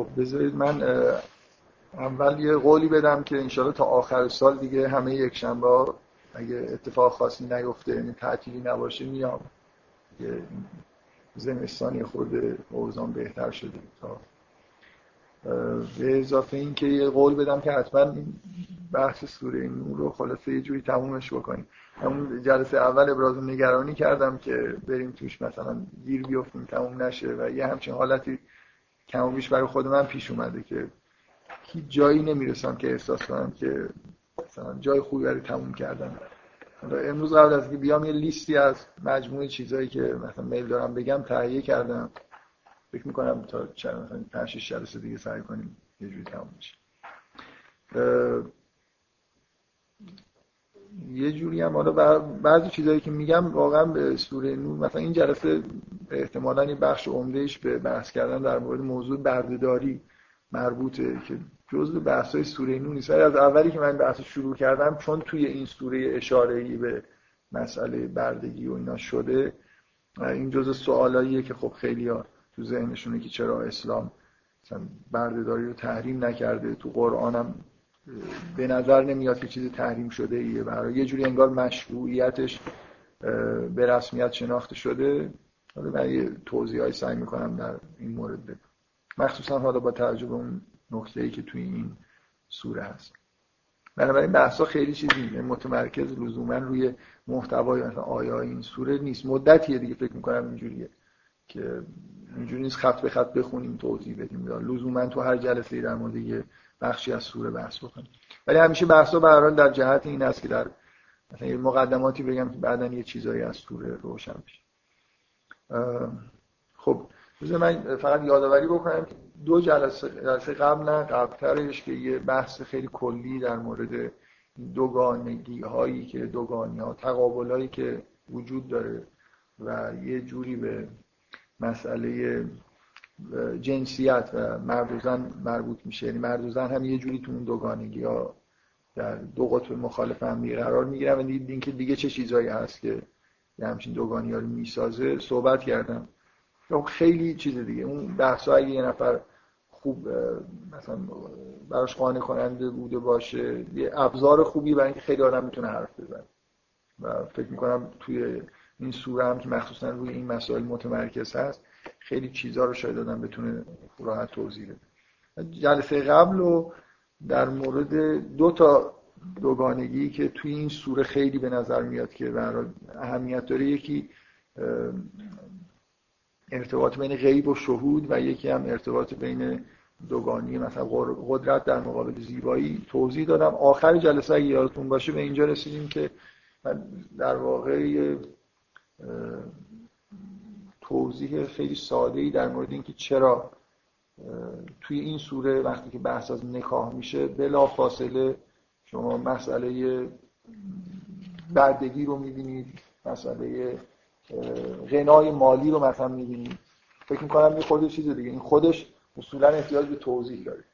خب بذارید من اول یه قولی بدم که انشالله تا آخر سال دیگه همه یک شنبه اگه اتفاق خاصی نیفته یعنی تعطیلی نباشه میام. یه زمستانی خود اوزان بهتر شده. تا به اضافه این که یه قول بدم که حتما این بحث سوره نور رو خلاصه یه جوری تمومش بکنیم. همون جلسه اول ابراز نگرانی کردم که بریم توش مثلا گیر بیفتیم تموم نشه و یه همچین حالتی کم بیش برای خود من پیش اومده که هیچ جایی نمی‌رسم که احساس کنم که مثلا جای خوبی برای تموم کردن. امروز قبل از که بیام یه لیستی از مجموعه چیزهایی که مثلا میل دارم بگم تهیه کردم. فکر می‌کنم تا چند مثلا 5 6 جلسه دیگه سعی کنیم یه جوری تموم بشه. یه جوری هم حالا بعضی چیزایی که میگم واقعا به سوره نور مثلا این جلسه احتمالا این بخش عمدهش به بحث کردن در مورد موضوع بردهداری مربوطه که جزء بحث های سوره نور نیست. از اولی که من بحث شروع کردم چون توی این سوره اشاره ای به مسئله بردگی و اینا شده این جزء سوالاییه که خب خیلی ها تو ذهنشونه که چرا اسلام مثلا بردهداری رو تحریم نکرده. تو قرآن هم به نظر نمیاد که چیز تحریم شده ایه برای یه جوری انگار مشروعیتش به رسمیت شناخته شده. حالا من یه توضیح های سعی می‌کنم در این مورد بدم مخصوصا حالا با توجه به اون نقطه ای که توی این سوره هست. بنابراین بحثا خیلی چیزی متمرکز لزوما روی محتوای مثلا آیا این سوره نیست. مدتیه دیگه فکر می‌کنم اینجوریه که اینجوری نیست خط به خط بخونیم توضیح بدیم. لزوما تو هر جلسه در مورد یه بخشی از سوره بحث بکنیم. ولی همیشه بحثا به در جهت این است که در مثلا یه مقدماتی بگم که بعدا یه چیزایی از سوره روشن بشه. خب بذار من فقط یادآوری بکنم که دو جلسه جلسه قبل نه قبلترش که یه بحث خیلی کلی در مورد دوگانگی هایی که دوگانی ها تقابل هایی که وجود داره و یه جوری به مسئله جنسیت و مرد و زن مربوط میشه. یعنی مرد و زن هم یه جوری تو اون دوگانگی ها در دو قطب مخالف هم قرار می‌گیرن و که دیگه چه چیزایی هست که یه همچین دوگانی ها رو می‌سازه صحبت کردم. خیلی چیز دیگه. اون بحث اگه یه نفر خوب مثلا براش قانع کننده بوده باشه یه ابزار خوبی برای اینکه خیلی آدم می‌تونه حرف بزنه. و فکر می‌کنم توی این سوره هم که مخصوصا روی این مسائل متمرکز هست خیلی چیزها رو شاید آدم بتونه راحت توضیح بده. جلسه قبل و در مورد دو تا دوگانگی که توی این سوره خیلی به نظر میاد که اهمیت داره یکی ارتباط بین غیب و شهود و یکی هم ارتباط بین دوگانی مثلا قدرت در مقابل زیبایی توضیح دادم. آخر جلسه اگه یادتون باشه به اینجا رسیدیم که در واقع توضیح خیلی ساده ای در مورد اینکه چرا توی این سوره وقتی که بحث از نکاح میشه بلا فاصله شما مسئله بردگی رو می‌بینید مسئله غنای مالی رو مثلا می‌بینید. فکر می‌کنم یه خود چیز دیگه این خودش اصولا احتیاج به توضیح داره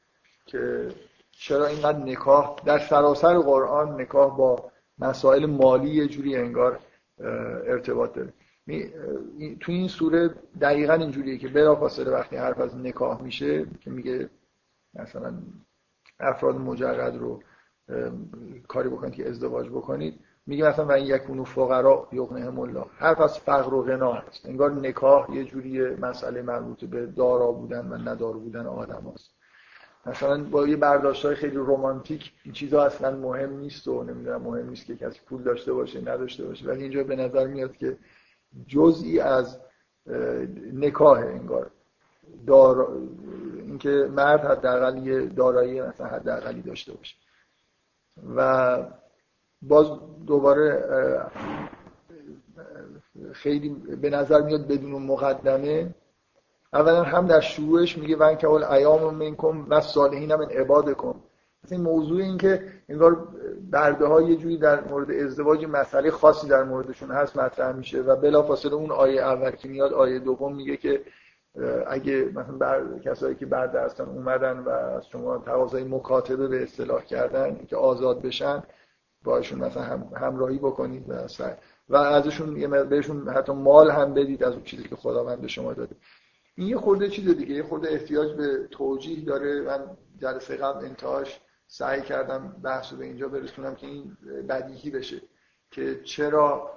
که چرا اینقدر نکاح در سراسر قرآن نکاح با مسائل مالی یه جوری انگار ارتباط داره. تو این سوره دقیقا اینجوریه که بلافاصله وقتی حرف از نکاح میشه که میگه مثلا افراد مجرد رو کاری بکنید که ازدواج بکنید میگه مثلا و این یکونو فقرا یغنهم الله. حرف از فقر و غنا هست. انگار نکاح یه جوری مسئله مربوط به دارا بودن و ندار بودن آدم هست مثلا با یه برداشت های خیلی رومانتیک این چیزا اصلا مهم نیست و نمی‌دونم مهم نیست که کسی پول داشته باشه نداشته باشه ولی اینجا به نظر میاد که جزئی از نکاح انگار. دار اینکه مرد حداقل یه دارایی مثلا حداقلی داشته باشه. و باز دوباره خیلی به نظر میاد بدون مقدمه. اولا هم در شروعش میگه ون که اول ایام منکم و صالحین من عباد کن این موضوع این که انگار برده ها یه جوری در مورد ازدواج مسئله خاصی در موردشون هست مطرح میشه و بلافاصله اون آیه اول که میاد آیه دوم میگه که اگه مثلا بر... کسایی که برده هستن اومدن و از شما تقاضای مکاتبه به اصطلاح کردن که آزاد بشن باشون مثلا هم... همراهی بکنید و سر... و ازشون بهشون حتی مال هم بدید از اون چیزی که خداوند به شما داده. این یه خورده چیز دیگه یه خورده احتیاج به توجیه داره. من جلسه قبل انتهاش سعی کردم بحث رو به اینجا برسونم که این بدیهی بشه که چرا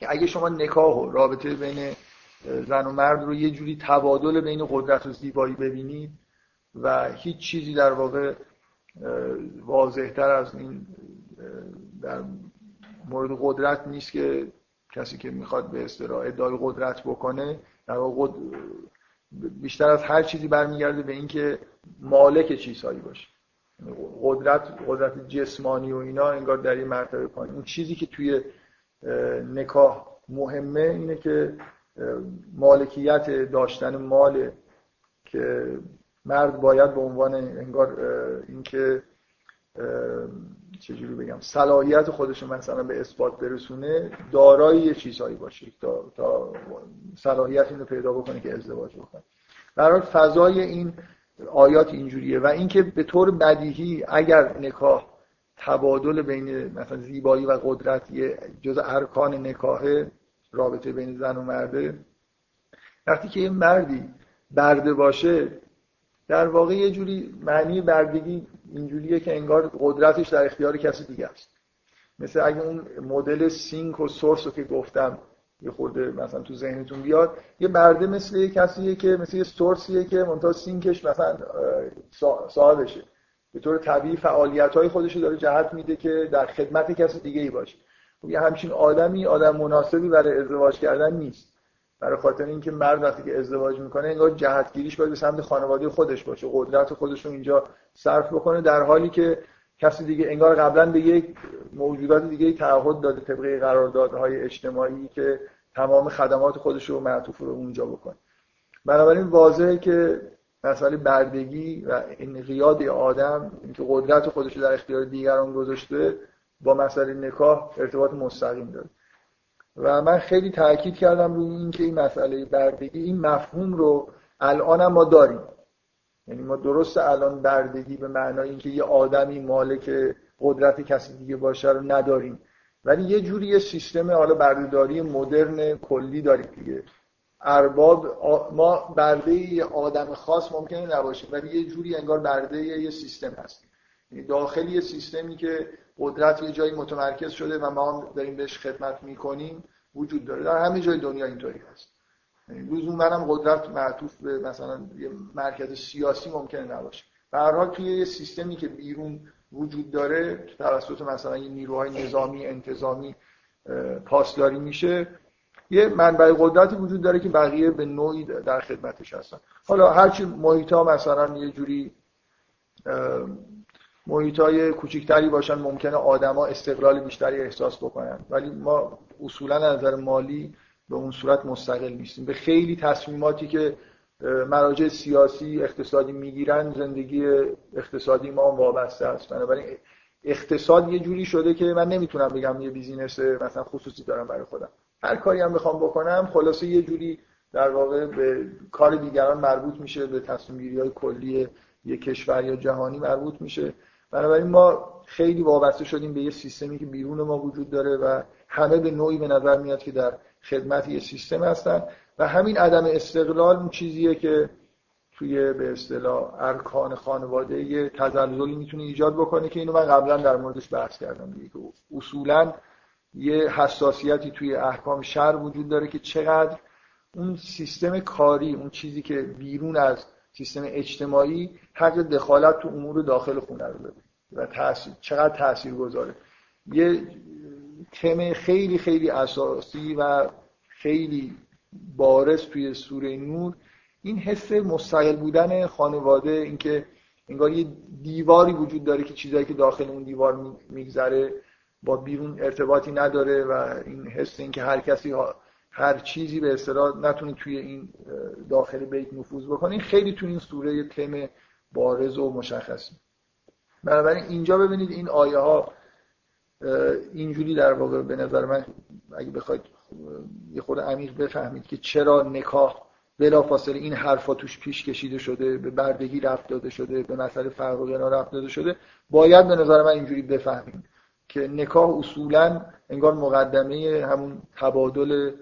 اگه شما نکاح و رابطه بین زن و مرد رو یه جوری تبادل بین قدرت و زیبایی ببینید و هیچ چیزی در واقع واضحتر از این در مورد قدرت نیست که کسی که می‌خواد به اصطلاح ادعای قدرت بکنه در واقع بیشتر از هر چیزی برمیگرده به اینکه مالک چیزهایی باشه. قدرت قدرت جسمانی و اینا انگار در این مرتبه پایین. اون چیزی که توی نکاح مهمه اینه که مالکیت داشتن مال که مرد باید به عنوان انگار اینکه چجوری بگم صلاحیت خودش مثلا به اثبات برسونه دارای یه چیزهایی باشه تا, تا صلاحیت اینو پیدا بکنه که ازدواج بکنه. در فضای این آیات اینجوریه. و اینکه به طور بدیهی اگر نکاح تبادل بین مثلا زیبایی و قدرت یه جز ارکان نکاح رابطه بین زن و مرده وقتی که یه مردی برده باشه در واقع یه جوری معنی بردگی اینجوریه که انگار قدرتش در اختیار کسی دیگه است. مثل اگه اون مدل سینک و سورس رو که گفتم یه خورده مثلا تو ذهنتون بیاد یه برده مثل یه کسیه که مثل یه سورسیه که منتها سینکش مثلا صاحبشه. به طور طبیعی فعالیت های خودش داره جهت میده که در خدمت کسی دیگه ای باشه. خب یه همچین آدمی آدم مناسبی برای ازدواج کردن نیست. برای خاطر اینکه مرد وقتی که ازدواج می‌کنه انگار جهتگیریش باید به سمت خانواده خودش باشه. قدرت خودش رو اینجا صرف بکنه در حالی که کسی دیگه انگار قبلا به یک موجودات دیگه تعهد داده طبقه قراردادهای اجتماعی که تمام خدمات خودش رو معطوف رو اونجا بکنه. بنابراین واضحه که مسئله بردگی و انقیاد آدم اینکه قدرت خودش رو در اختیار دیگران گذاشته با مسئله نکاح ارتباط مستقیم داره. و من خیلی تاکید کردم روی اینکه این مسئله بردگی این مفهوم رو الان ما داریم. یعنی ما درست الان بردگی به معنای اینکه یه آدمی مالک قدرت کسی دیگه باشه رو نداریم. ولی یه جوری یه سیستم حالا بردهداری مدرن کلی داریم دیگه. ارباب ما برده یه آدم خاص ممکنه نباشه ولی یه جوری انگار برده یه سیستم هست. یعنی داخل یه سیستمی که قدرت یه جایی متمرکز شده و ما داریم بهش خدمت می‌کنیم وجود داره. در همه جای دنیا اینطوری هست. لزوما هم قدرت معطوف به مثلا یه مرکز سیاسی ممکنه نباشه. به هر حال توی یه سیستمی که بیرون وجود داره توسط مثلا یه نیروهای نظامی انتظامی پاسداری میشه یه منبع قدرتی وجود داره که بقیه به نوعی در خدمتش هستن. حالا هرچی محیط ها مثلا یه جوری محیط های کوچکتری باشن ممکنه آدما استقلال بیشتری احساس بکنن. ولی ما اصولا نظر مالی به اون صورت مستقل نیستیم. به خیلی تصمیماتی که مراجع سیاسی اقتصادی می‌گیرن زندگی اقتصادی ما وابسته است. بنابراین اقتصاد یه جوری شده که من نمی‌تونم بگم یه بیزینس مثلا خصوصی دارم برای خودم. هر کاری هم بخوام بکنم خلاصه یه جوری در واقع به کار دیگران مربوط میشه به تصمیم گیری های کلی یه کشور یا جهانی مربوط میشه. بنابراین ما خیلی وابسته شدیم به یه سیستمی که بیرون ما وجود داره و همه به نوعی به نظر میاد که در خدمت یه سیستم هستن. و همین عدم استقلال اون چیزیه که توی به اصطلاح ارکان خانواده یه تزلزلی می‌تونه ایجاد بکنه که اینو من قبلا در موردش بحث کردم دیگه. اصولا یه حساسیتی توی احکام شهر وجود داره که چقدر اون سیستم کاری اون چیزی که بیرون از سیستم اجتماعی حق دخالت تو امور داخل خونه رو داره و تاثیر چقدر تاثیر گذاره یه تم خیلی خیلی اساسی و خیلی بارز توی سوره نور این حس مستقل بودن خانواده اینکه انگار یه دیواری وجود داره که چیزایی که داخل اون دیوار میگذره با بیرون ارتباطی نداره و این حس اینکه هر کسی هر چیزی به اصطلاح نتونه توی این داخل بیت نفوذ بکنه. این خیلی توی این سوره تم بارز و مشخصی بنابراین اینجا ببینید این آیه ها اینجوری در واقع به نظر من اگه بخواید یه خود عمیق بفهمید که چرا نکاح بلافاصله این حرفا توش پیش کشیده شده به بردگی رفت داده شده به مسئله فرق و رفت داده شده. باید به نظر من اینجوری بفهمیم که نکاح اصولا انگار مقدمه همون تبادل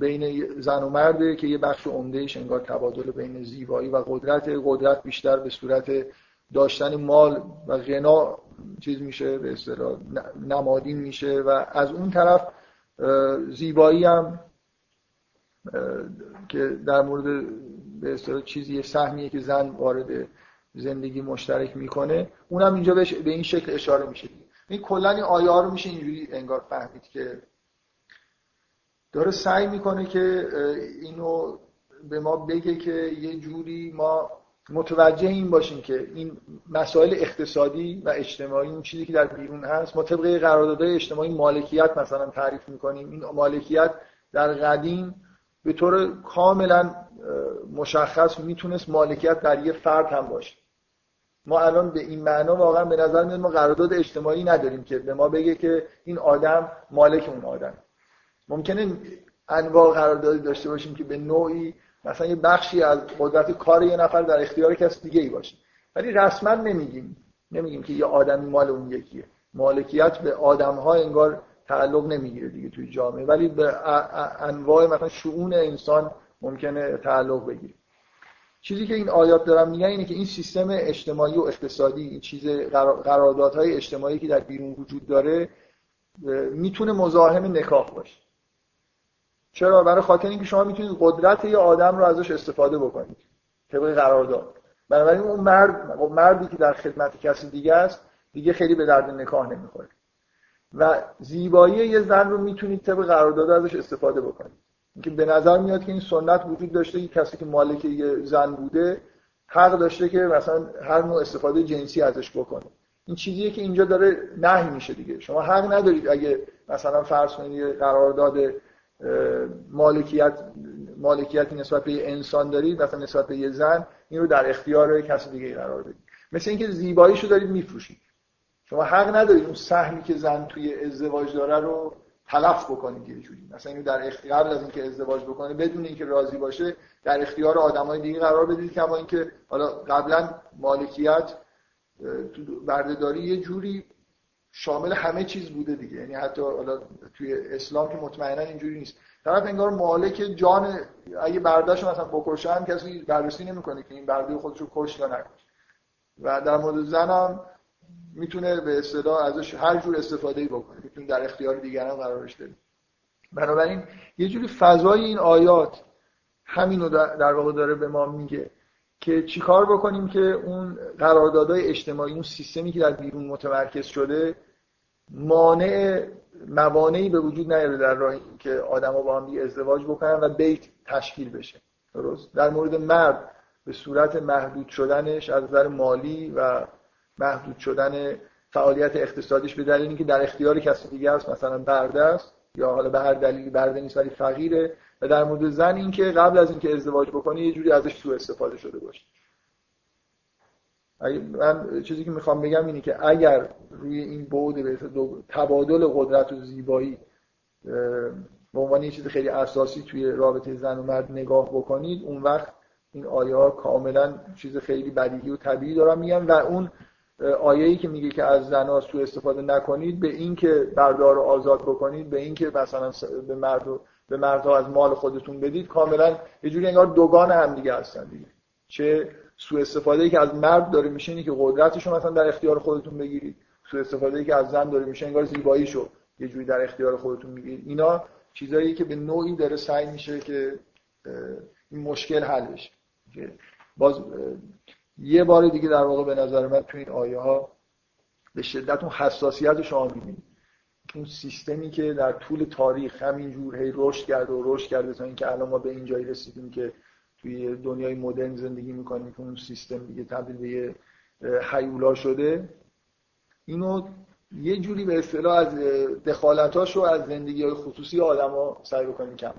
بین زن و مرده که یه بخش عمدهش انگار تبادل بین زیبایی و قدرت قدرت بیشتر به صورت داشتن مال و غنا چیز میشه به اصطلاح نمادین میشه و از اون طرف زیبایی هم که در مورد به اصطلاح چیزی سهمیه که زن وارد زندگی مشترک می‌کنه اونم اینجا به این شکل اشاره میشه. این کلا این آیه رو میشه اینجوری انگار فهمید که داره سعی می‌کنه که اینو به ما بگه که یه جوری ما متوجه این باشیم که این مسائل اقتصادی و اجتماعی اون چیزی که در بیرون هست ما طبق قراردادهای اجتماعی مالکیت مثلا تعریف می‌کنیم. این مالکیت در قدیم به طور کاملا مشخص می‌تونست مالکیت در یه فرد هم باشه. ما الان به این معنا واقعا به نظر میاد ما قرارداد اجتماعی نداریم که به ما بگه که این آدم مالک اون آدم. ممکنه انواع قراردادی داشته باشیم که به نوعی مثلا یه بخشی از قدرت کار یه نفر در اختیار کس دیگه ای باشه. ولی رسما نمیگیم. نمیگیم که یه آدمی مال اون یکیه. مالکیت به آدم ها انگار تعلق نمی‌گیره دیگه توی جامعه. ولی به انواع مثلا شؤون انسان ممکنه تعلق بگیره. چیزی که این آیات دارم میگن اینه که این سیستم اجتماعی و اقتصادی این چیز قراردادهای اجتماعی که در بیرون وجود داره می‌تونه مزاحم نکاح باشه. چرا؟ برای خاطر اینکه شما می‌تونید قدرت یه آدم رو ازش استفاده بکنید طبق قرارداد بنابراین اون مرد مردی که در خدمت کسی دیگه است دیگه خیلی به درد نکاح نمی‌خوره. و زیبایی یه زن رو می‌تونید طبق قرارداد ازش استفاده بکنید. اینکه به نظر میاد که این سنت وجود داشته که کسی که مالک یه زن بوده حق داشته که مثلا هر نوع استفاده جنسی ازش بکنه. این چیزیه که اینجا داره نهی میشه دیگه. شما حق ندارید اگه مثلا فرض کنید قرارداد مالکیت مالکیتی نسبت به انسان دارید مثلا نسبت به یه زن این رو در اختیار کسی دیگه قرار بدید. مثل اینکه زیباییشو دارید میفروشید. شما حق ندارید اون سهمی که زن توی ازدواج داره رو تلف بکنید یه جوری مثلا اینو در اختیار قبل از اینکه ازدواج بکنه بدون اینکه راضی باشه در اختیار آدمای دیگه قرار بدید که اما اینکه حالا قبلا مالکیت بردهداری یه جوری شامل همه چیز بوده دیگه. یعنی حتی حالا توی اسلام که مطمئنا اینجوری نیست. طرف انگار مالک جان اگه برداشت مثلا بکشن کسی بررسی نمی‌کنه که این برده خودش رو کش یا نکش و در مورد زنم می‌تونه به اصطلاح ازش هر جور استفاده بکنه. می‌تونه در اختیار دیگران قرارش بده. بنابراین یه جوری فضای این آیات همینو در واقع داره به ما میگه که چیکار بکنیم که اون قراردادهای اجتماعی اون سیستمی که در بیرون متمرکز شده مانع موانعی به وجود نیاره در راه که آدما با هم ازدواج بکنن و بیت تشکیل بشه. درست؟ در مورد مرد به صورت محدود شدنش از نظر مالی و محدود شدن فعالیت اقتصادیش به دلیل اینکه در اختیار کسی دیگه است مثلا برده است یا حالا به هر دلیلی برده نیست ولی فقیره و در مورد زن اینکه قبل از اینکه ازدواج بکنه یه جوری ازش سوء استفاده شده باشه. من چیزی که می‌خوام بگم اینه که اگر روی این بعد به تبادل قدرت و زیبایی به عنوان یه چیز خیلی اساسی توی رابطه زن و مرد نگاه بکنید اون وقت این آیه ها کاملا چیز خیلی بدیهی و طبیعی دارم میگم و اون آیه‌ای که میگه که از زنها سوء استفاده نکنید به این که بردار رو آزاد بکنید به این که مثلا به مرد به مردها از مال خودتون بدید کاملا یه جوری انگار دوگان هم دیگه هستن دیگه. چه سوء استفاده ای که از مرد داره میشه اینی که قدرتشو مثلا در اختیار خودتون بگیرید. سوء استفاده ای که از زن داره میشه انگار زیباییشو یه جوری در اختیار خودتون می‌گیرید. اینا چیزایی که به نوعی داره سعی میشه که این مشکل حل بشه باز یه بار دیگه در واقع به نظر من تو این آیه ها به شدت اون حساسیت شما می‌بینید اون سیستمی که در طول تاریخ همینجور هی رشد کرده و رشد کرده تا اینکه الان ما به این جایی رسیدیم که توی دنیای مدرن زندگی می‌کنیم که اون سیستم دیگه تبدیل به یه حیولا شده. اینو یه جوری به اصطلاح از دخالتاشو از زندگی های خصوصی آدما سعی بکنیم کم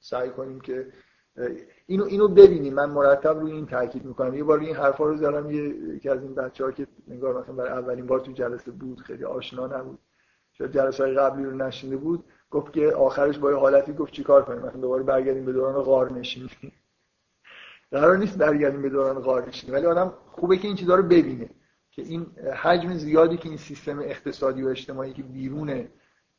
سعی کنیم که اینو اینو ببینیم. من مرتب روی این تاکید می‌کنم. یه بار این حرفا رو زدم یکی از این بچه‌ها که انگار مثلا برای اولین بار تو جلسه بود خیلی آشنا نبود. شاید جلسه قبلی رو نشینده بود. گفت که آخرش با یه حالتی گفت چیکار کنیم؟ مثلا دوباره برگردیم به دوران غار نشینی قرار نیست برگردیم به دوران نشینی ولی آدم خوبه که این چیزا رو ببینه که این حجم زیادی که این سیستم اقتصادی و اجتماعی که بیرون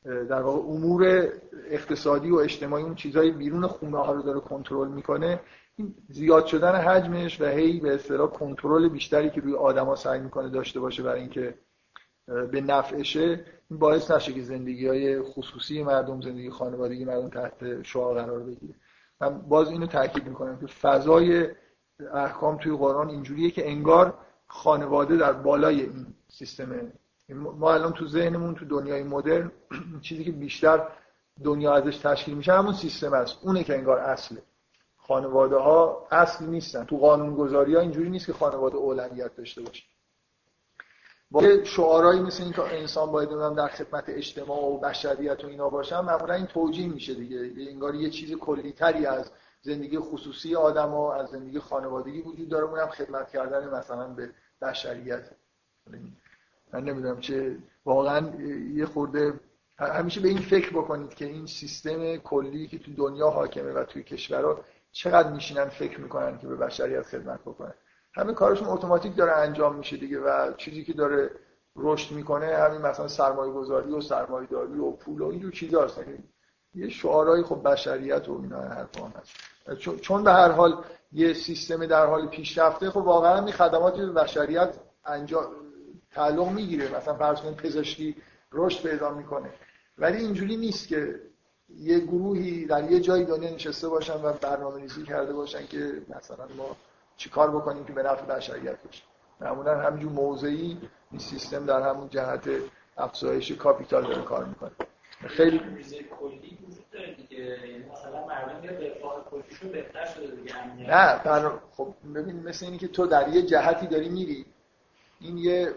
در واقع امور اقتصادی و اجتماعی اون چیزهای بیرون خونه ها رو داره کنترل می‌کنه این زیاد شدن حجمش و هی به اصطلاح کنترل بیشتری که روی آدما سعی می‌کنه داشته باشه برای اینکه به نفعشه این باعث نشه که زندگی های خصوصی مردم زندگی خانوادگی مردم تحت شعار قرار بگیره. من باز اینو تاکید می‌کنم که فضای احکام توی قرآن اینجوریه که انگار خانواده در بالای این سیستم. ما الان تو ذهنمون تو دنیای مدرن چیزی که بیشتر دنیا ازش تشکیل میشه همون سیستم است. اونه که انگار اصله. خانواده ها اصل نیستن. تو قانون گذاری ها اینجوری نیست که خانواده اولویت داشته باشه. با شعارهایی مثل این که انسان باید در خدمت اجتماع و بشریت و اینا باشن معمولا این توجیه میشه دیگه. انگار یه چیز کلیتری از زندگی خصوصی آدم ها از زندگی خانوادگی وجود داره اونم خدمت کردن مثلا به بشریت. من نمی‌دونم چه واقعا یه خورده همیشه به این فکر بکنید که این سیستم کلی که تو دنیا حاکمه و توی کشورها چقدر میشینن فکر می‌کنن که به بشریت خدمت بکنن. همه کارشون اتوماتیک داره انجام میشه دیگه و چیزی که داره رشد می‌کنه همین مثلا سرمایه گذاری و سرمایه داری و پول و اینجور چیزا هست. یعنی یه شعارهای خب بشریت و اینا حرفا هست. چون به هر حال یه سیستم در حال پیشرفته خب واقعا این خدماتی به بشریت انجام تعلق می‌گیره. مثلا فرض کنید پزشکی رشد پیدا می‌کنه. ولی اینجوری نیست که یه گروهی در یه جایی دنیا نشسته باشن و برنامه ریزی کرده باشن که مثلا ما چیکار بکنیم که به نفع بشریت باشه معمولا همینجور موضعی این سیستم در همون جهت افزایش کاپیتال داره کار می‌کنه. خیلی کلی وجود داره دیگه. یعنی مثلا مردم رفاه کلیشون بهتر شده دیگه نه بر... خب ببین مثل اینی که تو در یه جهتی داری میری این یه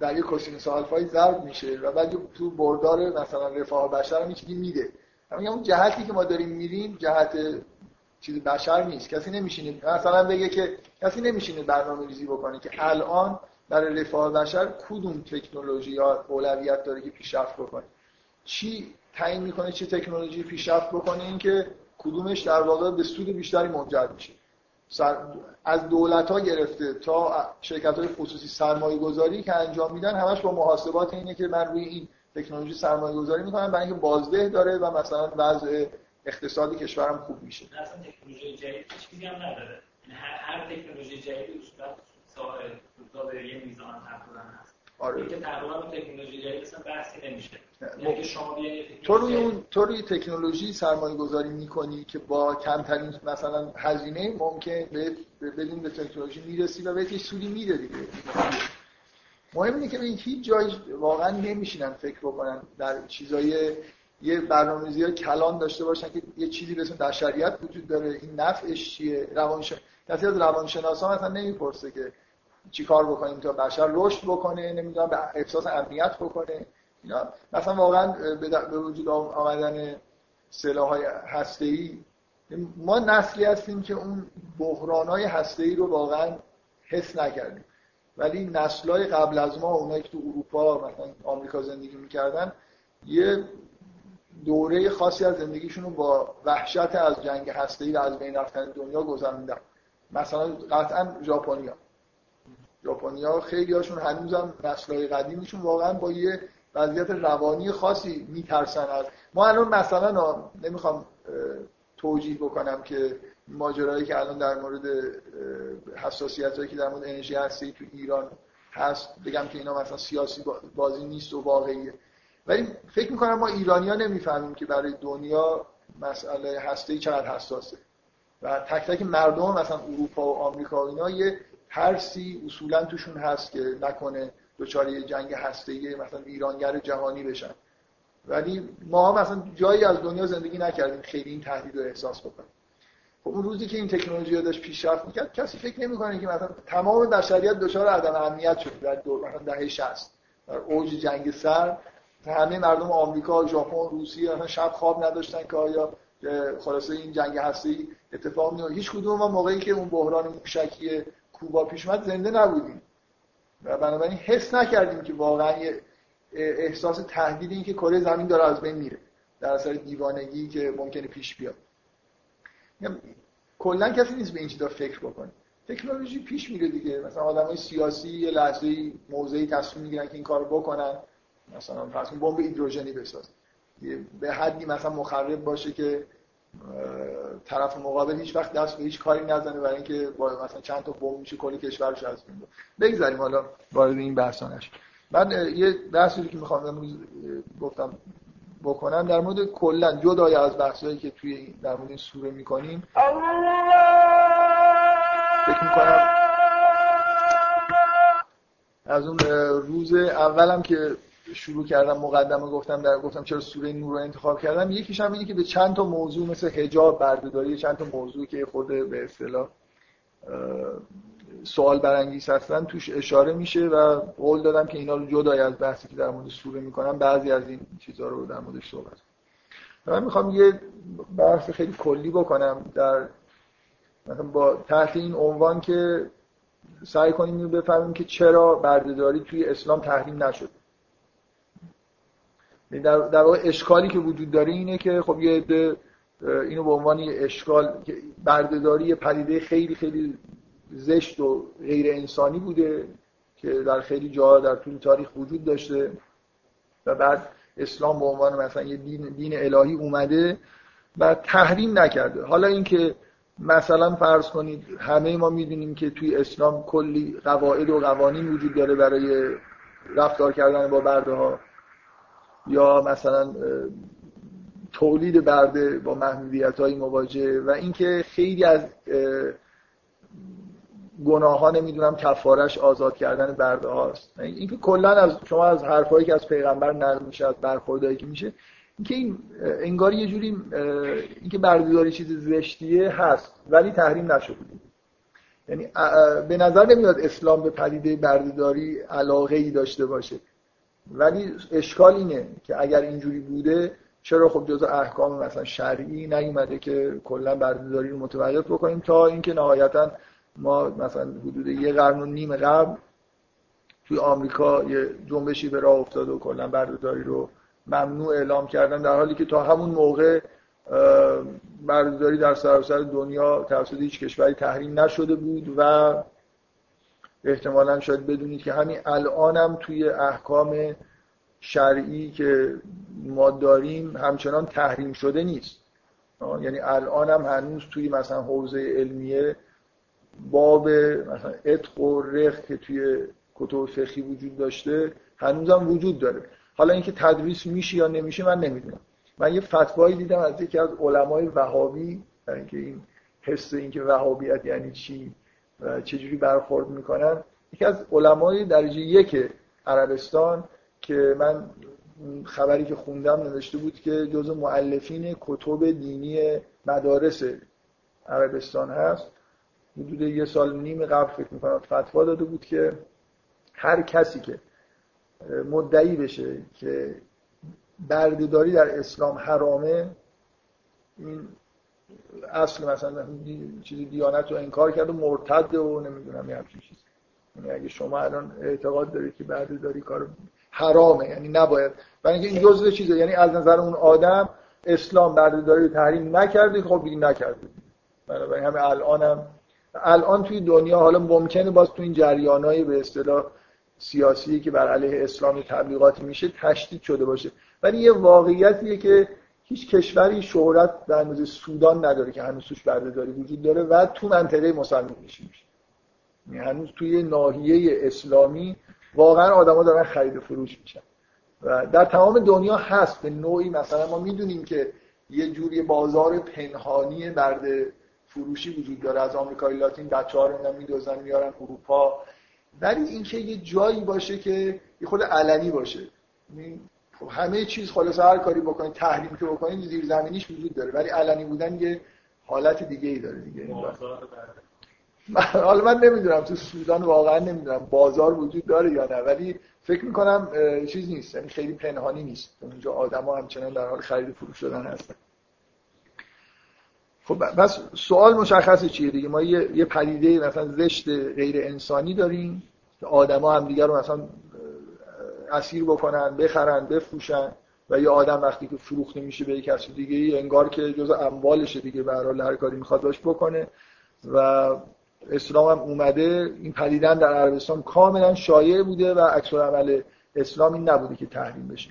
در یه کوسینوس آلفایی ضرب میشه و بعد تو بردار مثلا رفاه بشر هم میده. همین اون جهتی که ما داریم میریم جهت چیز بشر نیست. کسی نمیشینه مثلا بگه که کسی نمیشینه برنامه ریزی بکنه که الان برای رفاه بشر کدوم تکنولوژی یا اولویت داره که پیشرفت بکنه. چی تعیین می‌کنه چه تکنولوژی پیشرفت بکنه؟ این که کدومش در واقع به سود بیشتری منجر میشه. از دولت ها گرفته تا شرکت های خصوصی سرمایه گذاری که انجام میدن همش با محاسبات اینه که من روی این تکنولوژی سرمایه گذاری می‌کنم برای اینکه بازده داره و مثلا وضع اقتصادی کشورم خوب میشه. اصلا تکنولوژی جدید چیزی هم نداره. یعنی هر تکنولوژی جدیدی اصولا ساحل یه میزان هست. آره. که تقریبا تکنولوژی جدید اصلا بحثی نمیشه. یعنی شما تو روی اون تو روی تکنولوژی سرمایه گذاری می‌کنی که با کمترین مثلا هزینه ممکن به بدون به تکنولوژی می‌رسی و بهش سودی میده دیگه. مهم اینه که این هیچ جایی واقعا نمیشینن فکر بکنن در چیزای یه برنامه‌ریزی کلان داشته باشن که یه چیزی به اسم بشریت وجود داره. این نفعش چیه؟ روانش کسی از روانشناسا مثلا نمی‌پرسه که چیکار بکنیم تا بشر رشد بکنه نمی‌دونم به احساس امنیت بکنه. اینا مثلا واقعا به وجود آمدن سلاح‌های هسته‌ای ما نسلی هستیم که اون بحران‌های هسته‌ای رو واقعا حس نکردیم. ولی نسل‌های قبل از ما اونایی که تو اروپا مثلا آمریکا زندگی می‌کردن یه دوره خاصی از زندگیشون رو با وحشت از جنگ هسته‌ای و از بین رفتن دنیا گذروندن. مثلا قطعا ژاپنیا. ژاپنیا خیلی هاشون هنوزم نسل‌های قدیمیشون واقعا با یه وضعیت روانی خاصی میترسن. از ما الان مثلا نمی‌خوام توجیه بکنم که ماجرایی که الان در مورد حساسیت هایی که در مورد انرژی هستی تو ایران هست بگم که اینا مثلا سیاسی بازی نیست و واقعیه. ولی فکر می‌کنم ما ایرانی ها نمی‌فهمیم که برای دنیا مسئله هسته چقدر حساسه. و تک تک مردم مثلا اروپا و آمریکا و اینا یه ترسی اصولا توشون هست که نکنه دچار جنگ هسته مثلا ایرانگر جهانی بشن. ولی ما مثلا جایی از دنیا زندگی نکردیم خیلی این تهدید رو احساس بکنیم. خب اون روزی که این تکنولوژی ها داشت پیشرفت می‌کرد کسی فکر نمی‌کنه که مثلا تمام بشریت دچار عدم امنیت شد در دور مثلا دهه 60 در اوج جنگ سر همه مردم آمریکا، ژاپن، روسیه مثلا شب خواب نداشتن که آیا خلاصه این جنگ هسته‌ای اتفاق میفته هیچ کدوم ما موقعی که اون بحران موشکی کوبا پیش اومد زنده نبودیم. و بنابراین حس نکردیم که واقعا احساس تهدید این که کره زمین داره از بین میره. در اثر دیوانگی که ممکنه پیش بیاد. کلا کسی نیست به این چیزا فکر بکنه. تکنولوژی پیش میره دیگه. مثلا آدمای سیاسی یه لحظه موضعی تصمیم می‌گیرن که این کارو بکنن. مثلا فرض بمب هیدروژنی بسازن به حدی مثلا مخرب باشه که طرف مقابل هیچ وقت دست به هیچ کاری نزنه برای اینکه با مثلا چند تا بمب میشه کلی کشورش از بین بگذاریم حالا وارد این بحثا نشه من یه بحثی که می‌خوام گفتم بکنم در مورد کلا جدای از بحثایی که توی در مورد این سوره می‌کنیم. فکر می‌کنم از اون روز اولم که شروع کردم مقدمه گفتم در گفتم چرا سوره نور رو انتخاب کردم. یکیش هم اینه که به چند تا موضوع مثل حجاب بردهداری چند تا موضوع که خود به اصطلاح سوال برانگیز هستن توش اشاره میشه و قول دادم که اینا رو جدای از بحثی که در مورد سوره می‌کنم بعضی از این چیزها رو در موردش صحبت من می‌خوام یه بحث خیلی کلی بکنم در مثلا با تحت این عنوان که سعی کنیم بفهمیم که چرا بردهداری توی اسلام تحریم نشد یعنی در, در واقع اشکالی که وجود داره اینه که خب یه عده اینو به عنوان اشکال بردهداری پدیده خیلی خیلی زشت و غیر انسانی بوده که در خیلی جا در طول تاریخ وجود داشته و بعد اسلام به عنوان مثلا یه دین, دین الهی اومده و تحریم نکرده. حالا اینکه مثلا فرض کنید همه ما می‌دونیم که توی اسلام کلی قواعد و قوانین وجود داره برای رفتار کردن با برده ها یا مثلا تولید برده با محدودیت های مواجه و اینکه خیلی از گناه ها نمی‌دونم کفارش آزاد کردن برده هاست. اینکه کلا از شما از حرفایی که از پیغمبر نقل میشه از که میشه اینکه این انگار یه جوری اینکه بردهداری چیز زشتیه هست ولی تحریم نشده. یعنی به نظر نمیاد اسلام به پدیده بردهداری علاقه ای داشته باشه. ولی اشکال اینه که اگر اینجوری بوده چرا خب جزء احکام مثلا شرعی نیومده که کلا بردهداری رو متوقف بکنیم تا اینکه نهایتا ما مثلا حدود یه قرن و نیم قبل توی آمریکا یه جنبشی به راه افتاده و کلا بردهداری رو ممنوع اعلام کردن در حالی که تا همون موقع بردهداری در سراسر دنیا توسط هیچ کشوری تحریم نشده بود و احتمالا شاید بدونید که همین الانم توی احکام شرعی که ما داریم همچنان تحریم شده نیست. یعنی الانم هنوز توی مثلا حوزه علمیه باب مثلا اتق و رق که توی کتب فقهی وجود داشته هنوزم وجود داره. حالا اینکه تدریس میشه یا نمیشه من نمی‌دونم. من یه فتوایی دیدم از یکی از علمای وهابی اینکه این حس اینکه وهابیت یعنی چی و چجوری برخورد می‌کنن. یکی از علمای درجه یک عربستان که من خبری که خوندم نوشته بود که جز معلفین کتب دینی مدارس عربستان هست. حدود یه سال نیم قبل فکر می‌کنم فتوا داده بود که هر کسی که مدعی بشه که بردهداری در اسلام حرامه این اصل مثلا چیزی دیانت رو انکار کرد و مرتد و نمی‌دونم یه همچین چیز یعنی اگه شما الان اعتقاد دارید که بردهداری کار حرامه یعنی نباید. برای اینکه این جزء چیزه. یعنی از نظر اون آدم اسلام بردهداری رو تحریم نکرده خب دیگه نکرده بنابراین همه الانم الان توی دنیا حالا ممکنه باز تو این جریانای به اصطلاح سیاسی که بر علیه اسلام تبلیغات میشه تشدید شده باشه. ولی یه واقعیتیه که هیچ کشوری شهرت در مورد سودان نداره که هنوز توش بردهداری وجود داره و تو منطقه مسلمان میشه یعنی هنوز توی ناحیه اسلامی واقعا آدما دارن خرید و فروش میشن. و در تمام دنیا هست. به نوعی مثلا ما می‌دونیم که یه جوری بازار پنهانی برده فروشی وجود داره. از آمریکای لاتین بچه‌ها رو میدوزن میارن اروپا. ولی اینکه یه جایی باشه که یه خود علنی باشه. یعنی خب همه چیز خلاص هر کاری بکنید تحریم که بکنید زیر زمینیش وجود داره. ولی علنی بودن یه حالت دیگه ای داره دیگه. حالا من نمی‌دونم تو سودان واقعا نمی‌دونم بازار وجود داره یا نه ولی فکر می‌کنم چیز نیست. یعنی خیلی پنهانی نیست. اونجا آدما همچنان در حال خرید فروش شدن هستن. خب بس سوال مشخصه چیه دیگه؟ ما یه, یه پدیده مثلا زشت غیر انسانی داریم. که آدما هم دیگر رو مثلا اسیر بکنن بخرن بفروشن و یه آدم وقتی که فروخته میشه به کسی دیگه ای انگار که جز اموالشه دیگه به هر کاری می‌خواد باش بکنه. و اسلام هم اومده این پدیدن در عربستان کاملا شایع بوده و عکس عمل اسلام این نبوده که تحریم بشه.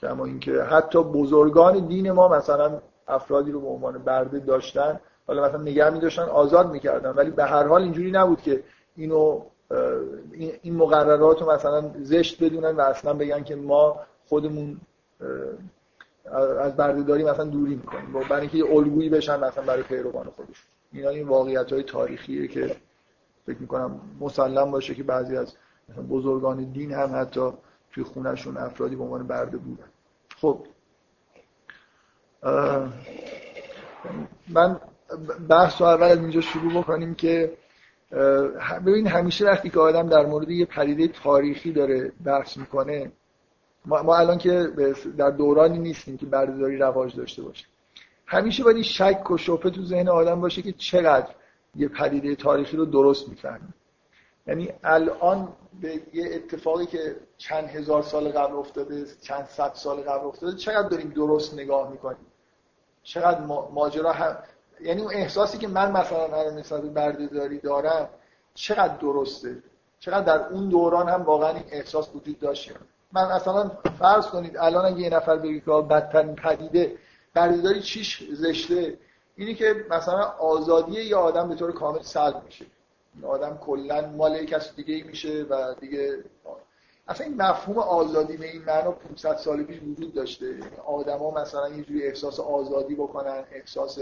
کما اینکه حتی بزرگان دین ما مثلا افرادی رو به عنوان برده داشتن حالا مثلا نگه می داشتن آزاد می‌کردن ولی به هر حال اینجوری نبود که اینو این مقررات رو مثلا زشت بدونن و اصلا بگن که ما خودمون از بردهداری مثلا دوری می‌کنیم. برای اینکه یه الگویی بشن مثلا برای پیروان خودش. اینا این واقعیت های تاریخیه که فکر می‌کنم مسلم باشه که بعضی از بزرگان دین هم حتی توی خونهشون افرادی به عنوان برده بودن. خب. من بحث رو اول از اینجا شروع بکنیم که ببین همیشه وقتی که آدم در مورد یه پدیده تاریخی داره بحث می‌کنه ما, الان که در دورانی نیستیم که بردهداری رواج داشته باشه همیشه باید شک و شبهه تو ذهن آدم باشه که چقدر یه پدیده تاریخی رو درست می‌فهمیم یعنی الان به یه اتفاقی که چند هزار سال قبل افتاده چند صد سال قبل افتاده چقدر داریم درست نگاه می‌کنیم؟ چقدر ماجرا هم یعنی اون احساسی که من مثلا الان نسبت به بردهداری دارم چقدر درسته؟ چقدر در اون دوران هم واقعا این احساس وجود داشت؟ من مثلا فرض کنید الان اگه یه نفر بگه که بدترین پدیده بردهداری چیش زشته؟ اینی که مثلا آزادی یه آدم به طور کامل سلب میشه. آدم کلا مال کسی دیگه میشه و دیگه اصلا این مفهوم آزادی به این معنا 500 سال پیش وجود داشته. یعنی آدما مثلا یه جوری احساس آزادی بکنن احساس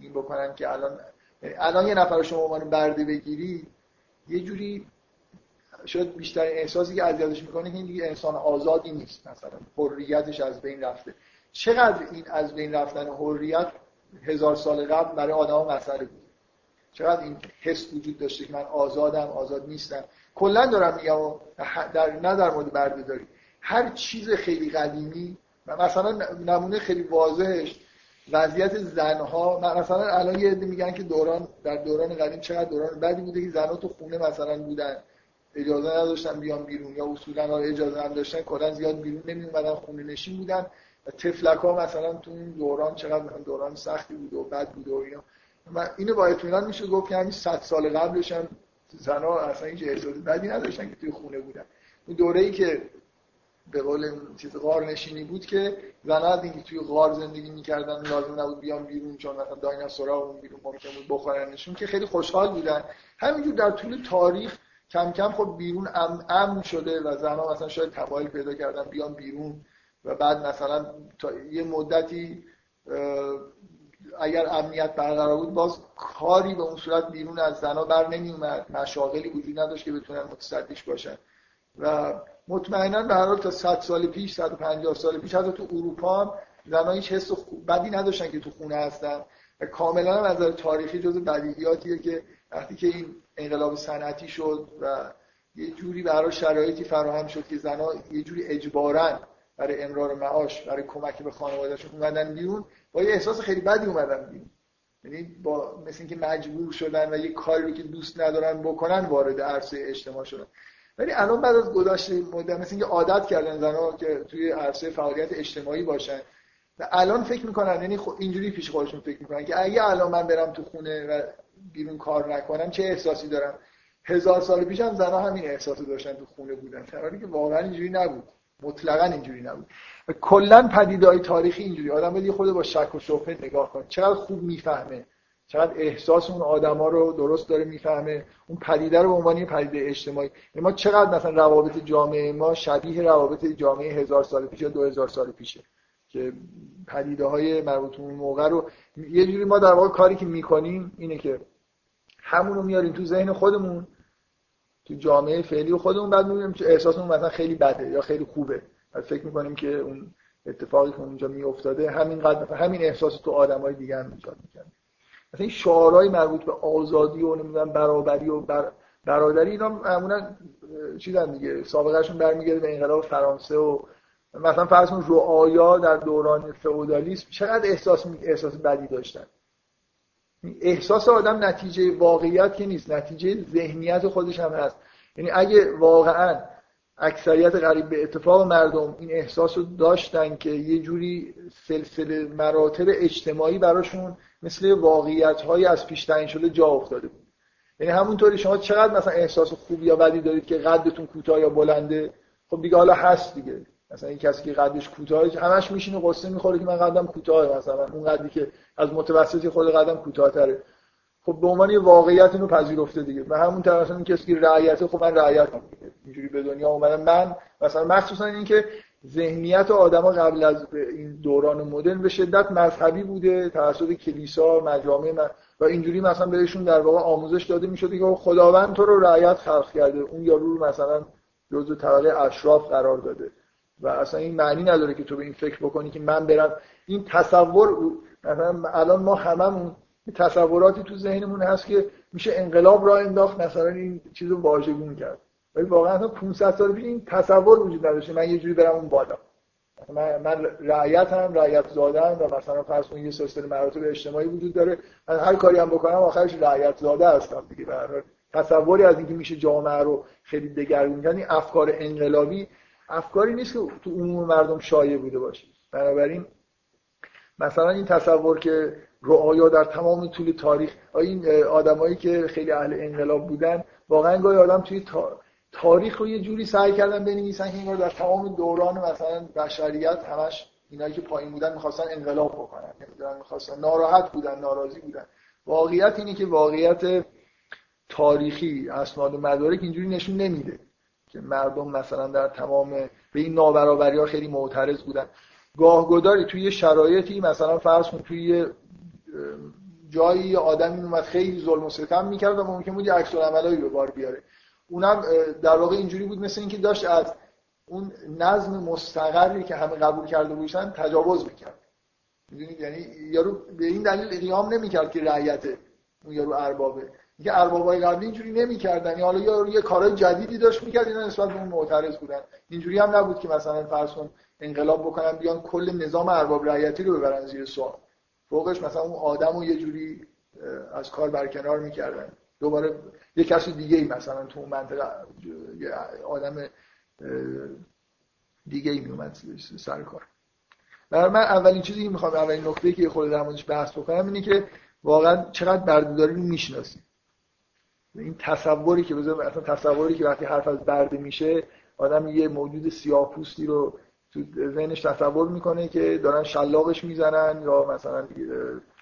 این بکنن که الان الان یه نفر شما عنوان برده بگیری یه جوری شاید بیشتر احساسی که اذیتش می‌کنه این دیگه انسان آزادی نیست مثلا حریتش از بین رفته. چقدر این از بین رفتن حریت هزار سال قبل برای آدم مسئله بود؟ چقدر این حس وجود داشته که من آزادم آزاد نیستم؟ کلا دارم میگم در نه در مورد بردهداری هر چیز خیلی قدیمی مثلا نمونه خیلی واضحش وضعیت زنها مثلا الان یه عده میگن که دوران در دوران قدیم چقدر دوران بعدی بوده که زنها تو خونه مثلا بودن. اجازه نداشتن بیان بیرون یا اصولا اجازه هم داشتن کلا زیاد بیرون نمی اومدن خونه نشین بودن. و تفلک ها مثلا تو این دوران چقدر دوران سختی بود و بد بود و اینا. من اینو با اطمینان میشه گفت که همین 100 سال قبلش هم زنها اصلا هیچ احساس بدی نداشتن که توی خونه بودن. اون دوره ای که به قول چیز غار نشینی بود که زنها از اینکه توی غار زندگی می‌کردن لازم نبود بیان بیرون چون مثلا دایناسورا اون بیرون ممکن بود بخورنشون که خیلی خوشحال بودن. همینجور در طول تاریخ کم کم خب بیرون ام امن شده و زنها مثلا شاید تمایل پیدا کردن بیان بیرون و بعد مثلا تا یه مدتی اگر امنیت برقرار بود باز کاری به اون صورت بیرون از زنها بر نمی اومد مشاغلی وجود نداشت که بتونن متصدیش باشن. و مطمئنا به هر حال تا 100 سال پیش 150 سال پیش حتی تو اروپا هم زنها هیچ حس بدی نداشتن که تو خونه هستن. و کاملا از نظر تاریخی جز بدیهیاتیه که وقتی که این انقلاب صنعتی شد و یه جوری برای شرایطی فراهم شد که زنها یه جوری اجبارن برای امرار معاش برای کمک به خانوادهشون اومدن بیرون با یه احساس خیلی بدی اومدن بیرون. یعنی با مثل اینکه مجبور شدن و یه کاری که دوست ندارن بکنن وارد عرصه اجتماع شدن. ولی الان بعد از گذشته مدت مثل اینکه عادت کردن زنها که توی عرصه فعالیت اجتماعی باشن و الان فکر می‌کنن یعنی اینجوری پیش خودشون فکر می‌کنن که اگه الان من برم تو خونه و بیرون کار نکنم چه احساسی دارم؟ هزار سال پیش هم زنها همین احساسو داشتن تو خونه بودن. در که واقعا اینجوری نبود. مطلقا اینجوری نبود. و کلا پدیدهای تاریخی اینجوری. آدم باید خود با شک و شبهه نگاه کنه. چقدر خوب می‌فهمه. چقدر احساس اون آدما رو درست داره می‌فهمه اون پدیده رو به عنوان پدیده اجتماعی. یعنی ما چقدر مثلا روابط جامعه ما شبیه روابط جامعه هزار سال پیش یا دو هزار سال پیشه که پدیده های مربوط اون موقع رو یه جوری ما در واقع کاری که می‌کنیم اینه که همون رو میاریم تو ذهن خودمون تو جامعه فعلی و خودمون بعد می‌بینیم که احساسمون مثلا خیلی بده یا خیلی خوبه. بعد فکر می‌کنیم که اون اتفاقی که اونجا میافتاده همین قدر همین احساس تو آدمای دیگه هم ایجاد می‌کنه. مثلا این شعارهای مربوط به آزادی و نمی‌دونم برابری و بر... برادری اینا معمولا چیزن دیگه. سابقهشون برمیگرده به انقلاب فرانسه و مثلا فرض کن رعایا در دوران فئودالیسم چقدر احساس احساس بدی داشتن. احساس آدم نتیجه واقعیت که نیست نتیجه ذهنیت خودش هم هست. یعنی اگه واقعا اکثریت قریب به اتفاق مردم این احساس رو داشتن که یه جوری سلسله مراتب اجتماعی براشون مثل واقعیت های از پیش تعیین شده جا افتاده بود. یعنی همونطوری شما چقدر مثلا احساس خوبی یا بدی دارید که قدتون کوتاه یا بلنده خب دیگه حالا هست دیگه. مثلا این کسی که قدش کوتاه همش میشینه قصه می‌خوره که من قدم کوتاه مثلا. اون قدی که از متوسطی خود قدم کوتاه‌تره. خب به عنوان یه واقعیت اینو پذیرفته دیگه. و همون طرف این کسی که رعیته خب من رعیتم اینجوری به دنیا اومدم. من مثلا مخصوصا اینکه ذهنیت آدما قبل از این دوران مدرن به شدت مذهبی بوده توسط کلیسا مجامع و اینجوری مثلا بهشون در واقع آموزش داده می‌شده که خداوند تو رو رعیت خلق کرده. اون یارو رو مثلا جزء طبقه اشراف قرار داده. و اصلا این معنی نداره که تو به این فکر بکنی که من برم. این تصور مثلا الان ما هممون تصوراتی تو ذهنمون هست که میشه انقلاب را انداخت مثلا این چیزو واژگون کرد. ولی واقعا 500 سال پیش این تصور وجود نداشته من یه جوری برم اون بالا. من, من رعیت هم رعیت زادم و مثلا فرض کنید یه سلسله مراتب اجتماعی وجود داره. من هر کاری هم بکنم آخرش رعیت زاده هستم دیگه. به تصوری از اینکه میشه جامعه رو خیلی دگرگون کنی افکار انقلابی افکاری نیست که تو عموم مردم شایع بوده باشه. بنابراین مثلا این تصور که رؤایا در تمام طول تاریخ این آدمایی که خیلی اهل انقلاب بودن واقعا گاهی آدم توی تاریخ رو یه جوری سعی کردن بنویسن که این در تمام دوران مثلا بشریت همش اینایی که پایین بودن می‌خواستن انقلاب بکنن. نمی‌دونن می‌خواستن ناراحت بودن ناراضی بودن. واقعیت اینه که واقعیت تاریخی اسناد و مدارک اینجوری نشون نمیده که مردم مثلا در تمام به این نابرابری ها خیلی معترض بودن. گاهگداری توی شرایطی مثلا فرض کن توی جایی آدمی اومد خیلی ظلم و ستم می‌کرد و ممکن بود یه عکس به بار بیاره. اونم در واقع اینجوری بود مثل اینکه داشت از اون نظم مستقری که همه قبول کرده بودن تجاوز می‌کرد. می‌دونید؟ یعنی یارو به این دلیل قیام نمی‌کرد که رعیت اون یارو اربابه. اینکه اربابای قبلی اینجوری نمی‌کردن. یعنی حالا یارو یه کارهای جدیدی داشت می‌کرد اینا نسبت به اون معترض بودن. اینجوری هم نبود که مثلا فرض انقلاب بکنن بیان کل نظام ارباب رعیتی رو ببرن زیر سوال. فوقش مثلا اون آدم رو یه جوری از کار برکنار می‌کردن. دوباره یه کسی دیگه ای مثلا تو اون منطقه آدم دیگه ای میومد سر کار. برای من اولین چیزی که می‌خوام اولین نکته که خود در موردش بحث بکنم اینه که واقعا چقدر بردهداری رو می‌شناسیم این تصوری که بذارم اصلا تصوری که وقتی حرف از برده میشه آدم یه موجود سیاه‌پوستی رو تو ذهنش تصور می‌کنه که دارن شلاقش می‌زنن یا مثلا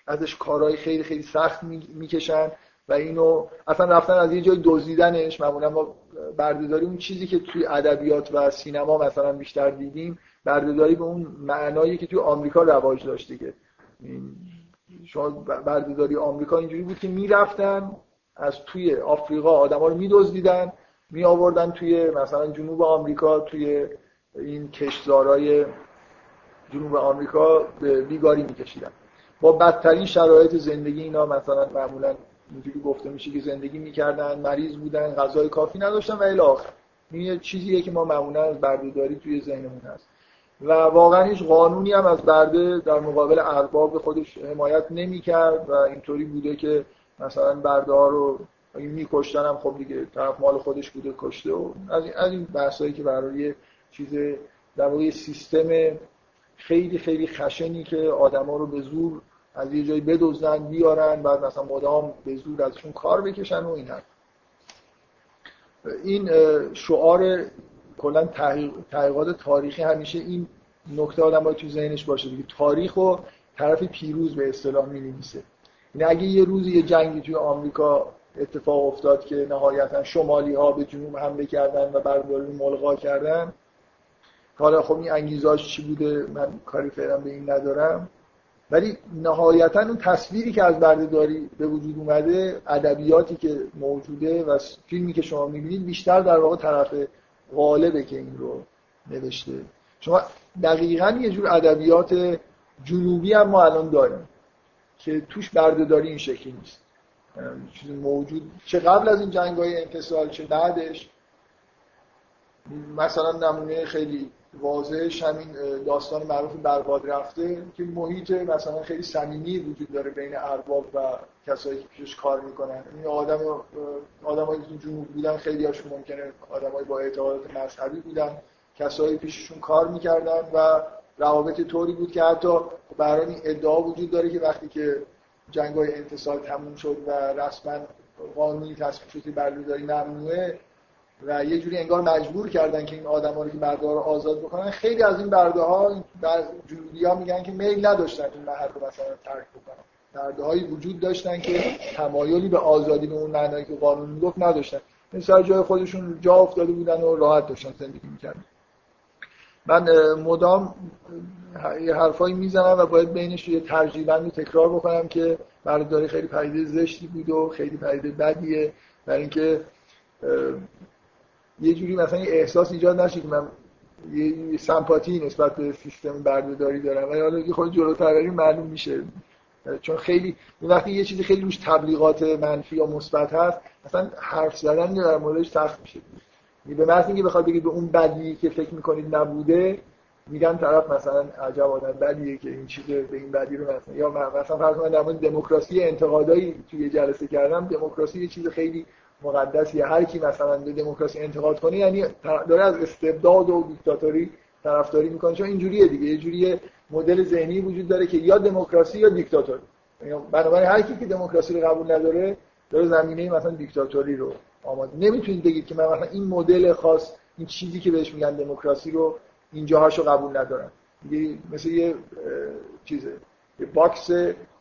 ازش کارهای خیلی خیلی سخت می‌کشن. و اینو اصلا رفتن از یه جای دزدیدنش معمولا ما بردهداری اون چیزی که توی ادبیات و سینما مثلا بیشتر دیدیم بردهداری به اون معنایی که توی آمریکا رواج داشته که شما بردهداری آمریکا اینجوری بود که می‌رفتن از توی آفریقا آدما رو میدزدیدن می آوردن توی مثلا جنوب آمریکا توی این کشتزارای جنوب آمریکا به بیگاری میکشیدن. با بدترین شرایط زندگی اینا مثلا معمولا اینجوری گفته میشه که زندگی می‌کردن مریض بودن غذای کافی نداشتن و الی آخر این یه چیزیه که ما معمولا از بردهداری توی ذهنمون هست. و واقعا هیچ قانونی هم از برده در مقابل ارباب خودش حمایت نمی‌کرد و اینطوری بوده که مثلا برده ها رو میکشتن هم خب دیگه طرف مال خودش بوده کشته و از این, از این بحثایی که برای چیز در واقع سیستم خیلی خیلی خشنی که آدما رو به زور از یه جایی بدزدن بیارن بعد مثلا مدام به زور ازشون کار بکشن و این این شعار کلا تحقیقات تاریخی همیشه این نکته آدم باید تو ذهنش باشه دیگه. تاریخ و طرف پیروز به اصطلاح می نویسه این یعنی اگه یه روزی یه جنگی توی آمریکا اتفاق افتاد که نهایتا شمالی ها به جنوب حمله کردن و برداری ملغا کردن حالا خب این انگیزاش چی بوده؟ من کاری فعلا به این ندارم. ولی نهایتا اون تصویری که از بردهداری به وجود اومده ادبیاتی که موجوده و فیلمی که شما می‌بینید بیشتر در واقع طرف غالبه که این رو نوشته. شما دقیقا یه جور ادبیات جنوبی هم ما الان داریم که توش بردهداری این شکلی نیست. چیز موجود چه قبل از این جنگ های انتصال چه بعدش مثلا نمونه خیلی واضحش همین داستان معروف برباد رفته که محیط مثلا خیلی صمیمی وجود داره بین ارباب و کسایی که پیشش کار می‌کنن. این آدم آدمایی که جنوب بودن خیلی هاشون ممکنه آدمای با اعتقادات مذهبی بودن. کسایی پیششون کار می‌کردن و روابط طوری بود که حتی برای این ادعا وجود داره که وقتی که جنگ های انتصال تموم شد و رسما قانونی تصویب شد که بردهداری ممنوعه و یه جوری انگار مجبور کردن که این آدما رو که برده رو آزاد بکنن. خیلی از این برده ها جنوبی ها میگن که میل نداشتن این محل رو مثلا ترک بکنن. برده هایی وجود داشتن که تمایلی به آزادی به اون معنایی که قانون می‌گفت نداشتن. این سر جای خودشون جا افتاده بودن و راحت داشتن زندگی می‌کردن. من مدام یه حرفایی می‌زنم و باید بینش یه ترجیبندی تکرار بکنم که برداری خیلی پدیده زشتی بود و خیلی پدیده بدیه. برای اینکه یه جوری مثلا یه احساس ایجاد نشه که من یه سمپاتی نسبت به سیستم بردهداری دارم. ولی حالا یه خود جلوتر بریم معلوم میشه. چون خیلی وقتی یه چیزی خیلی روش تبلیغات منفی یا مثبت هست مثلا حرف زدن در موردش سخت میشه. به محض اینکه بخواد بگید به اون بدی که فکر می‌کنید نبوده میگن طرف مثلا عجب آدم بدیه که این چیز به این بدی رو مثلا یا مثلا فرض کنید در مورد دموکراسی انتقادایی توی جلسه کردم دموکراسی یه چیز خیلی مقدسیه هر کی مثلا به دموکراسی انتقاد کنه یعنی داره از استبداد و دیکتاتوری طرفداری می‌کنه. چون اینجوریه دیگه. یه جوری مدل ذهنی وجود داره که یا دموکراسی یا دیکتاتوری. یعنی بنابراین هر کی که دموکراسی رو قبول نداره داره زمینه مثلا دیکتاتوری رو آماده. نمی‌تونید بگید که من مثلا این مدل خاص این چیزی که بهش میگن دموکراسی رو اینجاهاشو قبول ندارم. دیگه مثل یه چیزه. یه box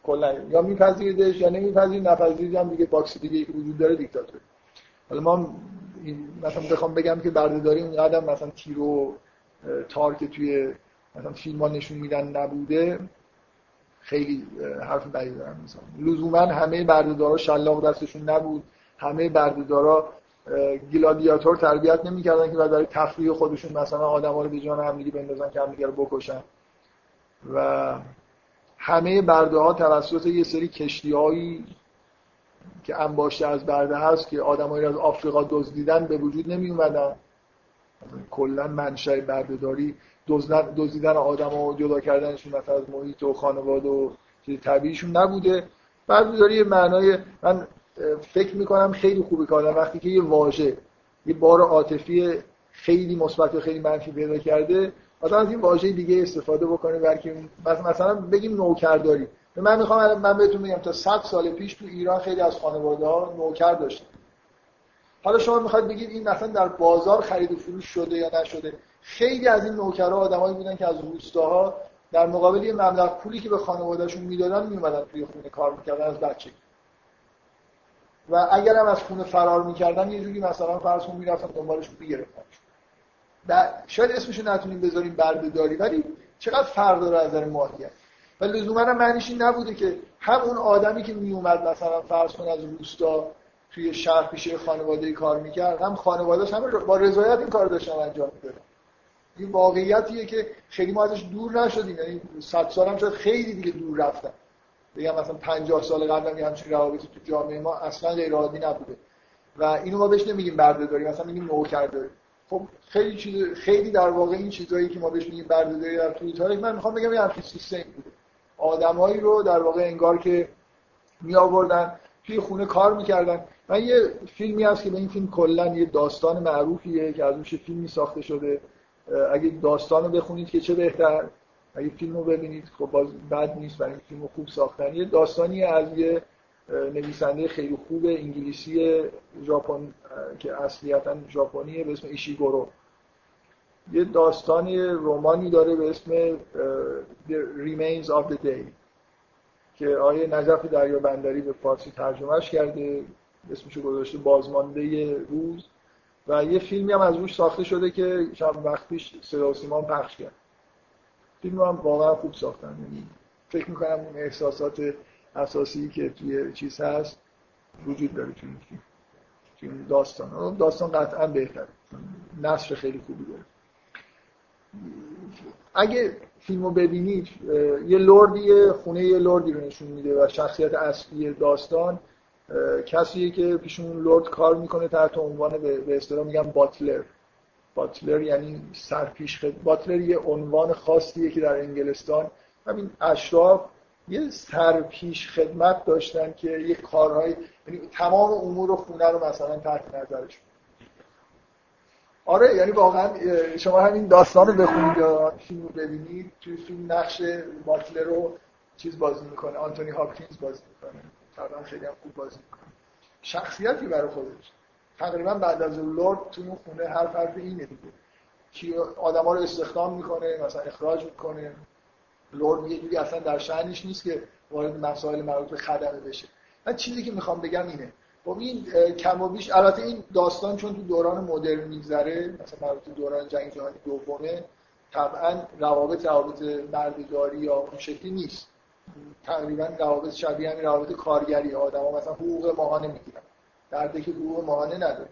کلا. یا میپذیریدش یا نمیپذیرید نپذیرید هم دیگه box دیگه وجود داره دیکتاتوری حالا ما مثلا بخوام بگم که بردهداری اینقدر مثلا تیر و تار که توی مثلا فیلم ها نشون میدن نبوده خیلی حرف بدی دارم مثلا لزوما همه بردهدارا شلاق دستشون نبود. همه بردهدارا گلادیاتور تربیت نمی‌کردن که برای تفریح خودشون مثلا آدما رو به جان همدیگه بندازن که همدیگه رو بکشن. و همه برده ها توسط یه سری کشتی که انباشته از برده هست که آدمایی از آفریقا دزدیدن به وجود نمی اومدن کلا منشأ بردهداری دزدیدن آدم و جدا کردنشون مثلا از محیط و خانواده و طبیعیشون نبوده. بردهداری معنای من فکر می‌کنم خیلی خوبه که آدم وقتی که یه واژه یه بار عاطفی خیلی مثبت و خیلی منفی پیدا کرده آدم از این واژه دیگه استفاده بکنه برکه مثلا بگیم نوکرداری. من می‌خوام من بهتون میگم تا 100 سال پیش تو ایران خیلی از خانواده ها نوکر داشتن. حالا شما می‌خواید بگید این مثلا در بازار خرید و فروش شده یا نشده؟ خیلی از این نوکرها آدمایی بودن که از روستاها در مقابل یه مبلغ پولی که به خانوادهشون می‌دادن میومدن توی خونه کار می‌کردن از بچگی و اگر هم از خونه فرار می‌کردن یه جوری مثلا فرض کن می‌رفتن دنبالش می‌گرفتن شاید اسمشو نتونیم بذاریم بردهداری ولی چقدر فرق داره از نظر ماهیت و لزوما هم معنیش این نبوده که همون آدمی که میومد مثلا فرض کن از روستا توی شهر پیش خانواده کار می‌کرد هم خانوادهش هم با رضایت این کار داشتن انجام می‌دادن این واقعیتیه که خیلی ما ازش دور نشدیم یعنی 100 سال هم شاید خیلی دیگه دور رفتن. بگم مثلا 50 سال قبل هم همچین روابطی تو جامعه ما اصلا غیر عادی نبوده. و اینو ما بهش نمیگیم برده داریم مثلا میگیم نوکر داریم خب خیلی چیز خیلی در واقع این چیزایی که ما بهش میگیم برده داری در توی تاریخ من می‌خوام بگم یه سیستم بوده. آدمایی رو در واقع انگار که می آوردن توی خونه کار می‌کردن. من یه فیلمی هست که به این فیلم کلا یه داستان معروفیه که از روش فیلمی ساخته شده. اگه داستان رو بخونید که چه بهتر اگه فیلم رو ببینید خب باز بد نیست برای فیلم خوب ساختن. یه داستانی از یه نویسنده خیلی خوب انگلیسی ژاپن که اصلیتا ژاپنیه به اسم ایشیگورو. یه داستانی رومانی داره به اسم The Remains of the Day که آیه نجف دریا بندری به فارسی ترجمهش کرده اسمشو گذاشته بازمانده روز. و یه فیلمی هم از روش ساخته شده که چند وقت پیش صدا سیمان پخش کرد. فیلم هم واقعا خوب ساختن یعنی فکر می‌کنم احساسات اساسی که توی چیز هست وجود داره توی این توی داستان. داستان قطعا بهتره. نصر خیلی خوبی داره. اگه فیلمو ببینید یه لردی خونه یه لردی رو نشون میده و شخصیت اصلی داستان کسیه که پیشون لرد کار می‌کنه تحت عنوان به اصطلاح میگن باتلر. باتلر یعنی سرپیش خد... باتلر یه عنوان خاصیه که در انگلستان. همین اشراف یه سرپیش خدمت داشتن که یه یعنی تمام امور خونه رو مثلا تحت نظرش آره یعنی واقعا شما همین داستان رو بخونید یا فیلم رو ببینید توی فیلم نقش باتلر رو چیز بازی می‌کنه آنتونی هاپکینز بازی می‌کنه. طبعا خیلی هم خوب بازی می‌کنه. شخصیتی برای خودش. تقریبا بعد از لورد تو اون خونه هر حرف اینه دیگه. کی آدما رو استخدام می‌کنه مثلا اخراج می‌کنه. لورد یه جوری اصلا در شأنش نیست که وارد مسائل مربوط به خدمه بشه. من چیزی که می‌خوام بگم اینه. خب این کم و بیش البته این داستان چون تو دوران مدرن میگذره مثلا مربوط دوران جنگ جهانی دومه طبعا روابط روابط مردگاری یا اون شکلی نیست. تقریبا روابط شبیه همین روابط کارگری آدم ها. مثلا حقوق ماهانه می‌گیرن. درده که حقوق ماهانه نداره.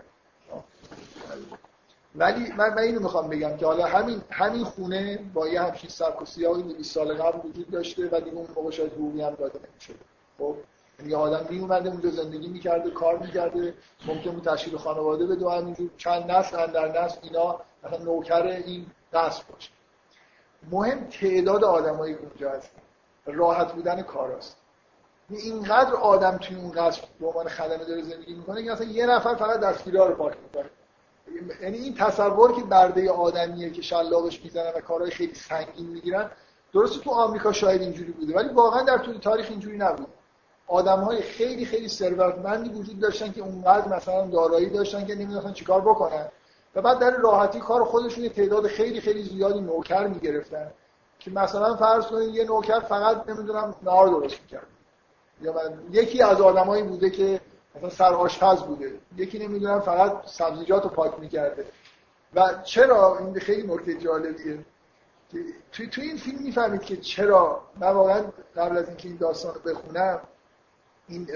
ولی من, من اینو می‌خوام بگم که حالا همین همین خونه با یه همچین سبک و سیاقی 200 سال قبل وجود داشته و دیگه اون موقع شاید حقوقی هم داده نمی‌شد. خب؟ یعنی آدم می اومده اونجا زندگی می‌کرده کار می‌کرده ممکن بود تشکیل خانواده بده و همینجور چند نسل در نسل اینا مثلا نوکر این دست باشه. مهم تعداد آدمایی که اونجا هستن. راحت بودن کاراست. اینقدر آدم توی اون قصر به عنوان خدمه داره زندگی می‌کنه که مثلا یه نفر فقط دستگیرها رو پاک می‌کنه. یعنی این تصور که برده آدمیه که شلاقش می‌زنن و کارهای خیلی سنگین می‌گیرن درسته تو آمریکا شاید اینجوری بوده ولی واقعا در طول تاریخ اینجوری نبود. آدم های خیلی خیلی ثروتمندی وجود داشتن که اونقدر مثلا دارایی داشتن که نمی‌دونستن چیکار بکنن. و بعد در راحتی کار خودشون تعداد خیلی خیلی زیادی نوکر می‌گرفتن که مثلا فرض کنید یه نوکر فقط نمی‌دونم نهار درست می‌کرد. یا یکی از آدمایی بوده که مثلا سر آشپز بوده. یکی نمی‌دونم فقط سبزیجات رو پاک می‌کرده. و چرا؟ این خیلی نکته جالبیه. توی تو این فیلم می‌فهمید که چرا؟ من واقعا قبل از اینکه این داستان رو بخونم این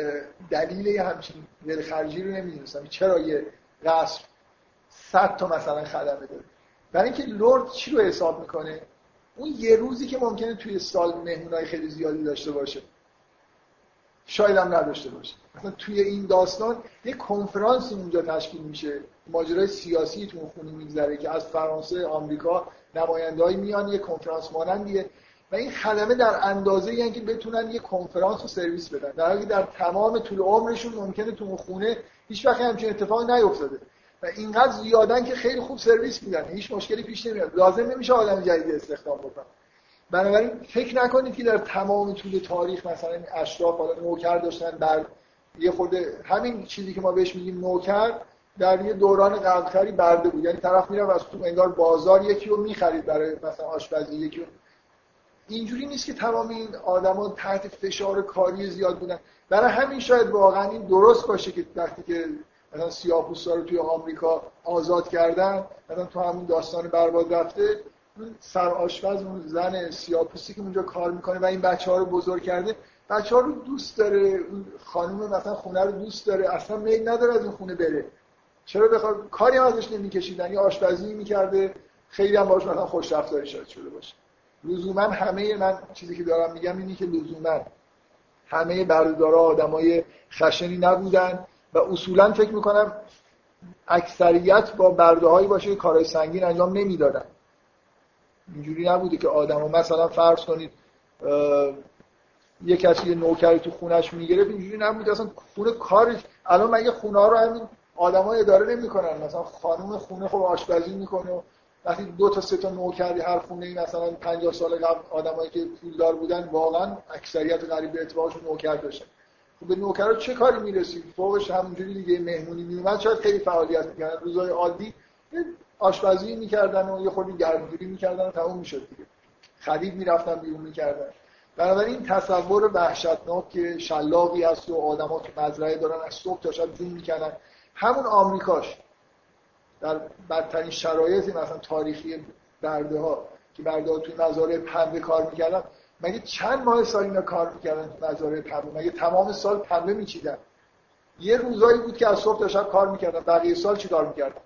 دلیل همچین خرجی رو نمی‌دونستم. چرا یه قصر صد تا مثلا خدمه داره. برای اینکه لرد چی رو حساب می‌کنه؟ اون یه روزی که ممکنه توی سال مهمونای خیلی زیادی داشته باشه. شاید هم نداشته باشه. مثلا توی این داستان یه کنفرانسی اونجا تشکیل میشه. ماجرای سیاسی تو اون خونه میگذره که از فرانسه آمریکا نمایندهایی میان یه کنفرانس مانندیه. و این خدمه در اندازه یعنی که بتونن یه کنفرانس رو سرویس بدن. در حالی در تمام طول عمرشون ممکنه تو خونه هیچ وقت همچین اتفاقی نیفتاده. و اینقدر زیادن که خیلی خوب سرویس میدن. هیچ مشکلی پیش نمیاد. لازم نمیشه آدم جدید استخدام بکنن بنابراین فکر نکنید که در تمام طول تاریخ مثلا اشراف حالا نوکر داشتن در یه خورده همین چیزی که ما بهش میگیم نوکر در یه دوران قبلتری برده بود. یعنی طرف میره از تو انگار بازار یکی رو می‌خرید برای مثلا آشپزی یکی رو. اینجوری نیست که تمام این آدما تحت فشار کاری زیاد بودن. برای همین شاید واقعا این درست باشه که وقتی که مثلا سیاه‌پوستا رو توی آمریکا آزاد کردن مثلا تو همون داستان برباد رفته سر آشپز اون زن سیاپوسی که اونجا کار می‌کنه و این بچه ها رو بزرگ کرده بچه ها رو دوست داره. اون خانم مثلا خونه رو دوست داره. اصلا میل نداره از این خونه بره. چرا بخواد کاری هم ازش نمیکشیدن یعنی آشپزی می‌کرده. خیلی هم باش مثلا خوش رفتاری شاید شده باشه. لزوما همه من چیزی که دارم میگم اینی که لزوما همه بردهدارا آدمای خشنی نبودن و اصولا فکر می‌کنم اکثریت با برده هایی باشه که کارهای سنگین انجام نمی‌دادن. اینجوری نبوده که آدم مثلا فرض کنید یه کسی نوکری تو خونش می‌گرفت اینجوری نبوده. اصلا خونه کارش الان مگه خونه ها رو همین آدما اداره نمی‌کنن؟ مثلا خانم خونه خب آشپزی می‌کنه و وقتی دو تا سه تا نوکری هر خونه ای مثلا 50 سال قبل آدمایی که پولدار بودن واقعا اکثریت قریب به اتباعشون نوکر داشتن خب به نوکر چه کاری می‌رسید فوقش همونجوری دیگه مهمونی میومد شاید خیلی فعالیت می‌کردن روزای عادی آشپزی می‌کردن و یه خودی گرمگیری می‌کردن و تموم می‌شد دیگه. خرید می‌رفتن بیرون می‌کردن. بنابراین این تصور وحشتناک که شلاقی هست و آدما که مزرعه دارن از صبح تا شب جون می‌کنن همون آمریکاش. در بدترین شرایطی مثلا تاریخی برده ها که برده ها توی مزارع پنبه کار می‌کردن. مگه چند ماه سال اینا کار می‌کردن تو مزارع پنبه؟ مگه تمام سال پنبه میچیدن؟ یه روزایی بود که از صبح تا شب کار می‌کردن. بقیه سال چی کار می‌کردن؟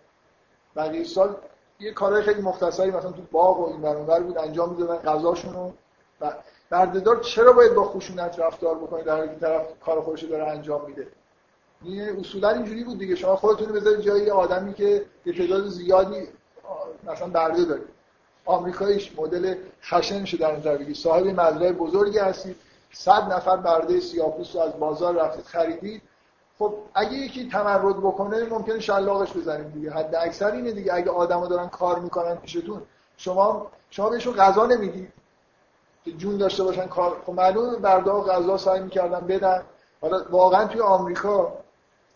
بقیه سال یه کارهای خیلی مختصری مثلا تو باغ و این برانور بود انجام می‌دادن غذاشون رو و بردهدار چرا باید با خشونت رفتار بکنه در حالی طرف کار خودش داره انجام میده. این اصولا اینجوری بود دیگه. شما خودتون بذارید جای آدمی که یه تعداد زیادی مثلا برده داره. آمریکاییش مدل خشن میشه در نظر بگیرید. صاحب مزرعه بزرگی هستید. صد نفر برده سیاپوس رو از بازار رفتید خریدید. خب اگه یکی تمرد بکنه ممکنه شلاقش بزنیم دیگه. حد اکثر اینه دیگه. اگه آدما دارن کار می‌کنن پیشتون شما شما بهشون غذا نمی‌دید که جون داشته باشن کار خب معلومه بردا غذا سعی می‌کردن بدن. حالا واقعا توی آمریکا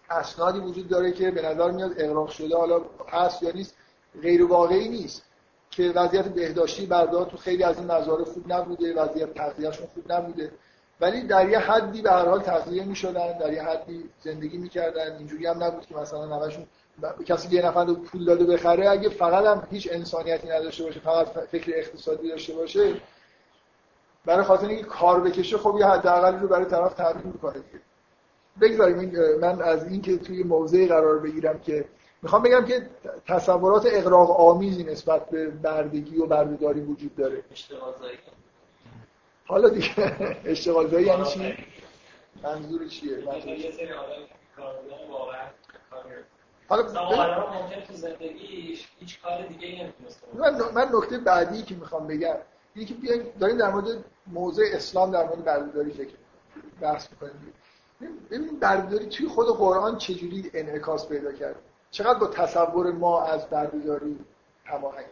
اسنادی وجود داره که به نظر میاد اقراق شده. حالا هست یا نیست غیر واقعی نیست که وضعیت بهداشتی بردار تو خیلی از این مزارع خوب نبوده وضعیت تغذیهشون خوب نبوده. ولی در یه حدی به هر حال تغذیه می‌شدن در یه حدی زندگی می‌کردن. اینجوری هم نبود که مثلا همشون کسی یه نفر پول داده بخره. اگه فقط هم هیچ انسانیتی نداشته باشه فقط فکر اقتصادی داشته باشه برای خاطر اینکه کار بکشه خب یه حداقلی رو برای طرف تعریف می‌کنه دیگه. بگذاریم من از اینکه توی موضعی قرار بگیرم که می‌خوام بگم که تصورات اقراق آمیزی نسبت به بردگی و بردهداری وجود داره. حالا دیگه اشتغال زایی یعنی چی؟ منظور چیه؟ حالا ممکن تو زندگیش هیچ کار دیگه من من نکته بعدی که می‌خوام بگم اینه که بیایم داریم در مورد موضوع اسلام در مورد بردهداری فکر بحث می‌کنیم. ببینید بردهداری توی خود قرآن چجوری انعکاس پیدا کرد؟ چقدر با تصور ما از بردهداری هماهنگ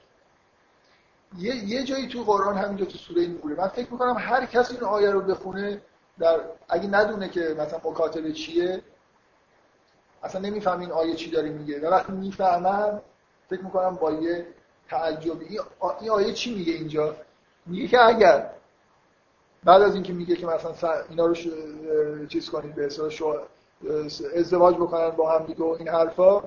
یه یه جایی تو قرآن همینجا تو سوره نوره من فکر می‌کنم هر کسی این آیه رو بخونه در اگه ندونه که مثلا مکاتبه چیه اصلا نمیفهم این آیه چی داره میگه. و وقتی می‌فهمم فکر می‌کنم با یه تعجب. این آیه چی میگه اینجا؟ میگه که اگر بعد از اینکه میگه که مثلا اینا رو چیز کنید به اصطلاح ازدواج بکنن با هم دیگه و این حرفا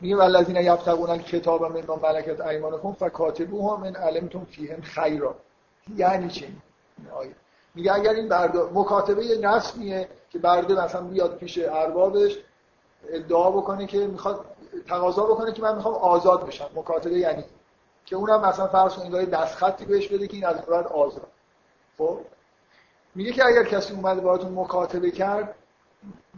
میگه والذین یبتغون کتاب من ملکت ایمانکم فکاتبوها من علمتم فیهم خیرا. یعنی چی؟ میگه اگر این برده مکاتبه یه رسمیه که برده مثلا بیاد پیش اربابش ادعا بکنه که می‌خواد تقاضا بکنه که من می‌خوام آزاد بشم. مکاتبه یعنی که اونم مثلا فرض کنید دست دستخطی بهش بده که این از بعد آزاد. خب؟ میگه که اگر کسی اومده باهاتون مکاتبه کرد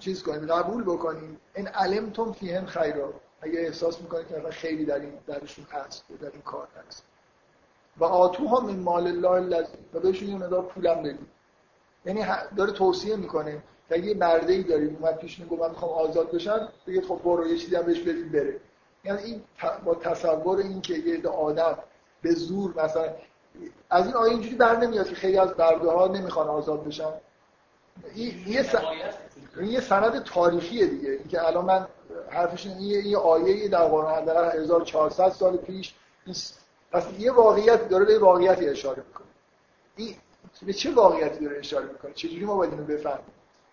چیز کنید قبول بکنید این علمتم فیهم خیرا. اگه احساس می‌کنید که خیلی در این درشون هست در این کار هست. و آتوها من مال الله الذی و بهشون یه مقدار پولم بدید یعنی داره توصیه می‌کنه که اگه برده ای دارید اومد پیش میگه من می‌خوام آزاد بشم بگید خب برو یه چیزی هم بهش بدید بره. یعنی این با تصور این که یه آدم به زور مثلا از این آیه اینجوری بر نمیاد که خیلی از برده ها نمی‌خوان آزاد بشن. این یه, سند تاریخیه دیگه. اینکه الان من حرفش این یه آیه در قرآن در 1400 سال پیش پس یه واقعیت داره به واقعیتی اشاره می‌کنه. این به چه واقعیتی داره اشاره می‌کنه؟ چجوری ما باید اینو بفهمیم؟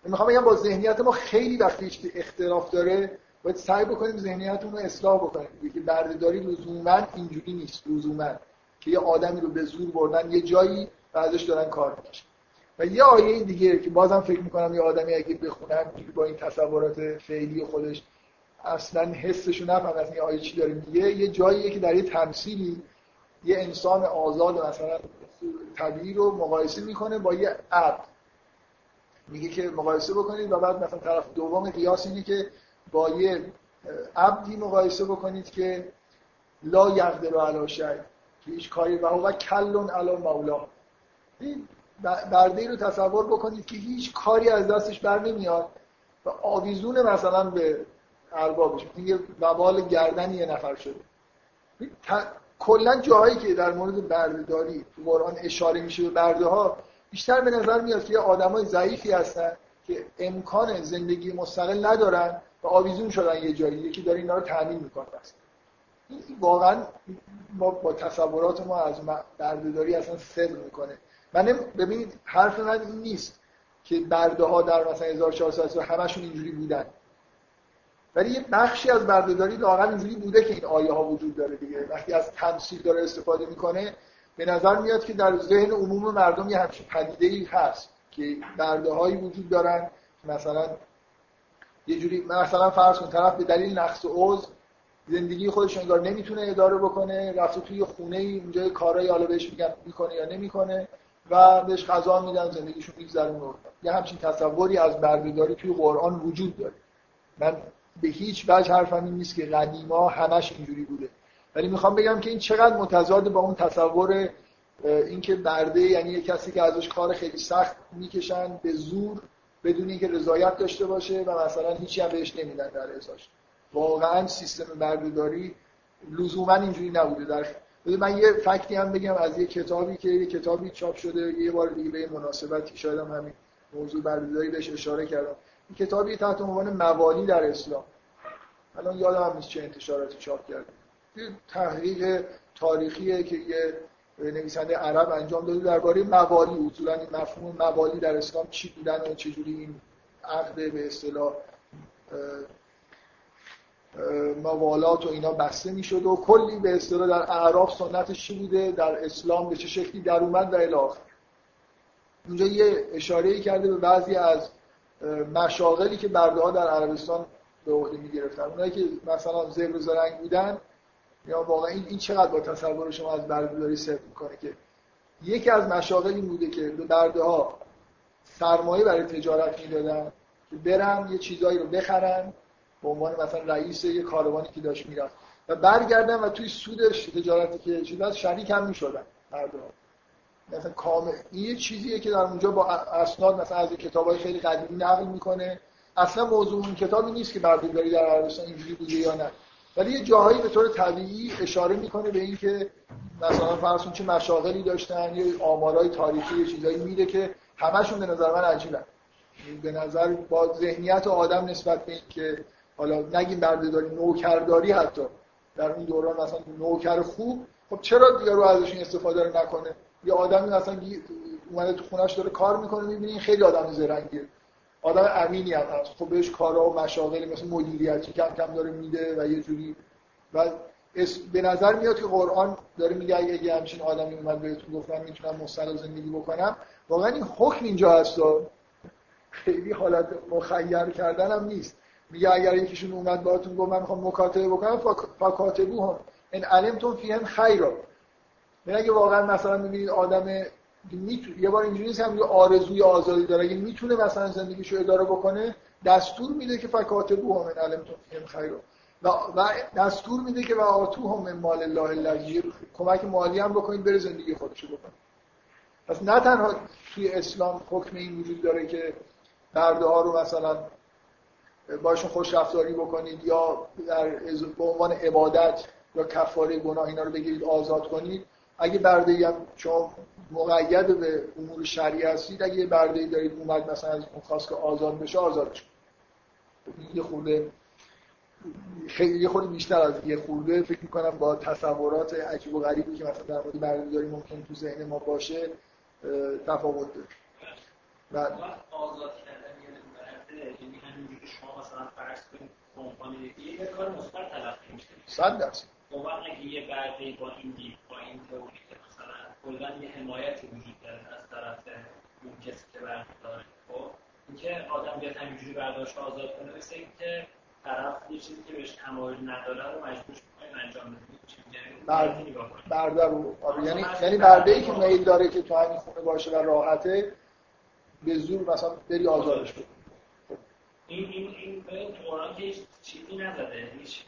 می‌خوام بگم با ذهنیت ما خیلی وقتی هیچ اختلاف داره باید سعی بکنیم ذهنیتمون رو اصلاح بکنیم. که بردهداری لزوما اینجوری نیست. لزوما که یه آدمی رو به زور بردن یه جایی ازش دارن کار می‌کشن. و یه آیه دیگه که بازم فکر می‌کنم یه آدمی اگه بخونم با این تصورات فعلی خودش اصلا حسشو نفهم از این آیه چی داره میگه یه جاییه که در یه تمثیلی یه انسان آزاد مثلا طبیعی رو مقایسه می‌کنه با یه عبد. میگه که مقایسه بکنید و بعد مثلا طرف دوم قیاس اینه که با یه عبدی مقایسه بکنید که لا یقدر علی که هیچ کاری و هو کلون علی مولا. برده رو تصور بکنید که هیچ کاری از دستش بر نمیاد و آویزون مثلا به اربابش یه وبال گردن یه نفر شده. کلا جاهایی که در مورد بردهداری تو قرآن اشاره میشه به برده ها بیشتر به نظر میاد که آدمای ضعیفی هستن که امکان زندگی مستقل ندارن و آویزون شدن یه جایی. یکی داره اینا رو تامین می‌کنه. این واقعا ما با تصورات ما از بردهداری اصلا صدق می‌کنه. من ببینید حرف من این نیست که برده ها در مثلا 1400 سال همشون اینجوری بودن. ولی یه بخشی از بردهداری لاغر اینجوری بوده که این آیه ها وجود داره دیگه. وقتی از تمثیل داره استفاده می‌کنه به نظر میاد که در ذهن عموم مردم یه همچین پدیده ای هست که برده هایی وجود دارن مثلا یه جوری مثلا فرض کن طرف به دلیل نقص عضو زندگی خودش انگار نمی‌تونه اداره بکنه رفته توی خونه ای اونجا کارهای حالا بهش می‌کنه یا نمی‌کنه. و بهش غذا میدن زندگیشو میگذرونه. یه همچین تصوری از بردهداری توی قرآن وجود داره. من به هیچ وجه حرفم این نیست که قدیما همش اینجوری بوده. ولی می‌خوام بگم که این چقدر متضاد با اون تصور اینکه برده یعنی یه کسی که ازش کار خیلی سخت می‌کشن به زور بدون اینکه رضایت داشته باشه و مثلا هیچی هم بهش نمیدن در ازاش واقعا سیستم بردهداری لزوما اینجوری نبوده. در من یه فکتی هم بگم از یه کتابی که یه کتابی چاپ شده یه بار دیگه به مناسبتی شاید هم همین موضوع بردهداری بهش اشاره کردم. کتابی تحت عنوان موالی در اسلام. الان یادم هم نیست چه انتشاراتی چاپ کرده. تحقیق تاریخیه که یه نویسنده عرب انجام داده درباره موالی. اصولا این مفهوم موالی در اسلام چی بودن و چجوری این عقد به اصطلاح موالات و اینا بسته می‌شد و کلی به اصطلاح در اعراف سنتش چی بوده؟ در اسلام به چه شکلی در اومد و الاخر اونجا یه اشاره کرده به بعضی از مشاغلی که برده ها در عربستان به عهده می‌گرفتن. اونایی که مثلا زبر زرنگ بودن یا واقعا این, این چقدر با تصور شما از بردهداری صرف می‌کنه که یکی از مشاغل این بوده که به برده ها سرمایه برای تجارت می‌دادن که برن یه چیزایی رو بخرن. به عنوان مثلا رئیس یه کاروانی که داشت می‌رفت. و برگردن و توی سودش تجارتی که چیز شریک هم می‌شدن ها مثلا کامل این یه چیزیه که در اونجا با اسناد مثلا از کتابای خیلی قدیمی نقل می‌کنه. اصلا موضوع اون کتابی نیست که بردهداری در عربستان اینجوری بوده یا نه. ولی یه جاهایی به طور طبیعی اشاره می‌کنه به اینکه مثلا فرض چه مشاغلی داشتن یه آمارای تاریخی یه چیزایی میده که همشون به نظر من عجیبه به نظر با ذهنیت آدم نسبت به اینکه حالا نگیم بردهداری نوکرداری حتی. در اون دوران مثلا نوکر خوب. خب چرا رو ازشون استفاده رو نکنه؟ یه آدمی مثلا اومده تو خونش داره کار می‌کنه می‌بینی خیلی آدم زرنگیه. آدم امینی هم هست. خب بهش کارا و مشاغلی مثل مدیریتی کم کم داره میده و یه جوری و به نظر میاد که قرآن داره میگه اگه یه همچین آدمی اومد بهتون گفت من می‌تونم مستقل زندگی بکنم. واقعا این حکم اینجا هست. خیلی حالت مخیر کردن هم نیست. میگه اگر یکیشون اومد باهاتون گفت من می‌خوام مکاتبه بکنم فکاتبو هم این علمتون فیهم خیرا. من اگه واقعا مثلا می‌بینید آدم یه بار اینجوری هم یه آرزوی آزادی داره. اگه می‌تونه مثلا زندگیشو اداره بکنه دستور میده که فکاتبو هم من علمتون فیهم خیرا. و, و دستور میده که و آتو هم مال الله الذی کمک مالی هم بکنید بره زندگی خودشو بکنه پس نه تنها توی اسلام حکم این وجود داره که برده ها رو مثلا باشون خوش رفتاری بکنید یا در به عنوان عبادت یا کفاره گناه اینا رو بگیرید آزاد کنید. اگه برده هم شما مقید به امور شرعی هستید اگه برده دارید اومد مثلا از اون خواست که آزاد بشه آزادش یه خورده خیلی یه خورده بیشتر از یه خورده فکر می‌کنم با تصورات عجیب و غریبی که مثلا در مورد بردهداری ممکن تو ذهن ما باشه تفاوت داره. بعد آزاد کردن یعنی همینجوری شما مثلا فرض کنید کمپانی یه کار مثبت تلقی میشه 100 درصد. اون اگه یه برده با این دید با این تئوری که مثلا کلا یه حمایتی وجود داره از طرف اون کسی که برده داره خب؟ اینکه آدم بیاد همینجوری برداشت آزاد کنه مثل اینکه طرف یه چیزی که بهش تمایل نداره رو مجبور انجام بده. برده رو آره یعنی یعنی برده ای که میل داره که تو همین خونه باشه و راحته به زور مثلا بری آزادش کنی این این این به قرآن که چیزی نزده هیچ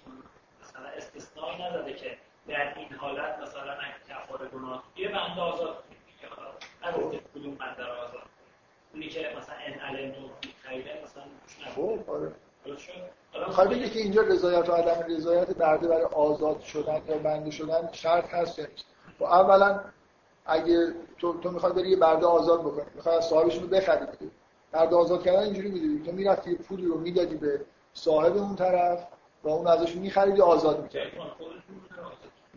مثلا استثنایی نزده که در این حالت مثلا کفاره گناه یه بنده آزاد نگفته کدوم بنده رو آزاد اونی که مثلا ان علم خیره مثلا خب آره. خواهی بگه که اینجا رضایت و عدم رضایت برده برای آزاد شدن یا بنده شدن شرط هست یا نیست؟ و خب اولا اگه تو, تو می‌خوای بری یه برده آزاد بکنی می‌خوای از صاحبشون رو بخری. برده آزاد کردن اینجوری می‌دیدی تو می‌رفتی یه پولی رو می‌دادی به صاحب اون طرف و اون ازش میخریدی آزاد می‌کردی.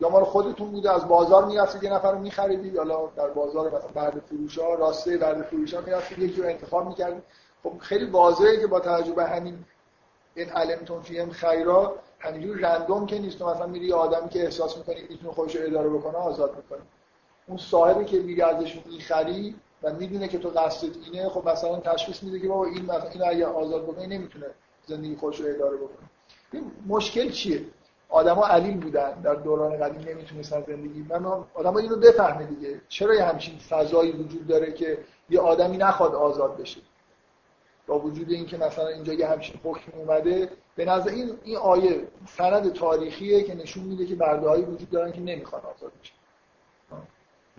یا ما خودتون بوده از بازار می‌رفتید یه نفر رو میخریدی حالا در بازار مثلا برد فروش ها راسته برد فروش ها می‌رفتید یکی رو انتخاب می‌کردید خب خیلی واضحه که با تجربه همین این علمتون فیهم خیرا همینجور رندوم که نیست. مثلا میری یه آدمی که احساس می‌کنی می‌تونه خودش رو اداره بکنه آزاد می‌کنه. اون صاحبی که میری ازش می‌خری و می‌دونه که تو قصدت اینه خب مثلا تشخیص میده که بابا این اینو اگه آزاد بکنه نمی‌تونه زندگی خودش رو اداره بکنه. این مشکل چیه؟ آدما علیل بودن در دوران قدیم نمی‌تونستن زندگی من آدما اینو بفهمه دیگه. چرا یه همچین فضایی وجود داره که یه آدمی نخواد آزاد بشه؟ با وجود اینکه مثلا اینجا یه همچین حکم اومده به نظر این این آیه سند تاریخیه که نشون میده که بردههایی وجود دارن که نمی‌خوان آزاد یعنی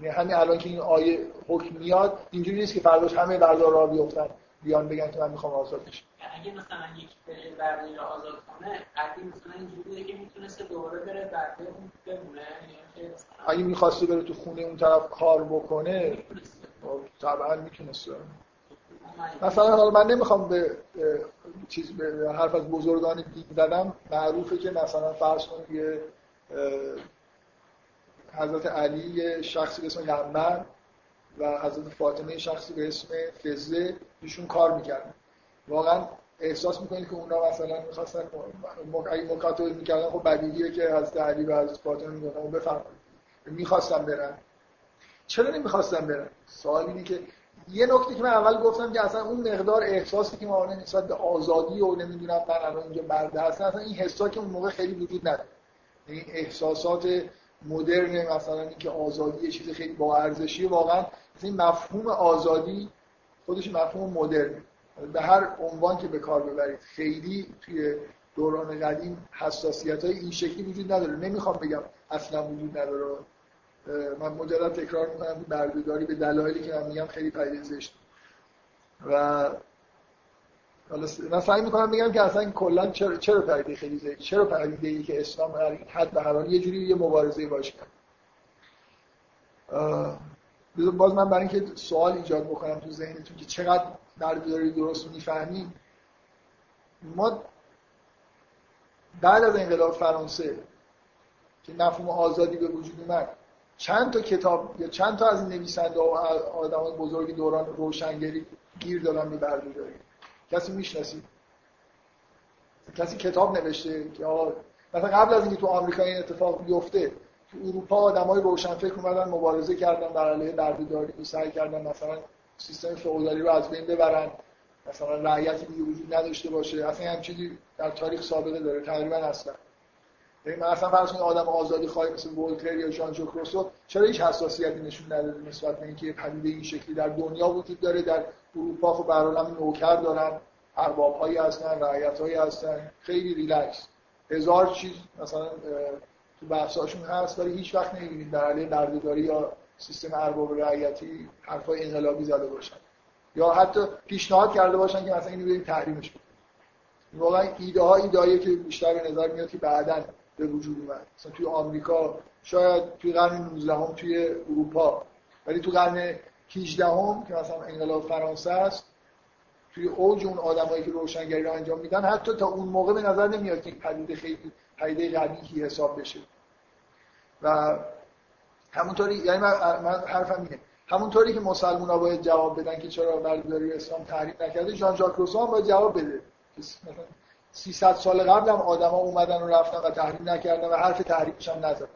همین الان که این آیه حکم میاد اینجوری نیست که فرداش همه بردار را بیفتن. بیان بگن که من می‌خوام آزاد بشم. اگه مثلا یک برده را آزاد کنه قدیم مثلا اینجوریه که می‌تونسته دوباره بره برده اون بمونه. یعنی اگه می‌خواسته بره تو خونه اون طرف کار بکنه طبعا می‌تونسته. مثلا حالا من نمی‌خوام به چیز به حرف از بزرگان دین زدم. معروفه که مثلا فرض کنید یه حضرت علی یه شخصی به اسم یمن و حضرت فاطمه شخصی به اسم فزه ایشون کار می‌کردن. واقعا احساس می‌کنید که اونا مثلا می‌خواستن اگه مکاتبه می‌کردن خب بدیهیه که حضرت علی و حضرت فاطمه میگن بفرمایید. می‌خواستم برن. چرا نمی‌خواستم برن؟ سوال اینه که یه نکته که من اول گفتم که اصلا اون مقدار احساسی که ما نسبت به آزادی و نمی‌دونم من الان اینجا برده هستن اصلا این حسا که اون موقع خیلی وجود نداره. این احساسات مدرن مثلا اینکه آزادی یه چیز خیلی با ارزشی واقعا این مفهوم آزادی خودش مفهوم مدرن. به هر عنوان که به کار ببرید. خیلی توی دوران قدیم حساسیت های این شکلی وجود نداره. نمی‌خوام بگم اصلا وجود نداره. من مجرد تکرار می‌کنم بردهداری به دلایلی که من میگم خیلی پدیده و من سعی می‌کنم بگم که اصلا کلا چرا چرا پدیده خیلی زشت چرا پدیده ای که اسلام هر حد به هر یه جوری یه مبارزه باشه باز من برای اینکه سوال ایجاد بکنم تو ذهنتون که چقدر بردهداری درست می‌فهمیم ما بعد از انقلاب فرانسه که مفهوم آزادی به وجود اومد چند تا کتاب یا چند تا از این نویسنده و آدم بزرگ دوران روشنگری گیر دادن به کسی می‌شناسید کسی کتاب نوشته که مثلا قبل از اینکه تو آمریکا این اتفاق بیفته تو اروپا آدمای روشنفکر اومدن مبارزه کردن در علیه بردهداری سعی کردن مثلا سیستم فئودالی رو از بین ببرن مثلا رعیتی دیگه وجود نداشته باشه. اصلا هم چیزی در تاریخ سابقه داره تقریبا اصلا. یعنی مثلا فرض کنید آدم آزادی خواهی مثل ولتر یا ژان ژاک روسو چرا هیچ حساسیتی نشون نداده نسبت به اینکه پدیده این شکلی در دنیا وجود داره در اروپا؟ خب به هر نوکر دارن ارباب هایی هستن رعیت هستن خیلی ریلکس. هزار چیز مثلا تو بحثاشون هست ولی هیچ وقت نمی‌بینید در علیه بردهداری یا سیستم ارباب رعیتی حرفای انقلابی زده باشن. یا حتی پیشنهاد کرده باشن که مثلا اینو بریم تحریمش کنیم. واقعا ایده ها ایده که بیشتر به نظر میاد که بعدا به وجود اومد. مثلا توی آمریکا شاید توی قرن 19 هم توی اروپا. ولی تو قرن 18 هم که مثلا انقلاب فرانسه است توی اوج اون آدمایی که روشنگری رو انجام میدن حتی تا اون موقع به نظر نمیاد که پدیده خیلی پدیده قبیحی حساب بشه. و همونطوری یعنی من, من حرفم اینه. همونطوری که مسلمان ها باید جواب بدن که چرا بردهداری اسلام تحریم نکرده جان ژاک روسو هم باید جواب بده. مثلا 300 سال قبل هم آدما اومدن و رفتن و تحریم نکردن و حرف تحریمش هم نزدن.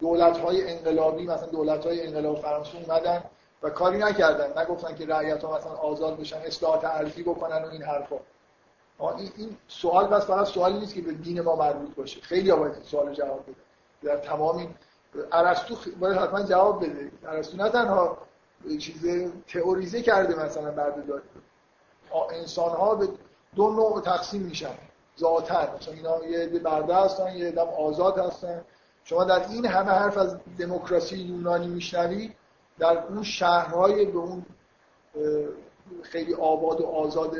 دولت های انقلابی مثلا دولت های انقلاب فرانسه اومدن و کاری نکردن. نگفتن که رعیت ها مثلا آزاد بشن اصلاحات ارضی بکنن و این حرفا. این, این سوال بس فقط سوالی نیست که به دین ما مربوط باشه. خیلی باید این سوال جواب بده در تمام این ارسطو باید حتما جواب بده. ارسطو نه تنها چیز تئوریزه کرده مثلا بردهداری. انسان ها به دو نوع تقسیم میشن. ذاتن مثلا اینا یه عده برده هستن یه عده آزاد هستن. شما در این همه حرف از دموکراسی یونانی میشنوی در اون شهرهای به اون خیلی آباد و آزاد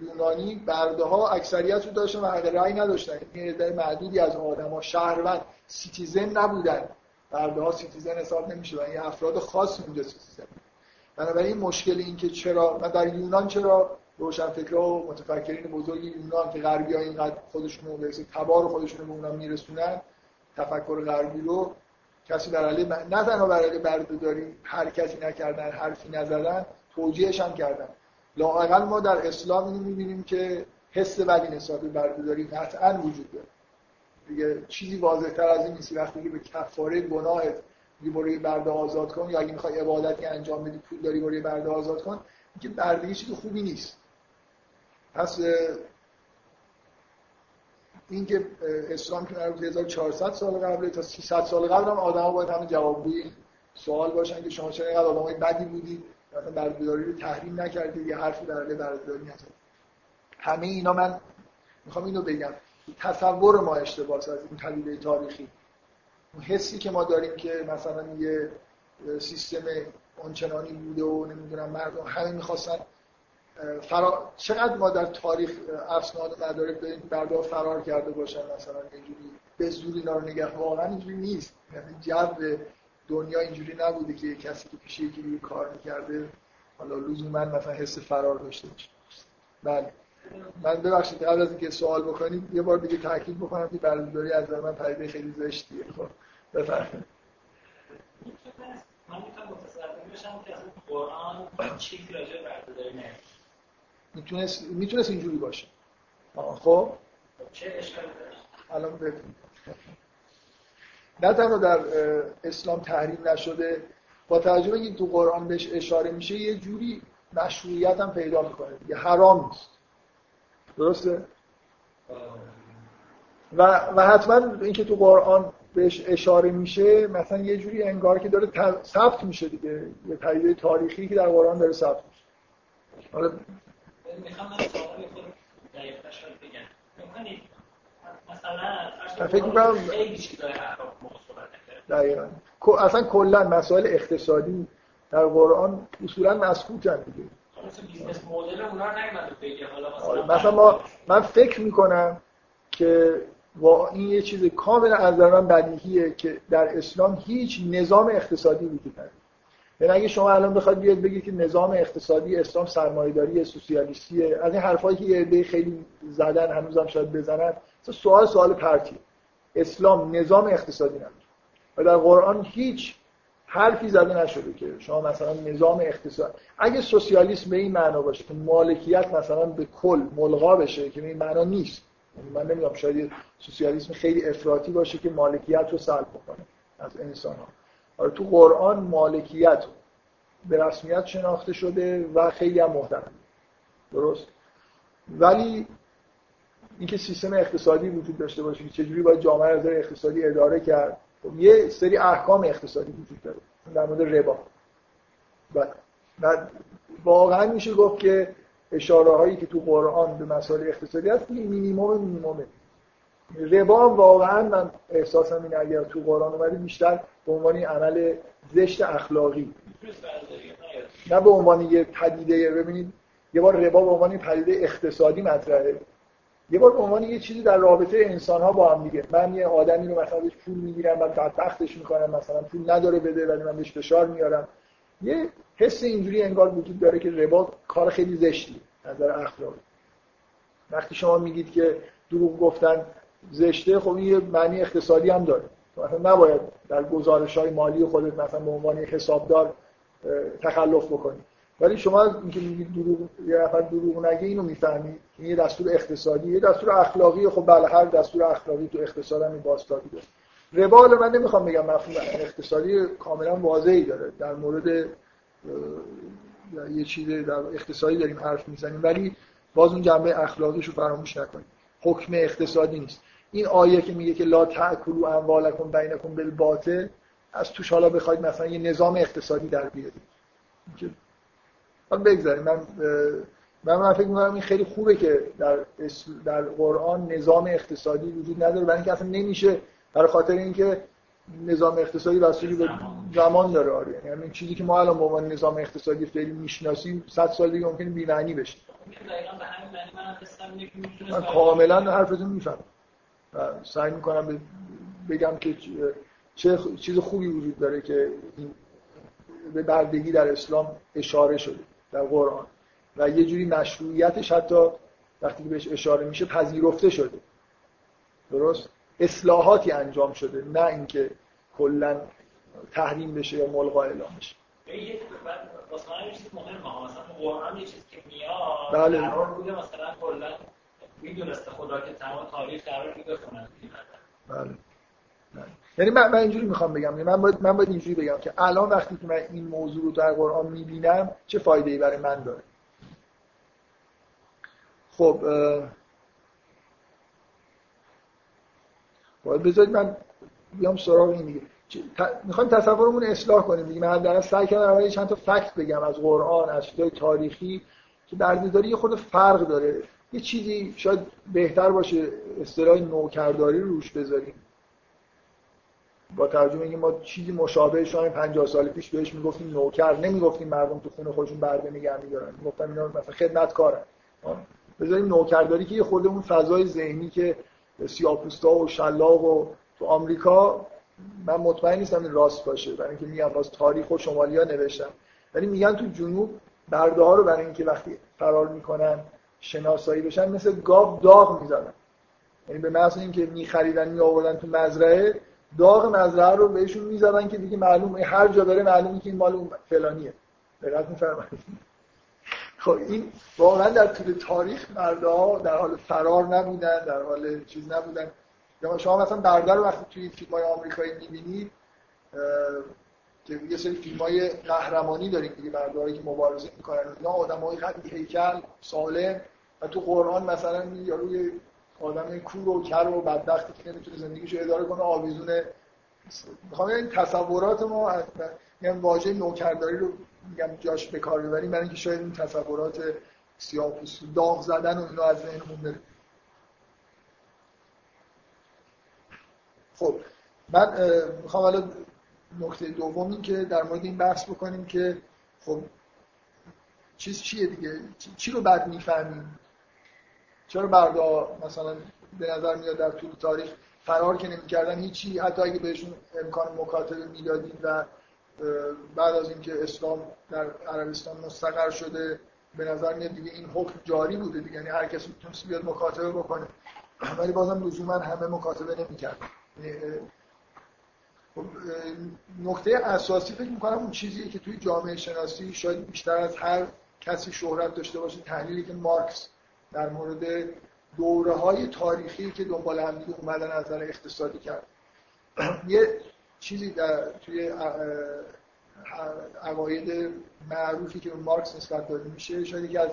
یونانی برده ها اکثریت رو داشتن و حق رأی نداشتن. این عده معدودی از آدم شهروند citizen نبودن. برده ها citizen حساب نمیشه و این افراد خاص اونجا citizen بنابراین مشکل این که چرا من در یونان چرا روشنفکرها و متفکرین بزرگ یونان که غربی ها اینقدر خودشون رو به تبار خودشون به اونها میرسونن تفکر غربی رو کسی در علیه نه تنها برای بردهداری حرکتی نکردن حرفی نزدن توجیهش هم کردن. لااقل ما در اسلام اینو می‌بینیم که حس بدی نسبت به بردهداری قطعا وجود داره. دیگه چیزی واضح تر از این نیست. وقتی که به کفاره گناهت میگه برای برده آزاد کن یا اگه می‌خوای عبادتی انجام بدی پول داری برای برده آزاد کن میگه بردگی چیز خوبی نیست. پس اینکه اسلام که مربوط 1400 سال قبل تا 300 سال قبل هم آدما باید همین جوابگوی سوال باشن که شما چرا اینقدر آدمای بدی بودید مثلا بردهداری رو تحریم نکردید یه حرفی در بردهداری نزدید همه اینا من می‌خوام اینو بگم. تصور ما اشتباه از این پدیده تاریخی. اون حسی که ما داریم که مثلا یه سیستم آنچنانی بوده و نمی‌دونم مردم همه می‌خواستن فرا... چقدر ما در تاریخ و مدارک داریم بردا فرار کرده باشن مثلا اینجوری به زور اینا رو نگه واقعا اینجوری نیست. یعنی جو دنیا اینجوری نبوده که کسی که پیش یکی کار می‌کرده حالا لزوما مثلا حس فرار داشته باشه. بله. من ببخشید قبل از اینکه سوال بکنید یه بار دیگه تاکید بکنم که بردهداری از من پدیده خیلی زشتیه. خب بفرمایید. من می‌تونم متصور بشم که از قرآن چیزی راجع به می‌تونست می‌تونست اینجوری باشه. خب. چه اشکالی داره الان ببینید نه تنها در اسلام تحریم نشده با توجه به تو قرآن بهش اشاره میشه یه جوری مشروعیت هم پیدا می‌کنه. یه حرام نیست. درسته؟ و, و حتما اینکه تو قرآن بهش اشاره میشه مثلا یه جوری انگار که داره ثبت میشه دیگه. یه پدیده تاریخی که در قرآن داره ثبت میشه. حالا می‌خوام من سوالی خود دقیق بگم. مثلا فکر می‌کنم دقیقا. اصلا کلا مسائل اقتصادی در قرآن اصولا مسکوتن دیگه. آره، مثلا ما من فکر می‌کنم که این یه چیز کاملا از نظر من بدیهیه که در اسلام هیچ نظام اقتصادی وجود نداره. یعنی اگه شما الان بخواید بیاد بگید که نظام اقتصادی اسلام سرمایه‌داری سوسیالیستیه از این حرفایی که یه خیلی زدن هنوزم شاید بزنن سوال سوال پرتی. اسلام نظام اقتصادی نداره و در قرآن هیچ حرفی زده نشده که شما مثلا نظام اقتصاد اگه سوسیالیسم به این معنا باشه که مالکیت مثلا به کل ملغا بشه که این معنا نیست. یعنی من نمی‌دونم شاید سوسیالیسم خیلی افراطی باشه که مالکیت رو سلب بکنه از انسان ها تو قرآن مالکیت به رسمیت شناخته شده و خیلی هم محترم. درست؟ ولی اینکه سیستم اقتصادی وجود داشته باشه که چجوری باید جامعه از اقتصادی اداره کرد خب یه سری احکام اقتصادی وجود داره در مورد ربا. و واقعا میشه گفت که اشاره هایی که تو قرآن به مسائل اقتصادی هست این مینیموم مینیمومه ربا واقعا من احساسم این اگر تو قرآن اومده بیشتر به عنوان عمل زشت اخلاقی. نه به عنوان یه پدیده ببینید یه بار ربا به عنوان پدیده اقتصادی مطرحه. یه بار به عنوان یه چیزی در رابطه انسان ها با هم دیگه. من یه آدمی رو مثلا بهش پول می‌گیرم و بعد تختش می‌کنم مثلا پول نداره بده ولی من بهش فشار میارم. یه حس اینجوری انگار وجود داره که ربا کار خیلی زشتی نظر اخلاقی. وقتی شما میگید که دروغ گفتن زشته خب یه معنی اقتصادی هم داره. مثلا نباید در گزارش های مالی خودت مثلا به عنوان حسابدار تخلف بکنی. ولی شما اینکه میگید دروغ یه نفر دروغ نگه اینو می‌فهمید این یه دستور اقتصادی یه دستور اخلاقی. خب بله هر دستور اخلاقی تو اقتصاد هم این بازتابی داره. ربال من نمی‌خوام بگم مفهوم اقتصادی کاملا واضحی داره. در مورد یه چیز در اقتصادی داریم حرف می‌زنیم. ولی باز اون جنبه اخلاقیش رو فراموش نکنیم حکم اقتصادی نیست. این آیه که میگه که لا تاکلوا اموالکم بینکم بالباطل از توش حالا بخواید مثلا یه نظام اقتصادی در بیارید. حالا بگذاریم. من من, من فکر می‌کنم این خیلی خوبه که در در قرآن نظام اقتصادی وجود نداره برای اینکه اصلا نمیشه برای خاطر اینکه نظام اقتصادی بستگی به زمان داره. آره. یعنی این چیزی که ما الان به عنوان نظام اقتصادی فعلی می‌شناسیم 100 سال دیگه ممکنه بی معنی بشه من کاملا حرفتون می‌فهمم. و سعی می‌کنم بگم که چه چیز خوبی وجود داره که به بردگی در اسلام اشاره شده در قرآن. و یه جوری مشروعیتش حتی وقتی که بهش اشاره میشه پذیرفته شده. درست؟ اصلاحاتی انجام شده نه اینکه کلا تحریم بشه یا ملغا اعلام بشه. یه چیز مهمه مثلا قرآن یه چیزی که میاد بله. قرار بوده مثلا کلا می‌دونسته خدا که تمام تاریخ قرار بخونن. بله. یعنی من, من اینجوری می‌خوام بگم. یعنی من باید من باید اینجوری بگم که الان وقتی که من این موضوع رو در قرآن می‌بینم چه فایده ای برای من داره؟ خب باید بذارید من بیام سراغ این دیگه. می‌خوایم تصورمون اصلاح کنیم دیگه. من در سعی کردم اول چند تا فکت بگم از قرآن از چیزای تاریخی که بردهداری یه خود فرق داره. یه چیزی شاید بهتر باشه اصطلاح نوکرداری رو روش بذاریم. با ترجمه اینکه ما چیزی مشابه شاید 50 سال پیش بهش می‌گفتیم نوکر نمی‌گفتیم مردم تو خونه خودشون برده نگه میدارن. می‌گفتن اینا مثلا خدمتکارن بذاریم نوکرداری که یه خود اون فضای ذهنی که سیاپوستا و شلاق و تو آمریکا من مطمئن نیستم این راست باشه. برای اینکه میگم باز تاریخ و شمالیا نوشتم ولی میگن تو جنوب برده ها رو برای اینکه وقتی فرار می‌کنن شناسایی بشن مثل گاو داغ می‌زدن. یعنی به محض اینکه میخریدن می آوردن تو مزرعه داغ مزرعه رو بهشون می‌زدن که دیگه معلومه هر جا داره معلومه که این مال اون فلانیه. دقت میفرمایید. خب این واقعا در طول تاریخ ها در حال فرار نبودن در حال چیز نبودن. شما مثلا برده رو وقتی توی فیلم های آمریکایی می‌بینید که یه سری فیلم های قهرمانی داریم دیگه برداری که مبارزه می‌کنن اینا آدم های قد هیکل سالم و تو قرآن مثلا یا روی آدم کور و کر و بدبختی که نمی‌تونه زندگیشو اداره کنه آویزونه می‌خوام این تصورات ما میگم واژه نوکرداری رو میگم جاش به کار ببریم برای اینکه شاید این تصورات سیاه داغ زدن و اینا از ذهنمون بره. خب من می‌خوام حالا نکته دوم این که در مورد این بحث بکنیم که خب چیز چیه دیگه؟ چی رو بعد می‌فهمیم؟ چرا بردا مثلا به نظر میاد در طول تاریخ فرار که نمی‌کردن؟ هیچی. حتی اگه بهشون امکان مکاتبه می‌دادیم و بعد از اینکه اسلام در عربستان مستقر شده به نظر میاد دیگه این حکم جاری بوده دیگه. یعنی هر کسی می‌تونست بیاد مکاتبه بکنه. ولی بازم لزوما همه مکاتبه نمی‌کرد یعنی، نکته اساسی فکر می‌کنم اون چیزیه که توی جامعه شناسی شاید بیشتر از هر کسی شهرت داشته باشه تحلیلی که مارکس در مورد دوره های تاریخی که دنبال هم اومدن از نظر اقتصادی کرد. یه چیزی در توی عقاید معروفی که مارکس نسبت داده میشه شاید یکی از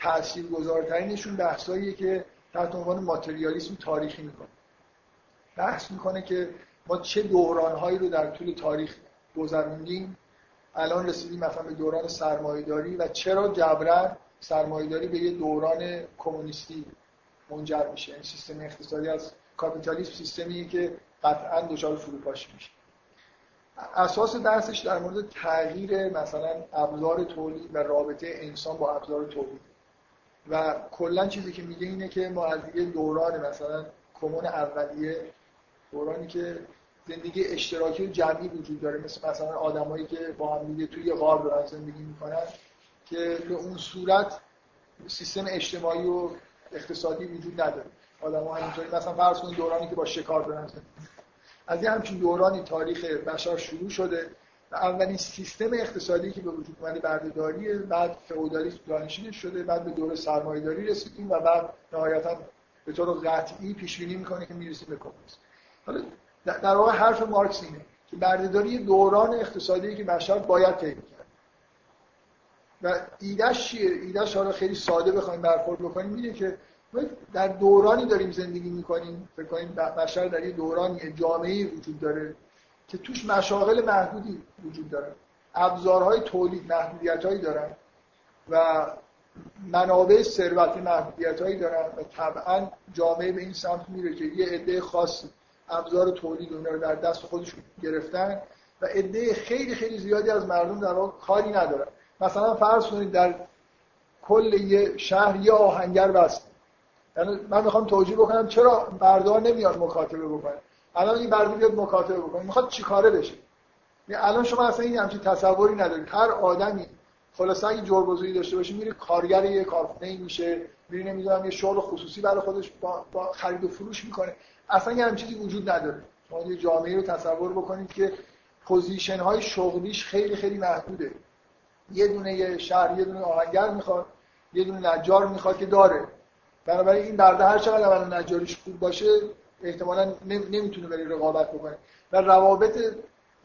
تاثیرگذارترینشون بحثاییه که تحت عنوان ماتریالیسم تاریخی می‌کنه. بحث می‌کنه که ما چه دورانهایی رو در طول تاریخ گذروندیم؟ الان رسیدیم مثلا به دوران سرمایه‌داری و چرا جبران سرمایه‌داری به یه دوران کمونیستی منجر میشه؟ این یعنی سیستم اقتصادی از کاپیتالیسم سیستمیه که قطعا دچار فروپاشی میشه. اساس درسش در مورد تغییر مثلا ابزار تولید و رابطه انسان با ابزار تولید. و کلا چیزی که میگه اینه که ما از یه دوران مثلا کمون اولیه دورانی که زندگی اشتراکی و جمعی وجود داره مثل مثلا آدمایی که با هم دیگه توی غار دارن زندگی می‌کنن که به اون صورت سیستم اجتماعی و اقتصادی وجود نداره. آدم ها همینطوری مثلا فرض کنید دورانی که با شکار دارن از یه همچین دورانی تاریخ بشر شروع شده و اولین سیستم اقتصادی که به وجود اومده بردهداریه بعد فئودالیسم جانشینش شده بعد به دوره سرمایه‌داری رسیدیم و بعد نهایتا به طور قطعی پیش بینی می‌کنه که می‌رسیم به کمونیسم. در واقع حرف مارکس اینه که بردهداری دوران اقتصادی که بشر باید طی کرد و ایدهش چیه؟ ایدهش حالا خیلی ساده بخوایم برخورد بکنیم اینه که در دورانی داریم زندگی می‌کنیم. فکر کنیم بشر در یه دورانی جامعه وجود داره که توش مشاغل محدودی وجود داره. ابزارهای تولید محدودیتهایی دارن و منابع ثروت محدودیتهایی دارن و طبعا جامعه به این سمت میره که یه عده خاص ابزار تولید اونها رو در دست خودشون گرفتن و عده خیلی خیلی زیادی از مردم در واقع کاری ندارن. مثلا فرض کنید در کل یه شهر یه آهنگر بست یعنی من می‌خوام توجیه بکنم چرا برده نمیاد مکاتبه بکنه. الان این برده بیاد مکاتبه بکنه. می‌خواد چیکاره بشه؟ یعنی الان شما اصلا این همچین تصوری ندارید. هر آدمی خلاصه اگه جربوزویی داشته باشه میره کارگر یه کارخونه ای میشه میره نمی‌دونم یه شغل خصوصی برای خودش با, با خرید و فروش می‌کنه. اصلا یه چیزی وجود نداره. شما یه جامعه رو تصور بکنید که پوزیشن های شغلیش خیلی خیلی محدوده. یه دونه یه شهر یه دونه آهنگر می‌خواد یه دونه نجار می‌خواد که داره. بنابراین این برده هر چقدر اول نجاریش خوب باشه احتمالا نمی‌تونه بری رقابت بکنه. و روابط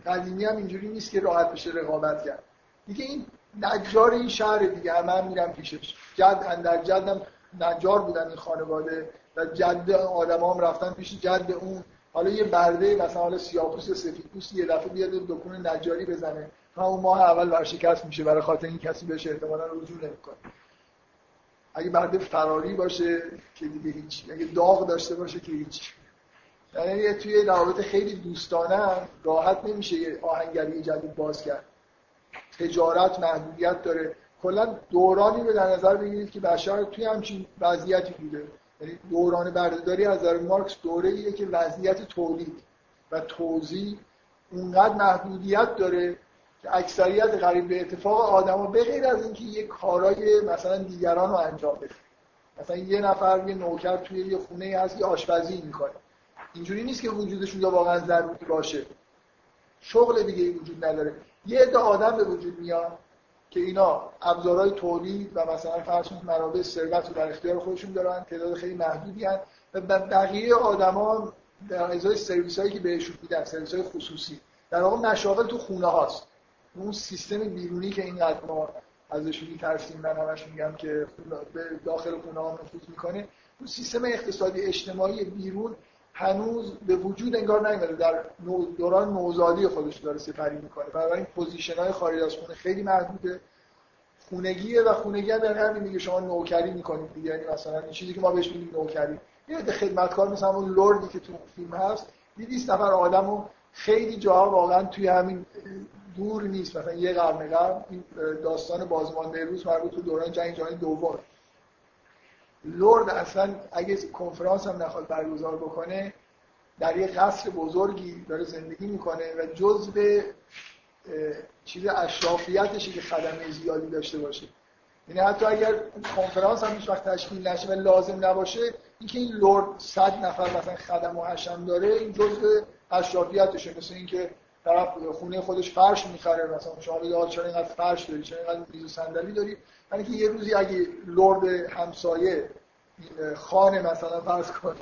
قدیمی هم اینجوری نیست که راحت بشه رقابت کرد. دیگه این نجار این شهر دیگه همه هم میرم پیشش. جد اندر جدم نجار بودن این خانواده. و جد آدم هم رفتن پیش جد اون. حالا یه برده مثلا حالا سیاپوس سفیدپوست یه دفعه بیاد دکون نجاری بزنه. اون ماه اول ورشکست میشه برای خاطر این کسی بهش احتمالا رجوع نمی‌کنه. اگه برده فراری باشه که دیگه هیچ اگه داغ داشته باشه که هیچ. یعنی توی روابط خیلی دوستانه راحت نمیشه یه آهنگری جدید باز کرد. تجارت محدودیت داره. کلا دورانی رو در نظر بگیرید که بشر توی همچین وضعیتی بوده. یعنی دوران بردهداری از نظر مارکس دوره ایه که وضعیت تولید و توزیع اونقدر محدودیت داره که اکثریت قریب به اتفاق آدما به غیر از اینکه یه کارای مثلا دیگران رو انجام بده. مثلا یه نفر یه نوکر توی یه خونه هست یه آشپزی می‌کنه. اینجوری نیست که وجودشون یا واقعا ضروری باشه. شغل دیگه وجود نداره. یه عده آدم به وجود میاد که اینا ابزارهای تولید و مثلا فرض منابع ثروت رو در اختیار خودشون دارن تعداد خیلی محدودی هن و بقیه آدما در ازای سرویس هایی که بهشون میدن سرویس های خصوصی. در واقع مشاغل تو خونه هاست. اون سیستم بیرونی که اینقدر ما ازش میترسیم من همش میگم که به داخل خونه ها نفوذ می‌کنه اون سیستم اقتصادی اجتماعی بیرون هنوز به وجود انگار نیومده در دوران نوزادی خودش داره سپری می‌کنه. بنابراین position های خارج از خونه خیلی محدوده. خونگیه و خونگی هم در همین میگه شما نوکری می‌کنید دیگه. یعنی مثلا این چیزی که ما بهش میگیم نوکری. یه خدمتکار مثلا اون لوردی که تو فیلم هست 200 نفر آدمو خیلی جاها واقعا توی همین دور نیست. مثلا یه قرن قبل این داستان بازمانده روز مربوط به دوران جنگ جهانی دوم. لرد اصلا اگه کنفرانس هم نخواد برگزار بکنه در یه قصر بزرگی داره زندگی می‌کنه و جزء چیز اشرافیتشه که خدمه زیادی داشته باشه. یعنی حتی اگر کنفرانس هم هیچ وقت تشکیل نشه و لازم نباشه اینکه این لرد صد نفر مثلا خدم و حشم داره این جزء اشرافیتشه. مثل اینکه طرف خونه خودش فرش می‌خره مثلا شما بگید چرا اینقدر فرش داری؟ چرا اینقدر میز و صندلی داری؟ یعنی که یه روزی اگه لرد همسایه خانه مثلا فرض کن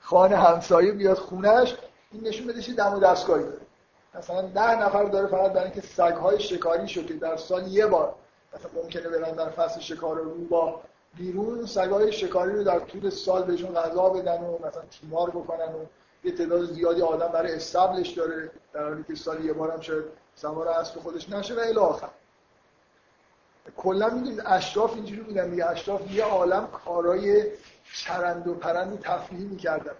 خانه همسایه بیاد خونش این نشون بده دم و دستگاهی داره. مثلا ده نفر داره فقط برای اینکه سگهای شکاری شد که در سال یه بار مثلا ممکنه برن در فصل شکار رو با بیرون سگهای شکاری رو در طول سال بهشون غذا بدن و مثلا تیمار بکنن و یه تعداد زیادی آدم برای استبلش داره در حالی که سال یه بارم شاید سوار اسب خودش نشه و الی آخر. کلا می‌دونید اشراف اینجوری بودن دیگه اشراف یه عالم کارای چرند و پرند تفریحی می‌کردن.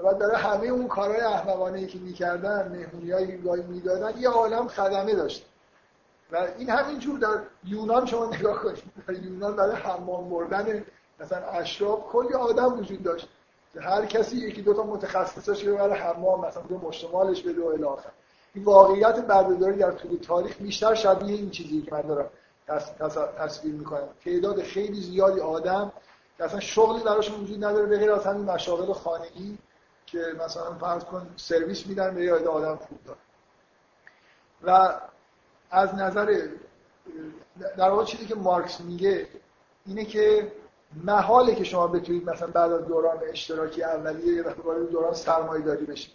و برای همه اون کارهای احمقانه که می‌کردن مهمونی گاهی می‌دادن یه عالم خدمه داشت. و این همینجور در یونان شما نگاه کنید. در یونان برای حمام بردن مثلا اشراف کلی آدم وجود داشت. هر کسی یکی دو تا متخصصش رو برای حمام مثلا دو مشتمالش بده و الی این واقعیت بردهداری در طول تاریخ بیشتر شبیه این چیزی که من دارم تصویر می‌کنم. تعداد خیلی زیادی آدم که اصلا شغلی براشون وجود نداره به غیر از همین مشاغل خانگی که مثلا فرض کن سرویس میدن به یاد آدم خوب داره و از نظر در واقع چیزی که مارکس میگه اینه که محاله که شما بتونید مثلا بعد از دوران اشتراکی اولیه وارد دوران سرمایه داری بشید.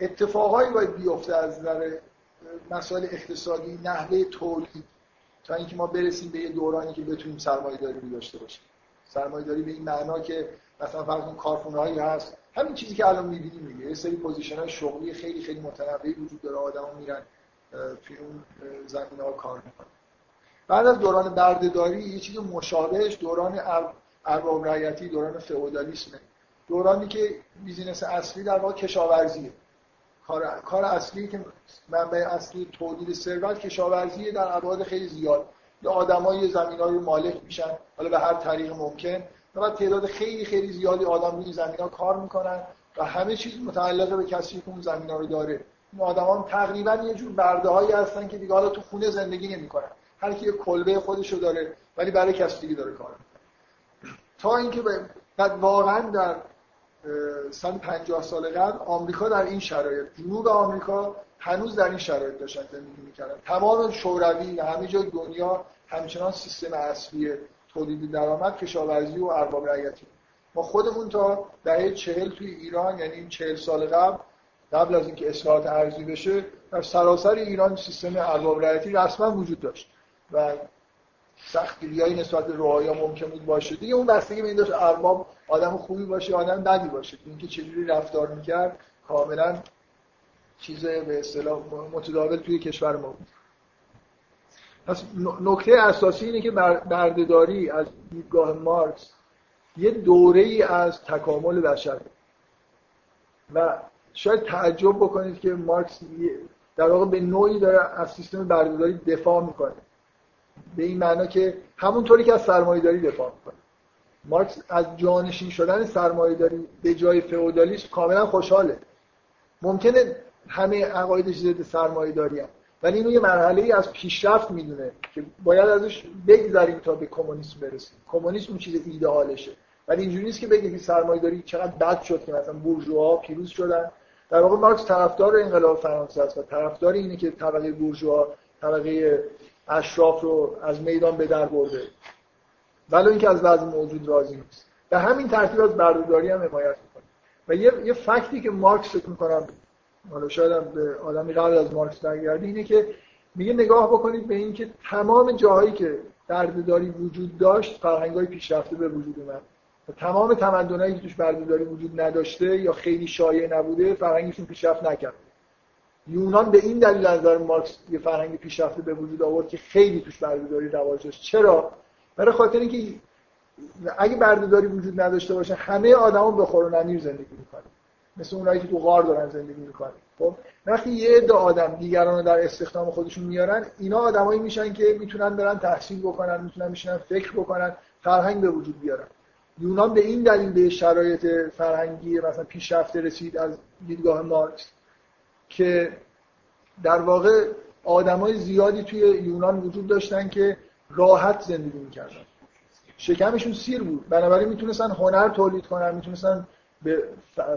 اتفاقایی باید بیفته از نظر مسائل اقتصادی نحوه تولید تا اینکه ما برسیم به یه دورانی که بتونیم سرمایه داری داشته باشیم. سرمایه داری به این معنا که مثلا فرض کن کارخونه‌ای هست. همین چیزی که الان می‌بینیم میگه یه سری پوزیشن های شغلی خیلی خیلی متنوعی وجود داره. آدما میرن توی اون زمینه‌ها کار می‌کنن. بعد از دوران بردهداری یه چیز مشابهش دوران ارباب رعیتی دوران فئودالیسمه. دورانی که بیزینس اصلی در واقع کشاورزیه. کار, کار اصلی که منبع اصلی تولید ثروت کشاورزی در ابعاد خیلی زیاد. یا آدمای زمینا رو مالک میشن حالا به هر طریق ممکن. و تعداد خیلی خیلی زیادی آدم روی زمینا کار می‌کنن و همه چیز متعلق به کسی که اون زمینا رو داره. این آدما تقریبا یه جور برده هایی هستن که دیگه حالا تو خونه زندگی نمی‌کنن. هر کی کلبه خودشو داره ولی برای کسی دیگه داره کار تا اینکه بعد واقعا در 150 سال قبل آمریکا در این شرایط جنوب آمریکا هنوز در این شرایط داشتن زندگی می‌کردن. تمام شوروی و همه جای دنیا همچنان سیستم اصلی تولید درآمد کشاورزی و ارباب رعیتی. ما خودمون تا دهه چهل توی ایران یعنی چهل سال قبل قبل از اینکه اصلاحات ارزی بشه در سراسر ایران سیستم ارباب رعیتی رسما وجود داشت. و سختگیریایی نسبت به ممکن بود باشه. دیگه اون بستگی به این داشت ارباب آدم خوبی باشه آدم بدی باشه. اینکه چجوری رفتار می‌کرد کاملا چیز به اصطلاح متداول توی کشور ما بود. پس نکته اساسی اینه که بردهداری از دیدگاه مارکس یه دوره ای از تکامل بشر. و شاید تعجب بکنید که مارکس در واقع به نوعی داره از سیستم بردهداری دفاع می‌کنه. به این معنا که همونطوری که از سرمایه‌داری دفاع می‌کنه. مارکس از جانشین شدن سرمایه‌داری به جای فئودالیسم کاملا خوشحاله. ممکنه همه عقایدش ضد سرمایه‌داری ولی اینو یه مرحله ای از پیشرفت می‌دونه که باید ازش بگذریم تا به کمونیسم برسیم. کمونیسم اون چیز ایدئالشه ولی اینجوری نیست که بگه که سرمایه‌داری چقدر بد شد که مثلا بورژوا پیروز شدن. در واقع مارکس طرفدار انقلاب فرانسه است و طرفدار اینه که طبقه بورژوا طبقه اشراف رو از میدان به در برده. ولی اینکه از وضع موجود راضی نیست. به همین ترتیب از بردهداری هم حمایت می‌کنه. و یه, یه فکتی که مارکس فکر می‌کنم حالا شاید به آدمی قبل از مارکس برگرده اینه که میگه نگاه بکنید به اینکه تمام جاهایی که بردهداری وجود داشت فرهنگ‌های پیشرفته به وجود اومد. و تمام تمدنایی که توش بردهداری وجود نداشته یا خیلی شایع نبوده فرهنگشون پیشرفت نکرد. یونان به این دلیل از نظر مارکس یه فرهنگ پیشرفته به وجود آورد که خیلی توش بردهداری رواج داشت. چرا؟ برای خاطر اینکه اگه بردهداری وجود نداشته باشه همه آدما به خور و نمیر زندگی می‌کنن. مثل اونایی که تو غار دارن زندگی می‌کنن. خب؟ وقتی یه عده آدم دیگران رو در استخدام خودشون میارن اینا آدمایی میشن که می‌تونن برن تحصیل بکنن می‌تونن میشن فکر بکنن فرهنگ به وجود بیارن. یونان به این دلیل به شرایط فرهنگی مثلا پیشرفته رسید از دیدگاه مارکس. که در واقع آدمای زیادی توی یونان وجود داشتن که راحت زندگی می‌کردن. شکمشون سیر بود. بنابراین می‌تونستن هنر تولید کنن می‌تونستن به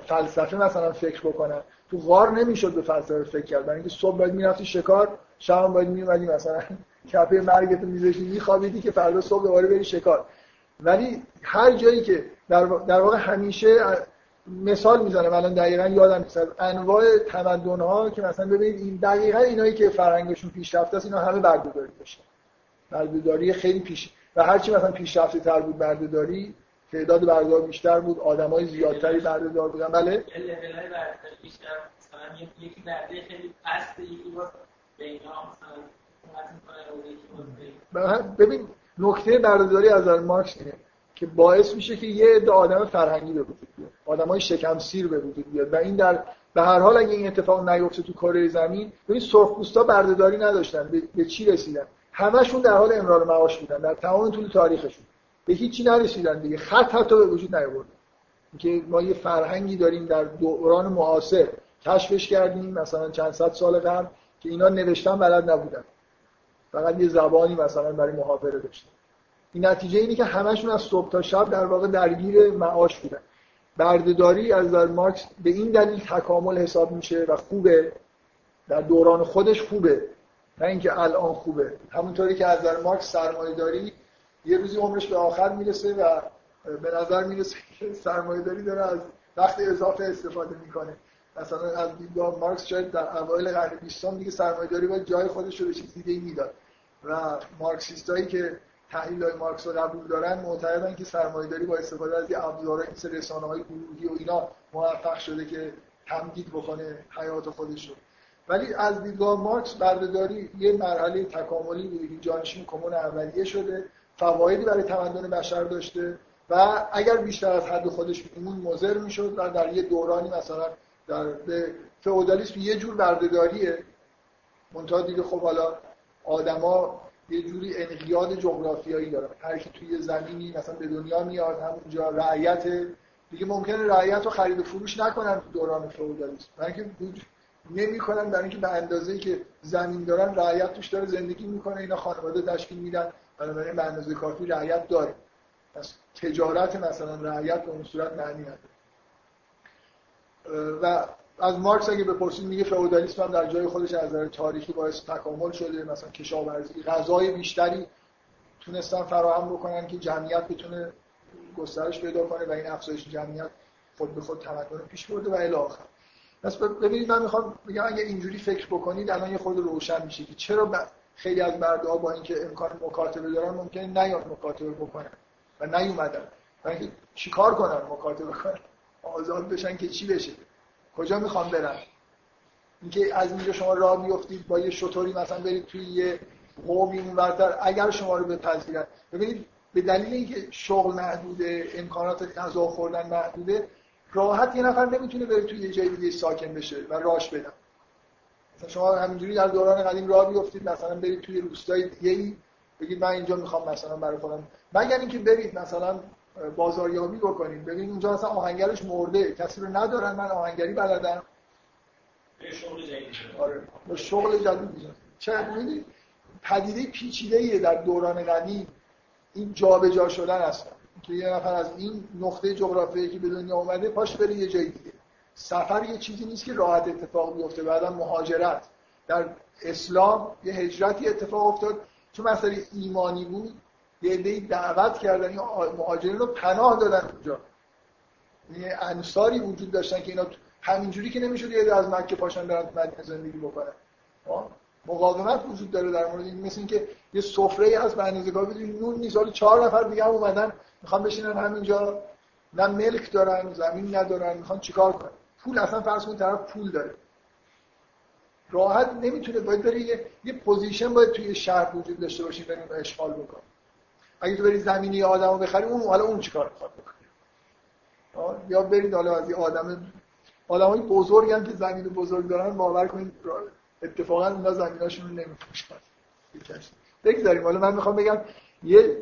فلسفه مثلا فکر بکنن. تو غار نمی‌شد به فلسفه فکر کرد. برای اینکه صبح باید می‌رفتی شکار شب باید میومدی مثلا کپه مرگت رو میذاشتی میخوابیدی که فردا صبح دوباره بری شکار. ولی هر جایی که در, واقع همیشه مثال می‌زنم الان دقیقا یادم نیست. انواع تمدن ها که مثلا ببینید این دقیقا اینایی که فرهنگشون پیشرفته است اینا همه بردهداری داشتن بردهداری خیلی پیش و هرچی مثلا پیشرفته تر بود بردهداری تعداد بردهدار بیشتر بود آدمای زیادتری بردهدار بودن. بله؟ یکی برده خیلی پست یکی ببین نکته بردهداری از مارکس اینه. که باعث میشه که یه عده آدم فرهنگی به وجود بیاد آدمای شکم سیر به وجود بیاد. و این در به هر حال اگه این اتفاق نیفته تو کره زمین ببین سرخپوستا بردهداری نداشتن به،, به چی رسیدن؟ همشون در حال امرار معاش بودن در تمام طول تاریخشون. به هیچی نرسیدن دیگه. خط حتی به وجود نیاورد که ما یه فرهنگی داریم در دوران معاصر کشفش کردیم مثلا چند صد سال قبل که اینا نوشتن بلد نبودن. فقط یه زبانی مثلا برای محاوره داشتن. این نتیجه اینه که همشون از صبح تا شب در واقع درگیر معاش بودن. بردهداری از در مارکس به این دلیل تکامل حساب میشه و خوبه. در دوران خودش خوبه. نه اینکه الان خوبه. همونطوری که از در مارکس سرمایه داری یه روزی عمرش به آخر می‌رسه و به نظر می‌رسه که سرمایه داری داره از وقت اضافه استفاده می‌کنه. مثلا از دیدگاه مارکس شاید در اوایل قرن 20 دیگه سرمایه داری باید جای خودش رو به چیز دیگه می‌داد. و مارکسیستایی که تحلیل های مارکس رو قبول دارن معتقدن که سرمایه داری با استفاده از یه ابزارهای مثل رسانه گروهی و اینا موفق شده که تمدید بکنه حیات خودش رو. ولی از دیدگاه مارکس بردهداری یه مرحله تکاملی بوده که جانشین کمون اولیه شده فوایدی برای تمدن بشر داشته و اگر بیشتر از حد خودش میمون مضر می‌شد و در یه دورانی مثلا در به فئودالیسم یه جور بردهداریه. منتها دیگه خب حالا آدما یه جوری انقیاد جغرافیایی داره. هر کی توی زمینی مثلا به دنیا میاد همونجا رعیت دیگه ممکنه رعیت رو خرید و فروش نکنن تو دوران فئودالیسم. برای اینکه نمی‌کنن برای اینکه به اندازه‌ای که زمین دارن رعیت توش داره زندگی می‌کنه اینا خانواده تشکیل میدن. بنابراین به اندازه کافی رعیت داره. پس تجارت مثلا رعیت به اون صورت معنی نداره. و از مارکس اگه بپرسید میگه فئودالیسم هم در جای خودش از نظر تاریخی باعث تکامل شده مثلا کشاورزی غذای بیشتری تونستن فراهم بکنن که جمعیت بتونه گسترش پیدا کنه و این افزایش جمعیت خود به خود تمدن پیش برده و الی آخر. پس ببینید من می‌خوام بگم اگه اینجوری فکر بکنید الان یه خود روشن میشه که چرا خیلی از ها با اینکه امکان مکاتبه دارن ممکنه نیاد مکاتبه بکنن و نیومدن. و اینکه چیکار کنن مکاتبه کنن؟ آزاد بشن که چی بشه؟ کجا می‌خوام برن؟ اینکه از اینجا شما راه بیفتید با یه شطوری مثلا برید توی یه قومی اونورتر اگر شما رو بپذیرن. ببینید به دلیل اینکه شغل محدوده امکانات غذا خوردن محدوده راحت یه نفر نمی‌تونه بره توی یه جای دیگه ساکن بشه و راش بدن. مثلا شما همینجوری در دوران قدیم راه بیفتید مثلا برید توی روستای دیگه بگید من اینجا می‌خوام مثلا برای خودم. مگر اینکه برید مثلا بازاریابی بکنید ببین اونجا مثلا آهنگرش مرده. کسی رو ندارن من آهنگری بلدم. شغل جدید آره. شغل جدید چه پدیده پیچیده در دوران قدیم. این جابجا شدن هستن که یه نفر از این نقطه جغرافیایی که به دنیا اومده پاش بره یه جای دیگه. سفر یه چیزی نیست که راحت اتفاق بیفته. بعدا مهاجرت. در اسلام یه هجرتی اتفاق افتاد. چون مسئله ایمانی بود یه دعوت کردن این مهاجرین رو پناه دادن اونجا. یه انصاری وجود داشتن که اینا همینجوری که نمی‌شد یه از مکه پاشن برن مدینه زندگی بکنن. مقاومت وجود داره در مورد این مثل اینکه یه سفره هست به اندازه کافی نون نیست حالا چهار نفر دیگه هم اومدن می‌خوان بشینن همینجا. نه ملک دارن زمین ندارن می‌خوان چیکار کنن؟ پول اصلا فرض کن طرف پول داره. راحت نمی‌تونه باید بری یه, یه position باید توی شهر وجود داشته باشی بریم اشغال بکن اگه تو بری زمینی آدمو بخری اون حالا اون چیکار می‌خواد بکنه؟ یا برید حالا از آدم آدمای بزرگن که زمین بزرگ دارن باور کنید اتفاقا اونا زمیناشون رو نمیفروشن. بگذاریم. حالا من می‌خوام بگم یه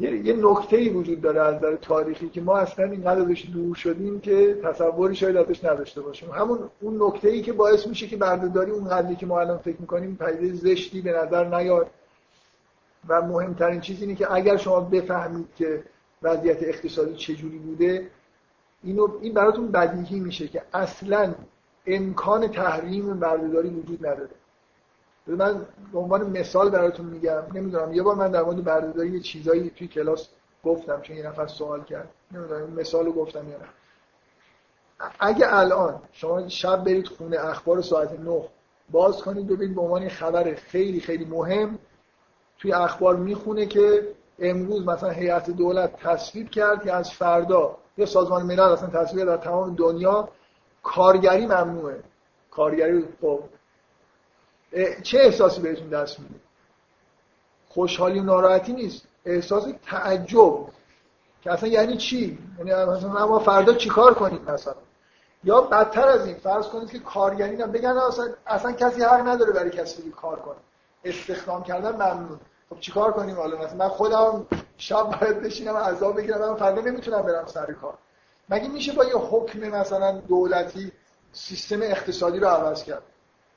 یه, نکته ای وجود داره از نظر تاریخی که ما اصلا اینقدر ازش دور شدیم که تصوری شاید ازش نداشته باشیم. همون اون نکته ای که باعث میشه که بردهداری اون قدری که ما الان فکر می‌کنیم پدیده زشتی به نظر نیاد. و مهمترین چیز اینه که اگر شما بفهمید که وضعیت اقتصادی چجوری بوده اینو این براتون بدیهی میشه که اصلا امکان تحریم بردهداری وجود نداره. من به عنوان مثال براتون میگم. نمی‌دونم یه بار من در مورد بردهداری یه چیزایی توی کلاس گفتم چون یه نفر سوال کرد. نمی‌دونم این گفتم یا نه. اگه الان شما شب برید خونه اخبار ساعت 9 باز کنید ببینید به عنوان خبر خیلی خیلی مهم توی اخبار می‌خونه که امروز مثلا هیئت دولت تصویب کرد که از فردا یا سازمان ملل اصلا تصویب در تمام دنیا کارگری ممنوعه. کارگری خب چه احساسی بهتون دست میده؟ خوشحالی و ناراحتی نیست. احساس تعجب. که اصلا یعنی چی؟ یعنی مثلا ما فردا چیکار کنیم مثلا؟ یا بدتر از این فرض کنید که کارگری هم بگن اصلا, اصلا کسی حق نداره برای کسی کار کنه. استخدام کردن ممنون خب چیکار کنیم؟ حالا مثلا من خودم شب باید بشینم عذاب بگیرم من فردا نمی‌تونم برم سر کار. مگه میشه با یه حکم مثلا دولتی سیستم اقتصادی رو عوض کرد؟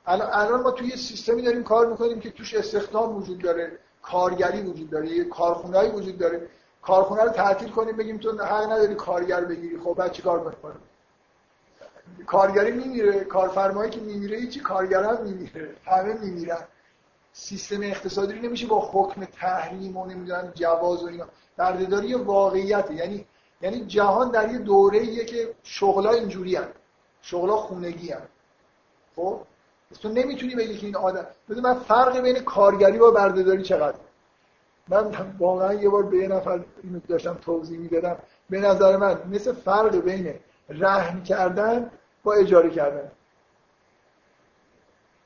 الان ما توی یه سیستمی داریم کار می‌کنیم که توش استخدام وجود داره کارگری وجود داره یه کارخونه‌ای وجود داره. کارخونه رو تعطیل کنیم بگیم تو حق نداری کارگر بگیری خب بعد چیکار کنیم؟ کارگری میمیره کارفرمایی که میمیره چی کارگران میمیره همه میمیرن. سیستم اقتصادی رو نمیشه با حکم تحریم و نمی‌دونم جواز و اینا. بردهداری واقعیت. یعنی یعنی جهان در یه دوره که شغلا اینجوری هست شغلا خونگی هست خب؟ تو نمی‌تونی بگی که این آدم بده من فرق بین کارگری و بردهداری چقدر من واقعا یه بار به یه نفر اینو داشتم توضیح می‌دادم. به نظر من مثل فرق بین رهن کردن با اجاره کردن.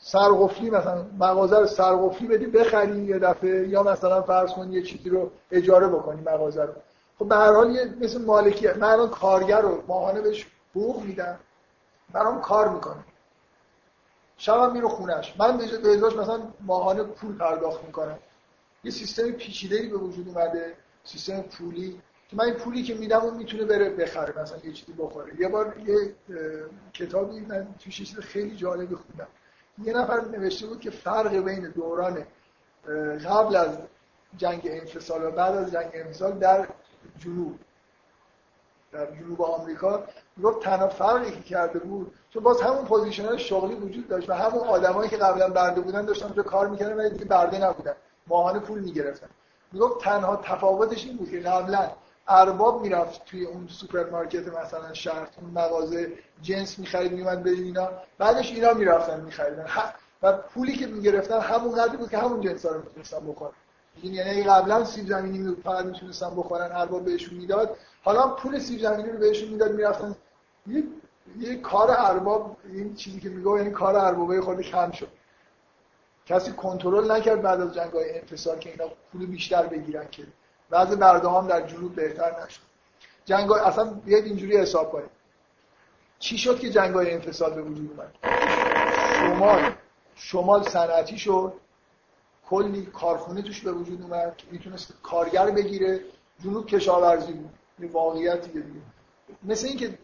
سرقفلی مثلا مغازه رو سرقفلی بدی بخری یه دفعه یا مثلا فرض کن یه چیزی رو اجاره بکنی مغازه رو. خب به هر حال یه مثل مالکی من الان کارگر رو ماهانه بهش حقوق میدم برام کار می‌کنه. شبم میره خونش من به ازاش مثلا ماهانه پول پرداخت می‌کنم. یه سیستم پیچیده به وجود اومده سیستم پولی که من این پولی که میدم اون می‌تونه بره بخره مثلا یه چیزی بخوره. یه بار یه کتابی من توش چیز خیلی جالبی خوندم. یه نفر نوشته بود که فرق بین دوران قبل از جنگ انفصال و بعد از جنگ انفصال در جنوب در جنوب آمریکا گفت تنها فرقی که کرده بود چون باز همون position شغلی وجود داشت و همون آدمایی که قبلا برده بودن داشتن اونجا کار می‌کردن ولی دیگه برده نبودن ماهانه پول می‌گرفتن. می‌گفت تنها تفاوتش این بود که قبلا ارباب می‌رفت توی اون سوپرمارکت مثلا شهر اون مغازه جنس می‌خرید میومد به اینا. بعدش اینا می‌رفتن میخریدن. و پولی که می‌گرفتن همون قدری بود که همون جنسا رو می‌تونستن بخورن. یعنی قبلا سیب زمینی فقط می‌تونستن بخورن ارباب بهشون می‌داد. حالا پول سیب زمینی رو بهشون می‌داد می‌رفتن. یه, یه کار ارباب این چیزی که میگه یعنی کار اربابای خود کم شد. کسی کنترل نکرد بعد از جنگ های انفصال که اینا پول بیشتر بگیرن که بعض برده هم در جنوب بهتر نشد. جنگ های... اصلا بیاید اینجوری حساب کنید چی شد که جنگ های انفصال به وجود اومد؟ شمال. شمال صنعتی شد. کلی کارخونه توش به وجود اومد. می‌تونست کارگر بگیره. جنوب کشاورزی بود. این واقعیتی دیگه مثل اینکه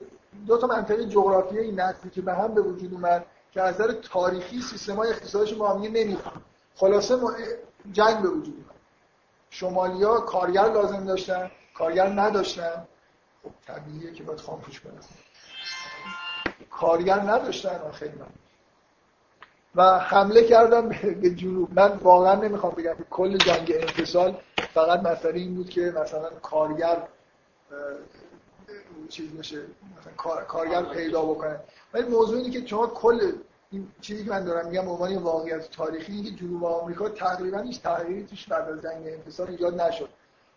دو تا منطقه جغرافیایی نزدیک که به هم به وجود اومد که از نظر تاریخی سیستم های اقتصادشون با هم نمی‌خوان خلاصه جنگ به وجود شمالیا کارگر لازم داشتن کارگر نداشتن. خب طبیعیه که باید خاموش کنن کارگر نداشتن خیلی من و حمله کردم به جنوب. من واقعا نمی‌خوام بگم که کل جنگ انفصال فقط مسئله این بود که مثلا کارگر چیز بشه مثلا کارگر پیدا بکنه. ولی موضوع اینه که شما کل این چیزی که من دارم میگم به عنوان واقعیت تاریخی که جنوب آمریکا تقریبا هیچ تغییری توش بعد از جنگ انفصال ایجاد نشد.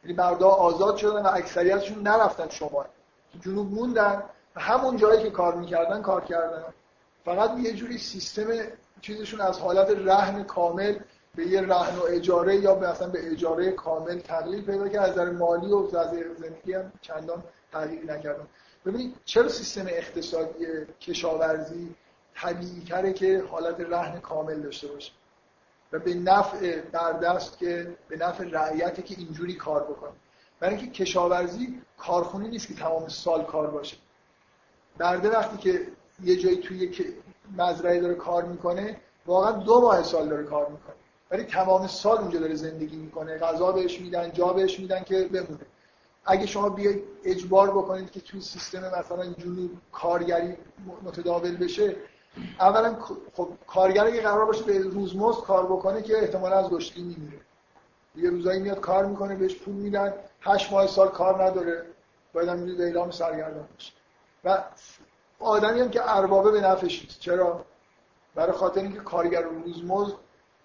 یعنی مردا آزاد شدن و اکثریتشون نرفتن شمال. جنوب موندن و همون جایی که کار می‌کردن کار کردن. فقط یه جوری سیستم چیزشون از حالت رهن کامل به یه رهن و اجاره یا مثلا به اجاره کامل تغییر پیدا کرد. از نظر مالی و زندگی هم چندان تغییری نکردن. ببینید چرا سیستم اقتصادی کشاورزی طبیعی تره که حالت رهن کامل داشته باشه. و به نفع بردست که به نفع رعیت که اینجوری کار بکنه. برای اینکه کشاورزی کارخونی نیست که تمام سال کار باشه. برده وقتی که یه جایی توی مزرعه داره کار می‌کنه واقعا دو ماه سال داره کار می‌کنه. ولی تمام سال اونجا داره زندگی می‌کنه. غذا بهش میدن جا بهش میدن که بمونه. اگه شما بیاید اجبار بکنید که توی سیستم مثلا جنوب کارگری متداول بشه اولا خب کارگر اگه قرار باشه به روزمزد کار بکنه که احتمالا از گشتی میمیره. یه روزایی میاد کار می‌کنه بهش پول میدن هشت ماه سال کار نداره باید هم اعلام سرگردان بشه. و آدمی هم که اربابه به نفعش نیست. چرا؟ برای خاطر اینکه کارگر روزمزد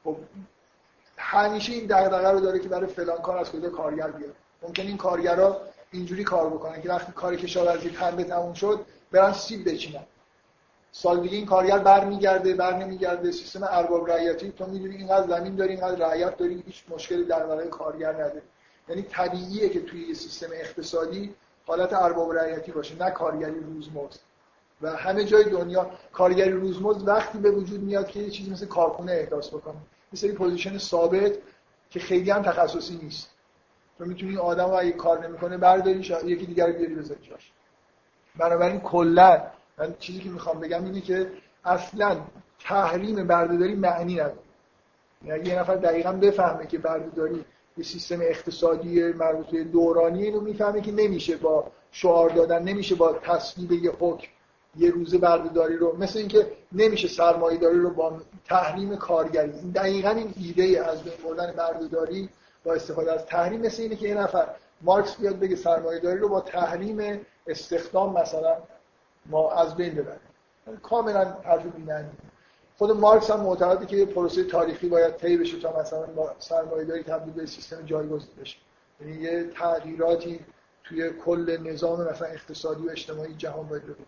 خب همیشه این دغدغه رو داره که برای فلان کار از کجا کارگر بیاد. ممکن این کارگرا اینجوری کار بکنن که وقتی کار کشاورزی پنبه تموم شد برن سیب بچینن. سال دیگه این کارگر برمیگرده بر نمیگرده سیستم ارباب رعیتی تو می‌دونی اینقدر زمین داری اینقدر رعیت داری هیچ مشکلی در برای کارگر نداری یعنی طبیعیه که توی سیستم اقتصادی حالت ارباب رعیتی باشه نه کارگری روزمزد. و همه جای دنیا کارگری روزمزد وقتی به وجود میاد که یه چیزی مثل کارخونه احداث بکنه. یه سری position ثابت که خیلی هم تخصصی نیست. تو می‌تونی آدم رو اگه کار نمی‌کنه برداری یکی دیگر بیاری بذاری جاش. بنابراین کلا من چیزی که می‌خوام بگم اینه که اصلا تحریم بردهداری معنی نداره. یعنی یه نفر دقیقا بفهمه که بردهداری یه سیستم اقتصادی مربوط به دورانی اینو می‌فهمه که نمیشه با شعار دادن نمیشه با تصویب یه حکم یه روزه بردهداری رو مثل اینکه نمیشه سرمایه‌داری رو با تحریم کارگری. این دقیقا این ایده از بین بردن بردهداری با استفاده از تحریم مثل اینه که یه نفر مارکس بیاد بگه سرمایه‌داری رو با تحریم استخدام مثلا ما از بین ببریم. کاملا حرف بی‌معنی خود مارکس هم معتقده که یه پروسه تاریخی باید طی بشه تا مثلا سرمایه‌داری تبدیل به سیستم جایگزین بشه. یعنی یه تغییراتی توی کل نظام مثلا اقتصادی و اجتماعی جهان باید وجود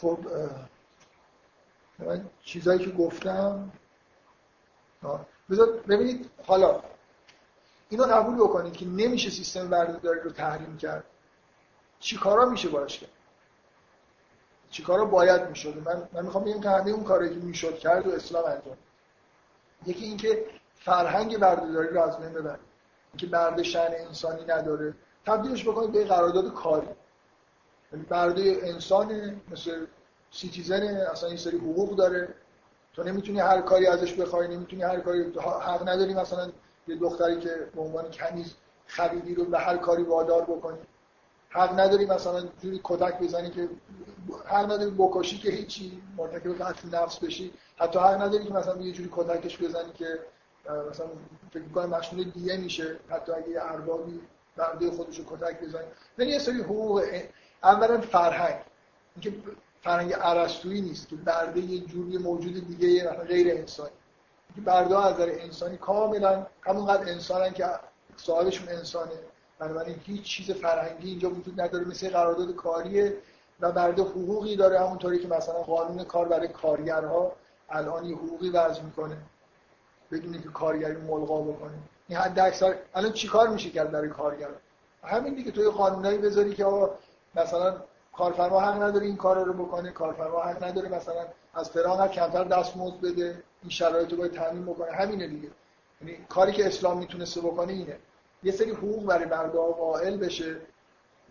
خب من چیزایی که گفتم ببینید حالا اینو قبول بکنید که نمیشه سیستم بردهداری رو تحریم کرد. چیکارا میشه باش کرد؟ چیکارا باید می‌شد؟ من من می‌خوام بگم که همه اون کاری که می‌شد کرد و اسلام انجام یکی اینکه فرهنگ بردهداری رو از بین ببرید اینکه برده شأن انسانی نداره. تبدیلش بکنید به قرارداد کاری. یعنی برده انسان مثل citizen اصلا این سری حقوق داره. تو نمی‌تونی هر کاری ازش بخوای نمی‌تونی هر کاری حق نداری مثلا یه دختری که به عنوان کنیز خریدی رو به هر کاری وادار بکنی. حق نداری مثلا جوری کتک بزنی که حق نداری بکشی که هیچی مرتکب قتل نفس بشی. حتی حق نداری که مثلا یه جوری کتکش بزنی که مثلا فکر می‌کنم مشمول دیه میشه. حتی اگه یه اربابی برده خودش رو کتک بزنی. یعنی یه سری حقوق اولا فرهنگ. اینکه فرهنگ ارسطویی نیست که برده یه جوری موجود دیگه غیر انسانی. که برده از نظر انسانی کاملا همونقدر انسانن که صاحبشون انسانه. بنابراین هیچ چیز فرهنگی اینجا وجود نداره مثل قرارداد کاریه و برده حقوقی داره همونطوری که مثلا قانون کار برای کارگرها الان یه حقوقی وضع می‌کنه بدون که کارگری ملغا بکنه. این حد اکثر الان چیکار میشه کرد برای کارگر همین دیگه توی قانونایی بذاری که آقا مثلا کارفرما حق نداره این کار رو بکنه کارفرما حق نداره مثلا از فلان کمتر دستمزد بده این شرایط رو باید تامین بکنه. همینه دیگه. یعنی کاری که اسلام می‌تونسته بکنه اینه. یه سری حقوق برای برده قائل بشه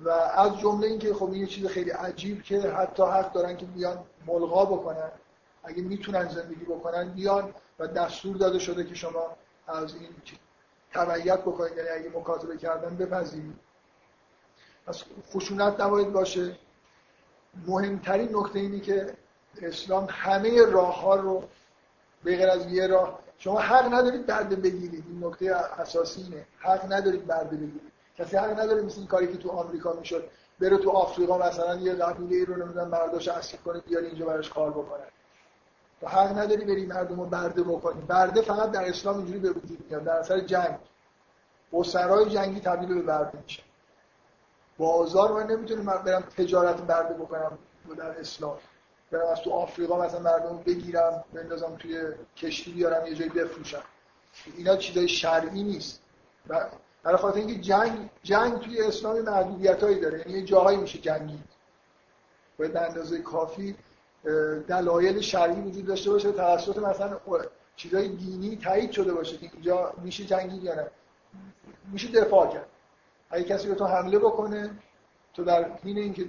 و از جمله اینکه خب این یه چیز خیلی عجیب که حتی حق دارن که بیان ملغا بکنن. اگه می‌تونن زندگی بکنن بیان و دستور داده شده که شما از این تبعیت بکنید. یعنی اگه مکاتبه کردن بپذیرید. پس خشونت نباید باشه. مهمترین نکته اینی که اسلام همه راه ها رو به غیر از یه راه شما حق ندارید برده بگیرید. این نکته اساسی اینه. حق ندارید برده بگیرید. کسی حق نداره مثل این کاری که تو آمریکا می‌شد بره تو آفریقا مثلا یه قبیله رو نمی‌دونم مرداش اسیر کنه بیاری اینجا براش کار بکنه. تو حق نداری بری مردم رو برده بکنی. برده فقط در اسلام اینجوری به وجود میاد. در اثر جنگ. اسرای جنگی تبدیل به برده میشه. بازار من نمی‌تونم برم تجارت برده بکنم در اسلام. برم از تو آفریقا مثلا مردم بگیرم بندازم توی کشتی بیارم یه جایی بفروشم. اینا چیزای شرعی نیست. برای خاطر اینکه جنگ جنگ توی اسلام محدودیتایی داره. یعنی جاهایی میشه جنگی باید به اندازه کافی دلایل شرعی وجود داشته باشه توسط مثلا چیزای دینی تایید شده باشه که اینجا میشه جنگی یا میشه دفاع کرد. اگه کسی به تو حمله بکنه تو در حین اینکه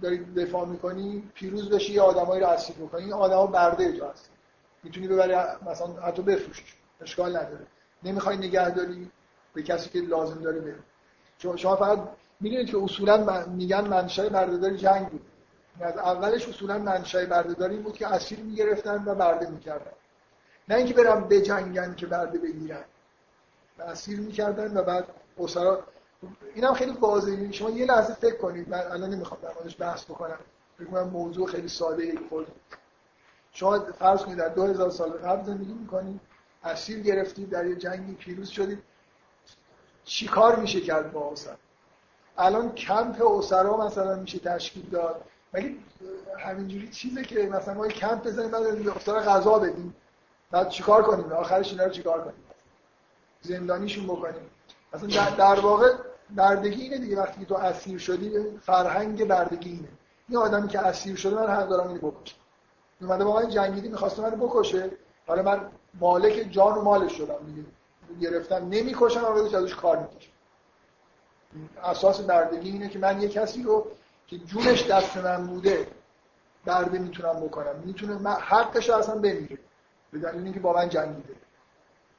داری دفاع می‌کنی پیروز بشی یه آدمایی رو اسیر بکنی این آدما برده جا هست. می‌تونی ببری مثلا حتی بفروشش اشکال نداره. نمی‌خوای نگهداری به کسی که لازم داره بره. شما فقط می‌دونید که اصولا میگن منشأ بردهداری جنگ بود. از اولش اصولا منشأ بردهداری بود که اسیر می‌گرفتن و برده می‌کردن. نه اینکه برم بجنگن که برده بگیرن. اسیر می‌کردن و بعد اسرا اینم خیلی واضحه. شما یه لحظه فکر کنید. من الان نمی‌خوام در موردش بحث بکنم. فکر کنم موضوع خیلی ساده ای خود شما فرض کنید در 2000 سال قبل زندگی می‌کنید. اسیر گرفتید. در یه جنگی پیروز شدید. چی کار میشه کرد با اسر الان کمپ اسرا مثلا میشه تشکیل داد. مگه همینجوری چیزه که مثلا ما کمپ بزنیم بعد به اسرا غذا بدیم؟ بعد چیکار کنیم؟ آخرش اینا رو چیکار کنیم؟ زندانیشون بکنیم. در, در واقع بردگی اینه دیگه وقتی تو اسیر شدی فرهنگ بردگی اینه. این آدمی که اسیر شده من حق دارم اینو بکشم اومده با من جنگیدی می‌خواسته منو بکشه. حالا من مالک جان و مالش شدم دیگه. گرفتم. نمی‌کشم و ازش کار می‌کشم. اساس بردگی اینه که من یه کسی رو که جونش دست من بوده برده می‌تونم بکنم. می‌تونه حقش اصلا بمیره. به دلیل اینکه با من جنگیده.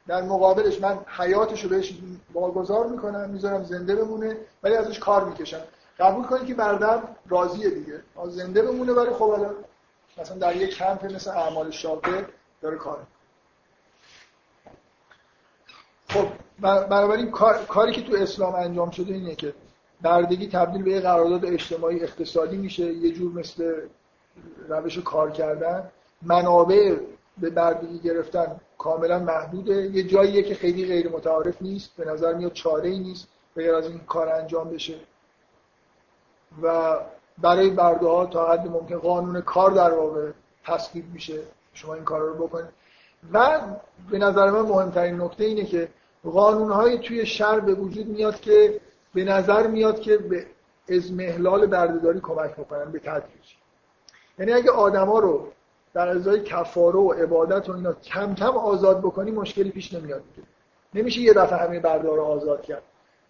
در مقابلش من حیاتش رو بهش واگذار می‌کنم می‌ذارم زنده بمونه ولی ازش کار می‌کشم. قبول کنید که بردم راضیه دیگه. زنده بمونه ولی خب الان مثلا در یک کمپ مثل اعمال شاقه داره کار خب بنابراین کار، کاری که تو اسلام انجام شده اینه که بردگی تبدیل به یه قرارداد اجتماعی اقتصادی میشه یه جور مثل روش کار کردن. منابع به بردگی گرفتن کاملا محدوده. یه جاییه که خیلی غیر متعارف نیست. به نظر میاد چاره ای نیست غیر از این کار انجام بشه. و برای برده ها تا حد ممکن قانون کار در واقع تصویب میشه. شما این کار رو بکنید. و به نظر من مهمترین نکته اینه که قانون های توی شهر به وجود میاد که به نظر میاد که به ازمهلال بردهداری کمک می‌کنن به تدریج. یعنی اگه آدما رو در ازای کفاره و عبادت و اینا کم کم آزاد بکنی مشکلی پیش نمیاد نمیشه یه دفعه همه بردار رو آزاد کرد.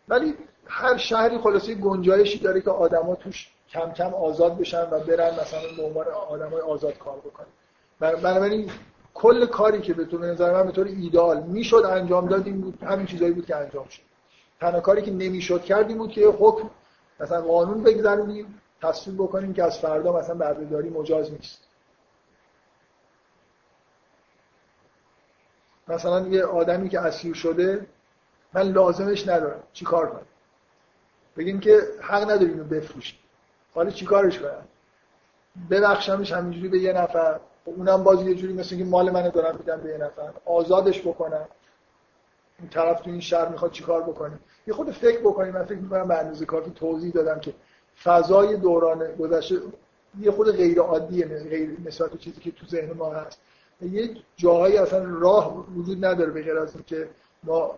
ولی هر شهری خلاصه گنجایشی داره که آدما توش کم کم آزاد بشن و برن مثلا به عنوان آدمای آزاد کار بکنن. بنابراین کل کاری که به تو نظر من به طور ایدال می‌شد انجام داد این بود همین چیزایی بود که انجام شد. تنها کاری که نمی‌شد کردیم بود که حکم مثلا قانون بگذاریم تصویب بکنیم که از فردا مثلا بردهداری مجاز نیست. مثلا یه آدمی که اسیر شده من لازمش ندارم. چی کار کنم؟ بگیم که حق نداری اینو بفروشی حالا چی کارش کنم؟ ببخشمش همینجوری به یه نفر. اونم باز یه جوری مثل که مال منو دارم میدم به یه نفر. آزادش بکنم. این طرف تو این شهر می‌خواد چیکار بکنه؟ یه خود فکر بکنیم. من فکر می‌کنم به اندازه کافی توضیح دادم که فضای دوران گذشته یه خود غیر عادیه غیر نسبت چیزی که تو ذهن ما هست. یه جاهایی اصلا راه وجود نداره به غیر از اینکه ما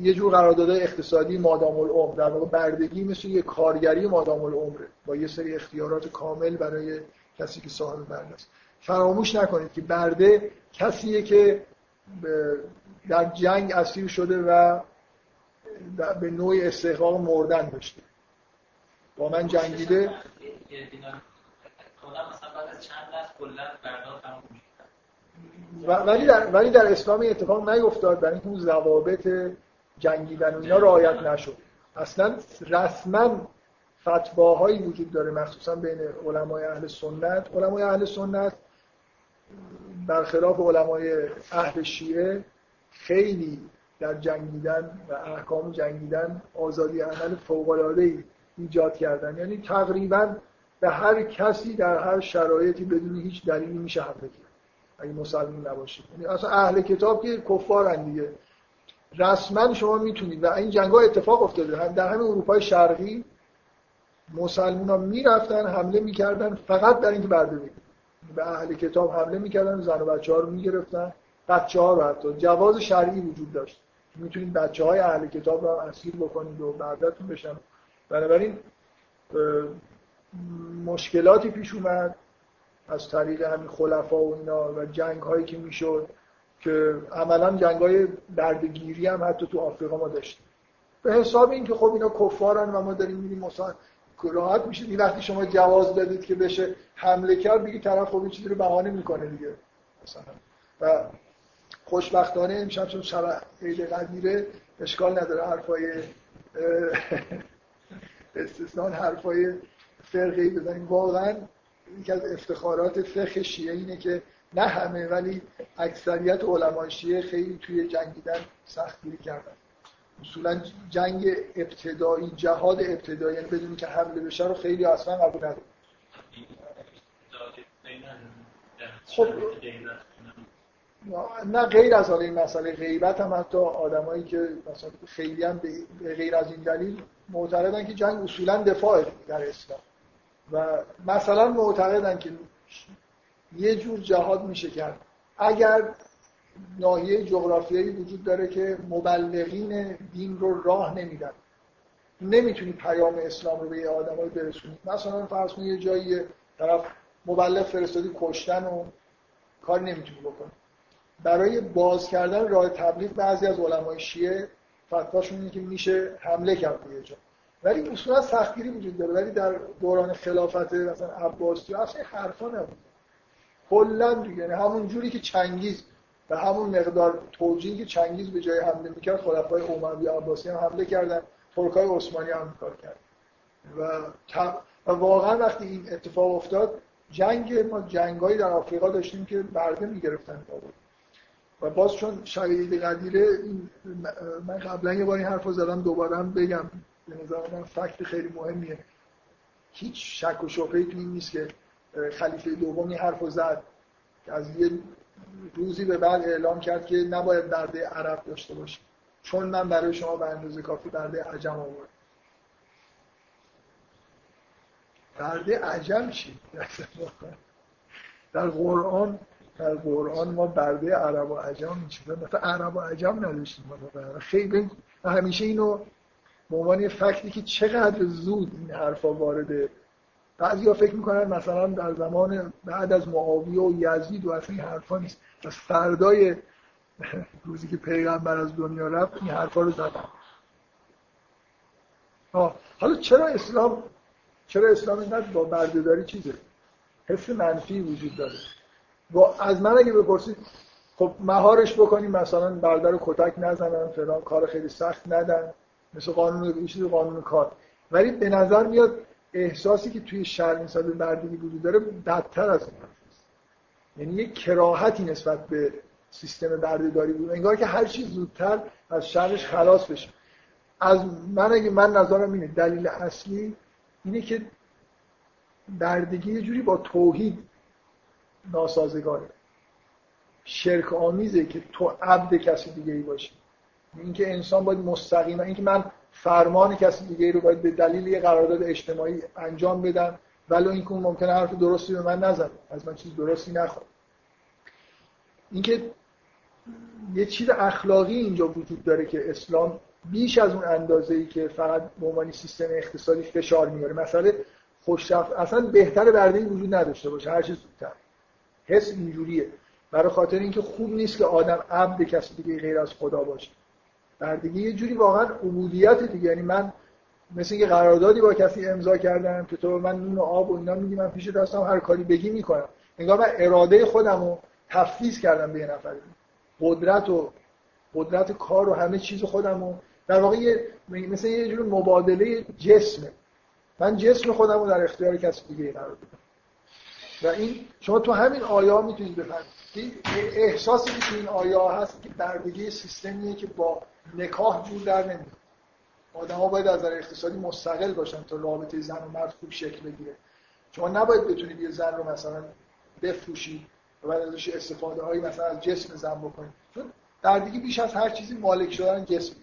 یه جور قرارداد اقتصادی مادام العمر در واقع بردگی مثل یه کارگری مادام العمره با یه سری اختیارات کامل برای کسی که صاحب برده است. فراموش نکنید که برده کسیه که در جنگ اسیر شده و به نوعی استحقاق مردن داشته. با من جنگیده. ولی در ولی در اسلام اتفاق نیفتاد برای اینکه اون ضوابط جنگیدن و اینا رعایت نشد. اصلا رسما فتواهایی وجود داره مخصوصا بین علمای اهل سنت. علمای اهل سنت برخلاف علمای اهل شیعه خیلی در جنگیدن و احکام جنگیدن آزادی عمل فوق العاده ایجاد کردن. یعنی تقریبا به هر کسی در هر شرایطی بدون هیچ دلیلی میشه حمله کرد اگه مسلمان نباشید. یعنی اصلا اهل کتاب که کفارن دیگه. رسما شما می‌تونید. و این جنگ اتفاق افتاده. هم در همین اروپای شرقی مسلمان ها می‌رفتن حمله می‌کردن فقط در اینکه برده به اهل کتاب حمله می‌کردن زن و بچه ها رو می‌گرفتن. بچه ها رو حتی. جواز شرعی وجود داشت. می‌تونید بچه های اهل کتاب رو اسیر بکنید و بعدتون بشن. بنابراین مشکلاتی پیش اومد. از طریق همین خلفا و اینا و جنگ هایی که می‌شد که عملا جنگ های بردگیری هم حتی تو آفریقا ما داشتیم. به حساب این که خب اینا کفارن و ما داریم میریم مثلا راحت میشه. این وقتی شما جواز دادید که بشه حمله کرد بگی طرف خب چیزی رو بهانه می‌کنه دیگه مثلا. و خوشبختانه امشب چون شب عید قدیره اشکال نداره حرفای استثنان حرفای فرقی بزنیم. واقعا یکی از افتخارات فقه شیعه اینه که نه همه ولی اکثریت علمای شیعه خیلی توی جنگیدن سختگیری کردن. اصولا جنگ ابتدایی جهاد ابتدایی یعنی بدونی که حمله بشه رو خیلی اصلا قبول نداره خب نه غیر از این مسئله غیبت هم حتی آدمایی که مثلا خیلی هم به غیر از این دلیل معتقدن که جنگ اصولا دفاع در اسلام. و مثلا معتقدن که یه جور جهاد میشه کرد. اگر ناحیه جغرافیایی وجود داره که مبلغین دین رو راه نمیدن. نمی‌تونی پیام اسلام رو به یه آدمایی برسونی. مثلا فرض کنید یه جایی طرف مبلغ فرستادی کشتن و کار نمی‌تونی بکنی. برای باز کردن راه تبلیغ بعضی از علمای شیعه فتواشون اینه که میشه حمله کرد به یه جا. ولی اصولا سختگیری وجود داره. ولی در دوران خلافت مثلا عباسی اصلا حرفا نبود کلا یعنی همون جوری که چنگیز به همون مقدار توجیهی که چنگیز به جای حمله می‌کرد خلفای اموی عباسی هم حمله کردن ترکای عثمانی هم کار کرد و, و واقعا وقتی این اتفاق افتاد جنگ ما جنگایی در آفریقا داشتیم که برده می‌گرفتن و باز چون شهید قدیره من قبلا یه بار این حرف رو زدم دوباره هم بگم. به نظر من فکت خیلی مهمیه. هیچ شک و شبهه تو این نیست که خلیفه دومی حرف رو زد. که از یه روزی به بعد اعلام کرد که نباید برده عرب داشته باشه. چون من برای شما به اندازه کافی برده عجم آورد برده عجم چی؟ در قرآن در قرآن ما برده عرب و عجم چیزا. مثلا عرب و عجم نداشتیم. خیلی همیشه اینو به عنوان فکتی که چقدر زود این حرفا وارده. بعضی ها فکر می‌کنن مثلا در زمان بعد از معاویه و یزید و اصلا این حرفا نیست. از فردای روزی که پیغمبر از دنیا رفت این حرفا رو زدن. حالا چرا اسلام چرا اسلام اینقدر با بردهداری چیزه؟ حس منفی وجود داره. با از من اگه بپرسید خب مهارش بکنیم مثلا برده رو کتک نزنن فلان کار خیلی سخت ندن. مثل قانون چیز قانون کار. ولی به نظر میاد احساسی که توی شهر نسبت به بردگی وجود داره بدتر از این یعنی یک کراهتی نسبت به سیستم بردهداری بود. انگار که هر چیز زودتر از شرش خلاص بشه. از من اگه من نظرم اینه دلیل اصلی اینه که بردگی یه جوری با توحید ناسازگاره. شرک آمیزه که تو عبد کسی دیگه ای باشی. اینکه انسان باید مستقیما اینکه من فرمان کسی دیگه رو باید به دلیل یه قرارداد اجتماعی انجام بدم ولی اینکه اون ممکنه حرف درستی به من نزنه. از من چیز درستی نخواد. اینکه یه چیز اخلاقی اینجا وجود داره که اسلام بیش از اون اندازه ای که فقط به عنوان سیستم اقتصادی فشار میاره مثلا خوشرفت اصلا بهتر برده وجود نداشته باشه. هر چیز زودتر. حس اینجوریه. برای خاطر اینکه خوب نیست که آدم عبد کسی دیگه غیر از خدا باشه. بردگی یه جوری واقعا عبودیت دیگه. یعنی من مثل اینکه قراردادی با کسی امضا کردم که تو من نون و آب و اینا میدی من پیش دستم هر کاری بگی می‌کنم. انگار من اراده خودم رو تفویض کردم به یه نفر. قدرت و قدرت کار و همه چیز خودم رو در واقع مثل یه جور مبادله جسمه. من جسم خودم رو در اختیار کسی دیگه قرار بدم و این شما تو همین آیا می‌تونید بفهمید. احساسی که این آیا هست که بردگی سیستمیه که با نکاح جور در نمیاد. آدم ها باید از نظر اقتصادی مستقل باشن تا رابطه زن و مرد خوب شکل بگیره. شما نباید بتونید یه زن رو مثلا بفروشید و بعد ازش استفاده هایی مثلا از جسم زن بکنید چون در دیگه بیش از هر چیزی مالک شدن جسم.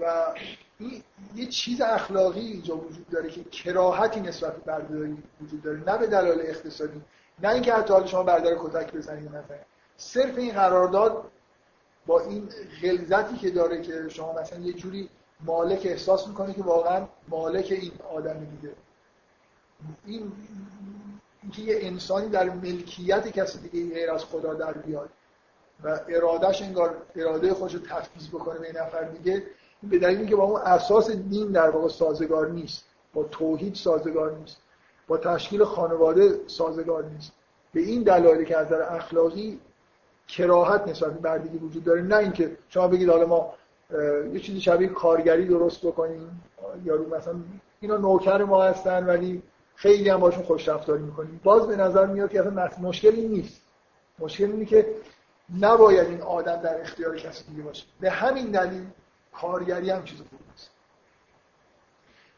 و این یه چیز اخلاقی اینجا وجود داره که کراهتی نسبت به بردهداری وجود داره. نه به دلایل اقتصادی. نه اینکه حتی حال شما بردار کتک بزنید مثلا صرف این قرارداد با این غلظتی که داره که شما مثلا یه جوری مالک احساس می‌کنه که واقعا مالک این آدم دیگه. این اینکه یه انسانی در ملکیت کسی دیگه غیر از خدا در بیاد و ارادهش انگار اراده خودش رو تفویض بکنه به نفر دیگه به دلیل اینکه با اون اساس دین در واقع سازگار نیست با توحید سازگار نیست. با تشکیل خانواده سازگار نیست. به این دلایلی که از نظر اخلاقی کراهت نسبت به بردگی وجود داره نه اینکه شما بگید حالا ما یه چیزی شبیه کارگری درست بکنیم. یارو مثلا اینا نوکر ما هستن ولی خیلی هم باشون خوش رفتاری می‌کنیم. باز به نظر میاد که اصلا مشکلی نیست. مشکل اینه که نباید این آدم در اختیار کسی دیگه باشه. به همین دلیل کارگری هم چیز خوبی است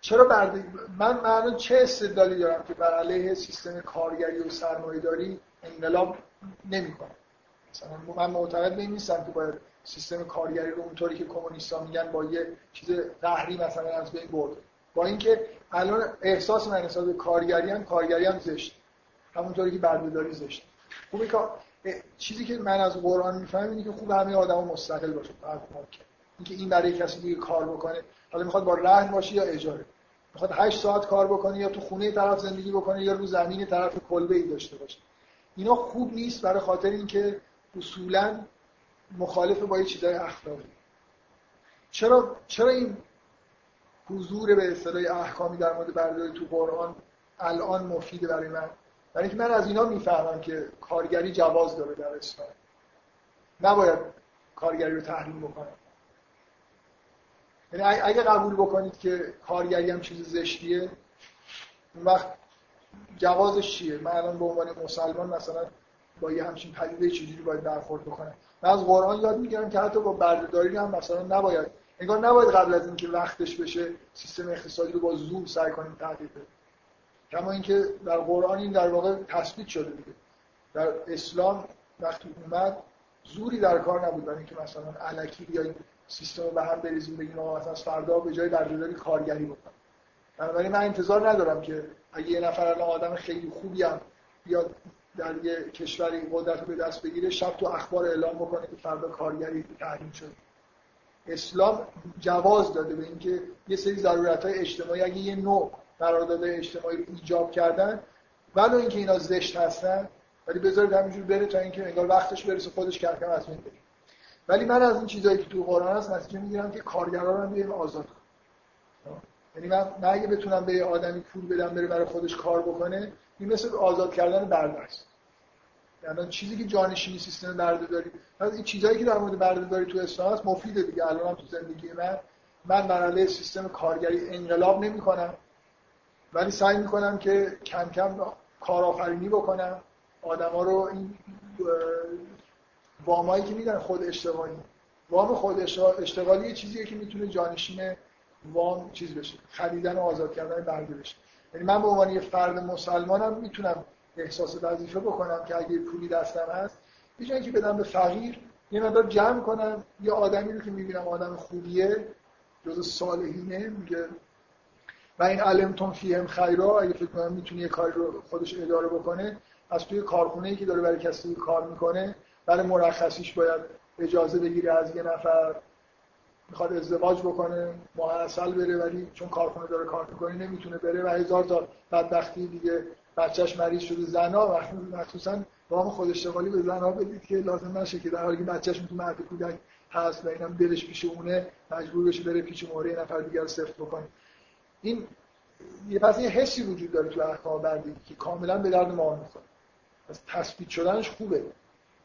چرا برد... من من چه استدلالی دارم که بر علیه سیستم کارگری و سرمایه داری انقلاب نمی‌کنم مثلا من معتقد نیستم که باید سیستم کارگری رو اونطوری که کمونیستا میگن با یه چیز قهری مثلا از بین برد. با اینکه الان احساس من نسبت به کارگری هم کارگری هم زشت. همونطوری که بردهداری زشت. خوبه که چیزی که من از قرآن می‌فهمم اینه که خوب همه آدما مستقل باشه فرق اینکه این برای کسی دیگه کار بکنه. حالا می‌خواد با رهن باشه یا اجاره. می‌خواد 8 ساعت کار بکنه یا تو خونه طرف زندگی بکنه یا رو زمین طرف کلبه ای داشته باشه اینا خوب نیست برای خاطر اینکه اصولا مخالف با یه چیزای اخلاقی. چرا چرا این حضور به اصطلاح احکامی در مورد برداری تو قرآن الان مفیده برای من؟ برای اینکه من از اینا می‌فهمم که کارگری جواز داره در اسلام. نباید کارگری رو تحریم بکنم. یعنی اگه قبول بکنید که کارگری هم چیز زشتیه اون وقت جوازش چیه؟ من الان به عنوان مسلمان مثلا با یه همچین پدیده چجوری باید برخورد بکنم؟ من از قرآن یاد می‌گیرم که حتی با بردهداری هم مثلا نباید انگار نباید قبل از اینکه وقتش بشه سیستم اقتصادی رو با زور سعی کنیم تغییر بدیم. کما اینکه در قرآن این در واقع تثبیت شده دیگه. در اسلام وقتی اومد زوری در کار نبود. برای اینکه مثلا الکی بیایم سیستم رو به هم بریزیم بگیم آقا مثلا فردا به جای بردهداری کارگری بکنم بنابراین من انتظار ندارم که اگه یه نفر الان آدم خیلی خوبی هم بیاد در یه کشوری قدرت به دست بگیره شب تو اخبار اعلام بکنه که فردا کارگری تحریم شد اسلام جواز داده به اینکه یه سری ضرورت های اجتماعی اگه یه نوع قرارداد اجتماعی رو ایجاب کردن ولو اینکه اینا زشت هستن ولی بذارید همینجور بره تا اینکه انگار وقتش برسه خودش کردن از بین بره. ولی من از این چیزایی که تو قرآن هست نتیجه می‌گیرم که کارگران رو بیایم آزاد یعنی من, من اگه بتونم به آدمی پول بدم بره برای خودش کار بکنه این مثل آزاد کردن برده است یعنی چیزی که جانشینی سیستم برده داری از این چیزایی که در مورد برده داری تو اسلام هست مفیده دیگه. الان هم تو زندگی من من بر سیستم کارگری انقلاب نمی کنم ولی سعی می‌کنم که کم کم کارآفرینی بکنم. آدما رو این وامایی که میدن خود اشتغالی. وام خود اشتغالی یه چیزیه که می‌تونه جانشین وام چیز بشه. خریدن و آزاد کردن برده بشه. یعنی من به عنوان یه فرد مسلمانم می‌تونم احساس وظیفه بکنم که اگه پولی دستم هست یه که بدم به فقیر یه مقدار جمع کنم. یه آدمی رو که می‌بینم آدم خوبیه جز صالحینه میگه و این علمتون فیهم خیرا اگه فکر کنم می‌تونه یه کاری رو خودش اداره بکنه از توی کارخونه ای که داره برای کسی کار می‌کنه برای مرخصیش باید اجازه بگیره از یه نفر. می‌خواد ازدواج بکنه ماه اصل بره ولی چون کارخونه داره کار می‌کنه نمی‌تونه بره و هزار تا بدبختی دیگه بچهش مریض شده زنا وقتی مخصوصا وام خود اشتغالی به زنا بدید که لازم نشه که در حالی که بچهش تو مرد کودک هست و اینم دلش پیش اونه مجبور بشه بره پیش یه نفر دیگر رو سفت بکنه. این یه پس یه حسی وجود داره تو احکام بردگی که کاملا به درد ما می‌خوره. از تثبیت شدنش خوبه.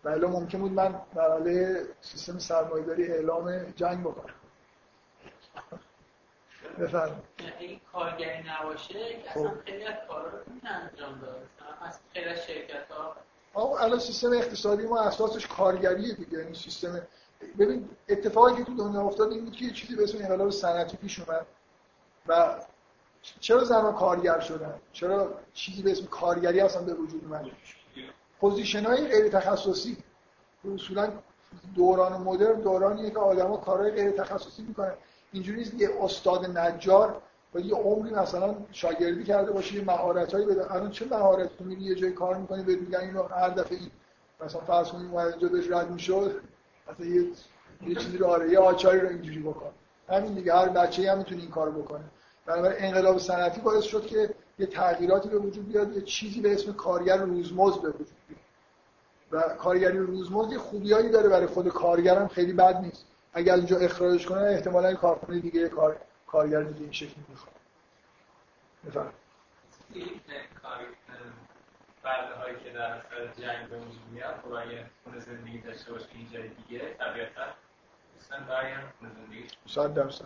ولی ممکن بود من مرحله سیستم سرمایه‌داری اعلام جنگ بکنم. بفرمایید. این کارگری نباشه اصلا خب. خیلی از کارا رو انجام داد مثلا خیلی از شرکت ها الان سیستم اقتصادی ما اساسش کارگریه دیگه. یعنی سیستم ببین اتفاقی که تو دنیا افتاد این بود که یه چیزی به اسم انقلاب صنعتی پیش اومد و چرا زنان کارگر شدن؟ چرا چیزی به اسم کارگری اصلا به وجود اومد position های غیر تخصصی. اصولا دوران مدرن دورانیه که آدما کارهای غیر تخصصی می‌کنن. اینجوری نیست یه استاد نجار و یه عمری مثلا شاگردی کرده باشه یه مهارتایی بده. الان چه مهارت تو یه جای کار می‌کنی بهت میگن اینو هر دفعه این. مثلا فرض کنید اومد اینجا بهش رد می‌شد مثلا یه یه چیزی رو آره یه آچاری رو اینجوری بکن. همین دیگه هر بچه‌ای هم می‌تونه این کارو بکنه. بنابراین انقلاب صنعتی باعث شد که یه تغییراتی به وجود بیاد یه چیزی به اسم کارگر روزمزد به وجود بیاد. و کارگری روزمزد خوبیایی داره برای خود کارگرم خیلی بد نیست. اگر اینجا اخراجش کنن احتمالاً کارخونه دیگه کار کارگر دیگه این شکلی می‌خواد. بفرمایید. برده هایی که در اثر جنگ به وجود میاد خب اگه خونه زندگی داشته باشه این جای دیگه طبیعتا دوستان برگردن خونه زندگی؟ صد درصد.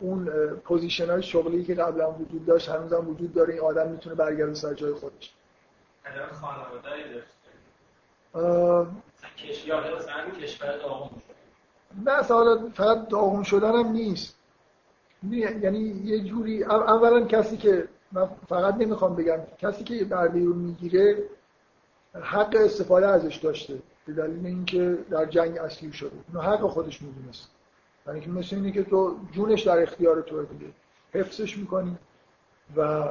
اون پوزیشن های شغلی که قبلا وجود داشت هنوز هم وجود داره این آدم می‌تونه برگرده سر جای خودش. نه حالا فقط داغون شدن هم نیست یعنی یه جوری اولا کسی که من فقط نمی‌خوام بگم کسی که برده رو می‌گیره حق استفاده ازش داشته به دلیل اینکه در جنگ اسیر شده. اینو حق خودش می‌دونست یعنی که مثل اینه که تو جونش در اختیار تو دیگه. حفظش می‌کنی و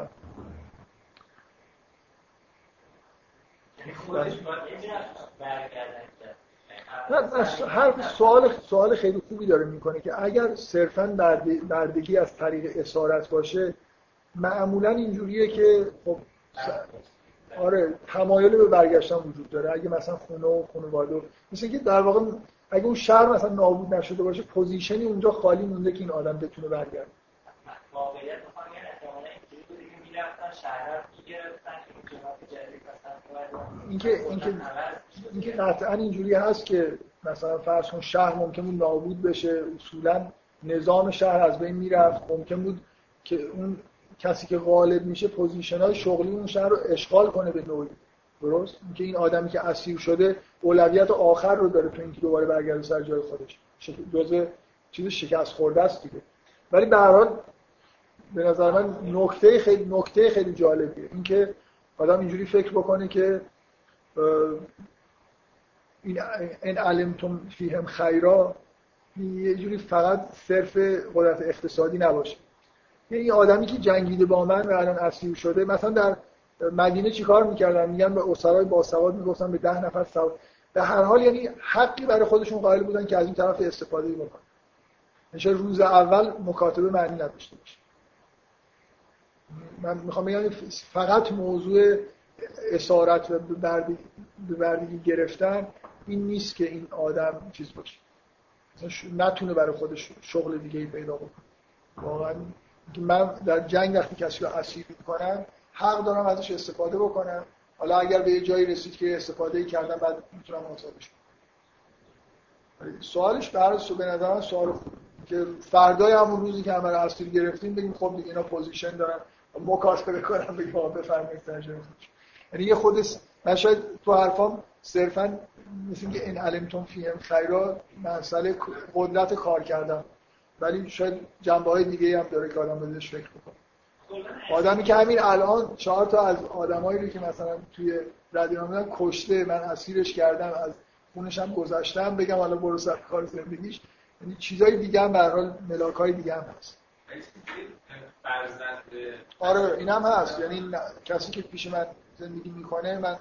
هر سوال سوال خیلی خوبی داره می‌کنه که اگر صرفا بردگی از طریق اسارت باشه معمولا اینجوریه که خب آره تمایل به برگشتن وجود داره. اگه مثلا خونه و خانواده مثل که در واقع اگه اون شهر مثلا نابود نشده باشه position ی اونجا خالی مونده که این آدم بتونه برگرده. واقعیت شهر اینکه اینکه اینکه قطعا اینجوری هست که مثلا فرض کن شهر ممکن بود نابود بشه. اصولا نظام شهر از بین می‌رفت. ممکن بود که اون کسی که غالب میشه position های شغلی اون شهر رو اشغال کنه به نوعی. درست؟ اینکه این آدمی که اسیر شده اولویت آخر رو داره تو اینکه دوباره برگرده سر جای خودش. جزء چیز شکست خورده است دیگه. ولی به حال به نظر من نکته خیلی نکته خیلی جالبیه. اینکه آدم اینجوری فکر بکنه که این این علمتم فیهم خیرا یه جوری فقط صرف قدرت اقتصادی نباشه. یعنی آدمی که جنگیده با من و الان اسیر شده مثلا در مدینه چیکار می‌کردن؟ میگن به اسرای باسواد می‌گفتن به ده نفر سواد به هر حال یعنی حقی برای خودشون قائل بودن که از این طرف استفاده بکنن. نشه روز اول مکاتبه معنی نداشته باشه. من می‌خوام بگم فقط موضوع اسارت و به بردگی گرفتن این نیست که این آدم چیز باشه. نتونه برای خودش شغل دیگه ای پیدا بکنه. واقعا من در جنگ وقتی کسی رو اسیر می‌کنم حق دارم ازش استفاده بکنم. حالا اگر به یه جایی رسید که استفاده کردم بعد می‌تونم کنم سوالش برای به نظر سوال خوب. که فردای همون روزی که همه اسیر گرفتیم بگیم خب دیگه اینا پوزیشن دارن. مکاسبه کنم بگیم بفرمایید ترجمه یعنی یه خود من شاید تو حرفام صرفا مثل که این علمتون فیهم خیرا مسئله قدرت کار کردن ولی شاید جنبه های دیگه هم داره که آدم بهش فکر بکنه. آدمی که همین الان چهار تا از آدمایی رو که مثلا توی رادیو میدن کشته من اسیرش کردم از خونش هم گذشتم بگم حالا برو سر کار زندگیش. یعنی چیزای دیگه هم به حال ملاک های دیگه هم هست. آره این هم هست. یعنی کسی که پیش من زندگی می‌کنه من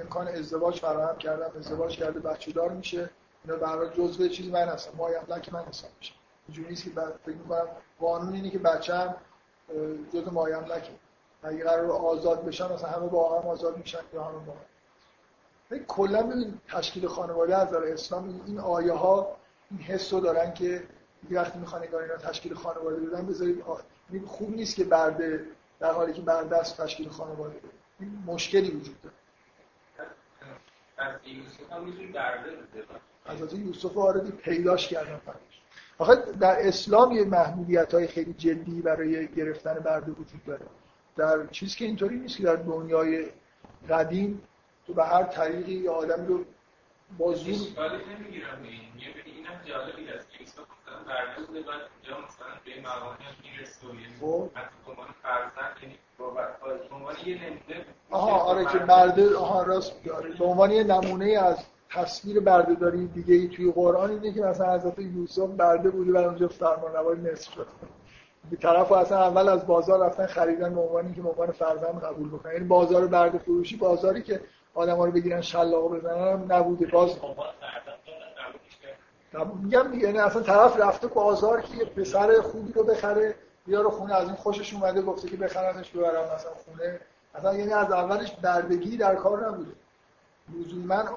امکان ازدواج فراهم کردم ازدواج کرده بچه دار میشه. اینا برای جزء چیزی من هستم مایم که من حساب میشه. اینجوری نیست که فکر می‌کنم قانون اینه که بچه‌م جزء مایم لکه اگه قرار آزاد بشن مثلا همه با هم آزاد میشن یا همه با هم. کلا ببین تشکیل خانواده از نظر اسلام این آیه ها این حس رو دارن که وقتی می‌خوان انگار اینا تشکیل خانواده بدن بذارید خوب نیست که برده در حالی که برده است تشکیل خانواده بده این مشکلی وجود داره. از یوسف هم برده از یوسف آردی پیداش کردن فرش آخه در اسلام یه محدودیت های خیلی جدی برای گرفتن برده وجود داره. در چیزی که اینطوری نیست که در دنیای قدیم تو به هر طریقی یه آدم رو با زور نمی‌گیرم. این اینم جالبی هست که ایسا مثلا برده بوده بعد جا مثلا به مقامی هم می‌رسه. و یعنی خب. حتی به عنوان فرزند یعنی به عنوان یه نمونه آها آره که برده آها راست. به عنوان یه نمونه از تصویر بردهداری دیگه ای توی قرآن اینه که مثلا حضرت یوسف برده بوده و اونجا فرمان روای نصف شد. به طرف اصلا اول از بازار رفتن خریدن به عنوان که به عنوان فرزند قبول بکنن. یعنی بازار برده فروشی بازاری که آدما رو بگیرن شلاق بزنن هم نبوده. باز میگم یعنی اصلا طرف رفته بازار که پسر خوبی رو بخره بیاره خونه از این خوشش اومده گفته که بخرمش ببرم مثلا خونه. اصلا یعنی از اولش بردگی در کار نبوده. من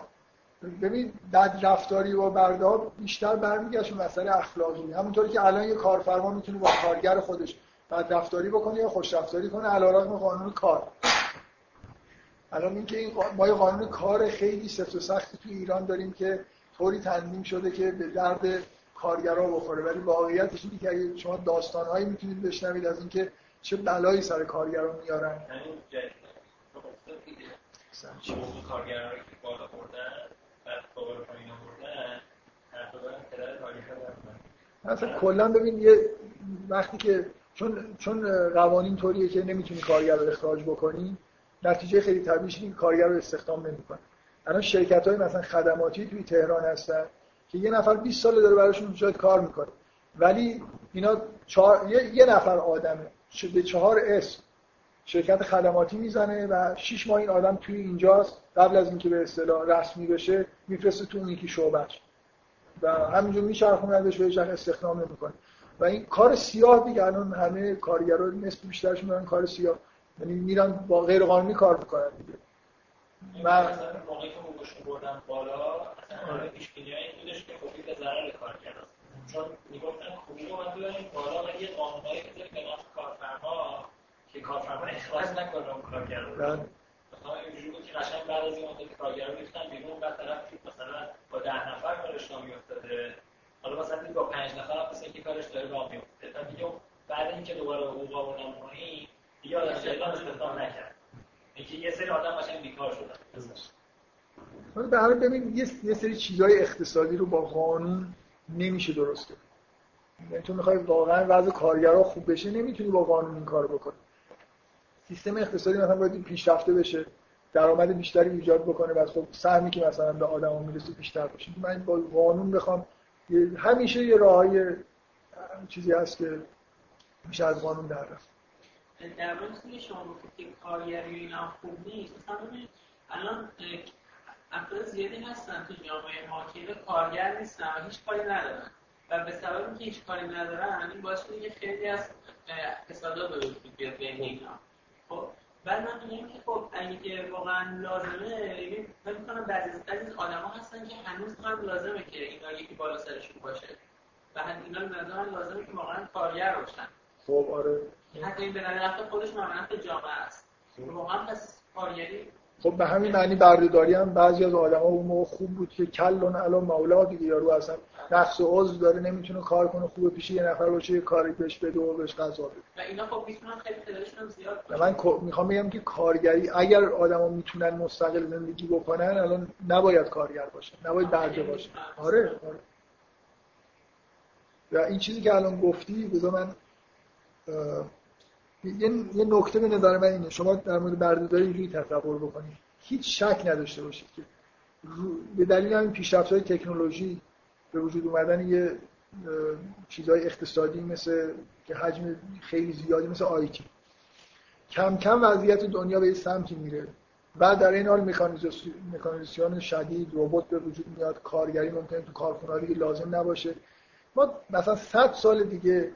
ببین بد رفتاری با برده بیشتر برمیگشت به مسئله اخلاقی همونطوری که الان یه کارفرما می‌تونه با کارگر خودش بد رفتاری بکنه یا خوش رفتاری کنه علیرغم قانون کار الان اینکه این ما یه قانون کار خیلی سفت و سختی تو ایران داریم که طوری تنظیم شده که به درد کارگرا بخوره ولی واقعیتش اینه که اگه شما داستانهایی می‌تونید بشنوید از اینکه چه بلایی سر کارگرا میارن که بالا مثلا کلا ببین یه وقتی که چون چون قوانین طوریه که نمی‌تونی کارگر رو اخراج بکنی نتیجه خیلی طبیعیش که کارگر رو استخدام نمی‌کنه الان شرکت های مثلا خدماتی توی تهران هستن که یه نفر 20 سال داره براشون جای کار می‌کنه. ولی اینا چهار... یه... یه نفر آدمه. به چهار اسم. شرکت خدماتی می‌زنه و 6 ماه این آدم توی اینجاست. قبل از اینکه به اصطلاح رسمی بشه میفرسته تو اون یکی شعبش و همینجور میچرخوندش بهش استخدام نمی‌کنه. و این کار سیاه دیگه. الان همه کارگرا نصف بیشترشون میرن کار سیاه. یعنی میرن با غیر قانونی کار می‌کنن دیگه. من مثلا موقعی که حقوقشون بردن بالا اصلا پیش این بودش که خوبی به ضرر کارگرا. چون می‌گفتن خوبی رو من بالا و یه قانونایی که به نفع کارفرما که کارفرما اخراج نکنه اون کارگر رو مثلا اینجوری بود که قشنگ بعد از این مدت کارگر رو ریختن بیرون بعد طرف مثلا با ده نفر کارش میافتاده. حالا مثلا با پنج نفر هم مثلا که کارش داره راه میفته تا دیگه بعد اینکه دوباره حقوق آوردن پایین دیگه آدم اعلام استخدام نکرد. اینکه یه سری آدم قشنگ بیکار شدن. به هر ببین یه سری چیزهای اقتصادی رو با قانون نمیشه درست کرد. یعنی تو می‌خوای واقعا وضع کارگرها خوب بشه نمی‌تونی با قانون این کارو بکنی. سیستم اقتصادی مثلا باید پیشرفته بشه درآمد بیشتری ایجاد بکنه و خب سهمی که مثلا به آدما می‌رسه بیشتر باشه. من با قانون بخوام همیشه یه راههای چیزی هست که میشه از قانون در رفت. در مورد شما گفتید که کارگری اینا خوب نیست مثلا الان افراد زیادی هستن تو جامعه ما که کارگر نیستن هیچ کاری ندارن. و به سبب اینکه هیچ کاری ندارن این باعث که خیلی از فسادات به وجود بیاد بین اینا. بعد من میگم که خب اگه که واقعا لازمه یعنی فکر می‌کنم بعضی از آدما هستن که هنوز هم لازمه که اینا یکی بالا سرشون باشه. و اینا به نظر لازمه که واقعا کارگر باشن. خب آره. حتی این به نظر خودش به جامعه است. واقعا پس کارگری خب به همین معنی بردهداری هم بعضی از آدما اون موقع خوب بود که کلون الان مولا دیگه یارو اصلا نقص و عضو داره نمی‌تونه کار کنه خوبه پیش یه نفر باشه یه کاری بهش بده و بهش غذا بده. و اینا خب می‌تونن خیلی زیاد من می‌خوام بگم که کارگری اگر آدما می‌تونن مستقل زندگی بکنن الان نباید کارگر باشن نباید برده باشن آره آره. و این چیزی که الان گفتی بذار من یه, یه نکته به نظر من اینه. شما در مورد بردهداری اینجوری تصور بکنید هیچ شک نداشته باشید که به دلیل همین پیشرفت‌های تکنولوژی به وجود اومدن یه چیزهای اقتصادی مثل که حجم خیلی زیادی مثل آیتی کم کم وضعیت دنیا به سمتی میره. بعد در این حال مکانیزاسیون شدید ربات به وجود میاد کارگری ممکنه تو کارخونه دیگه لازم نباشه. ما مثلا 100 سال دیگه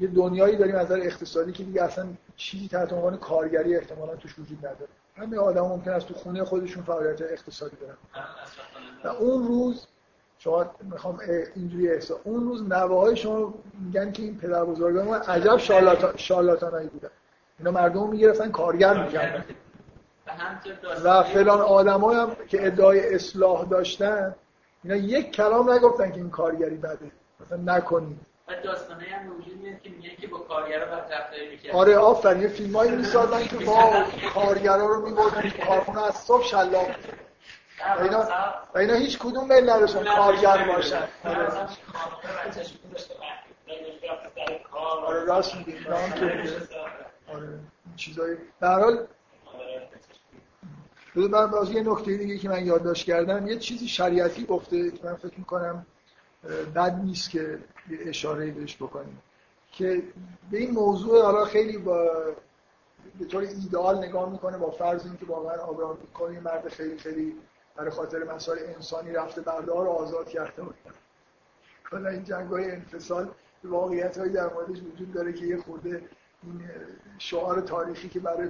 یه دنیایی داریم از نظر اقتصادی که دیگه اصلا چیزی تحت عنوان کارگری احتمالا توش وجود نداره. همه آدم ممکن است تو خونه خودشون فعالیت اقتصادی دارن. و اون روز شما می‌خوام اینجوری احساس اون روز نواهای شما میگن که این پدر بزرگان ما عجب شالاتانایی بودن. اینا مردم می‌گرفتن کارگر می‌کردن. و فلان آدمایی هم که ادعای اصلاح داشتن اینا یک کلام نگفتن که این کارگری بده. مثلا نکنید. داستانه هم وجود میاد که میگن که با کارگرا بعد رفتاری می‌کرد آره آفرین فیلمایی می‌سازن که با کارگرا رو میبردن تو کارخونه از صبح شلاق و اینا, و اینا هیچ کدوم میل نداشتن کارگر باشن. آره, آره راست میگی. آره. چیزایی. در حال من باز یه نکته دیگه که من یادداشت کردم. یه چیزی شریعتی گفته که من فکر می‌کنم بد نیست که یه اشاره بهش بکنیم. که به این موضوع حالا خیلی با به طور ایدئال نگاه می‌کنه با فرض اینکه واقعا آبراهام لینکلن مرد خیلی خیلی برای خاطر مسائل انسانی رفته برده رو آزاد کرده بود. کلا این جنگ های انفصال واقعیت هایی در موردش وجود داره که یه خورده این شعار تاریخی که برای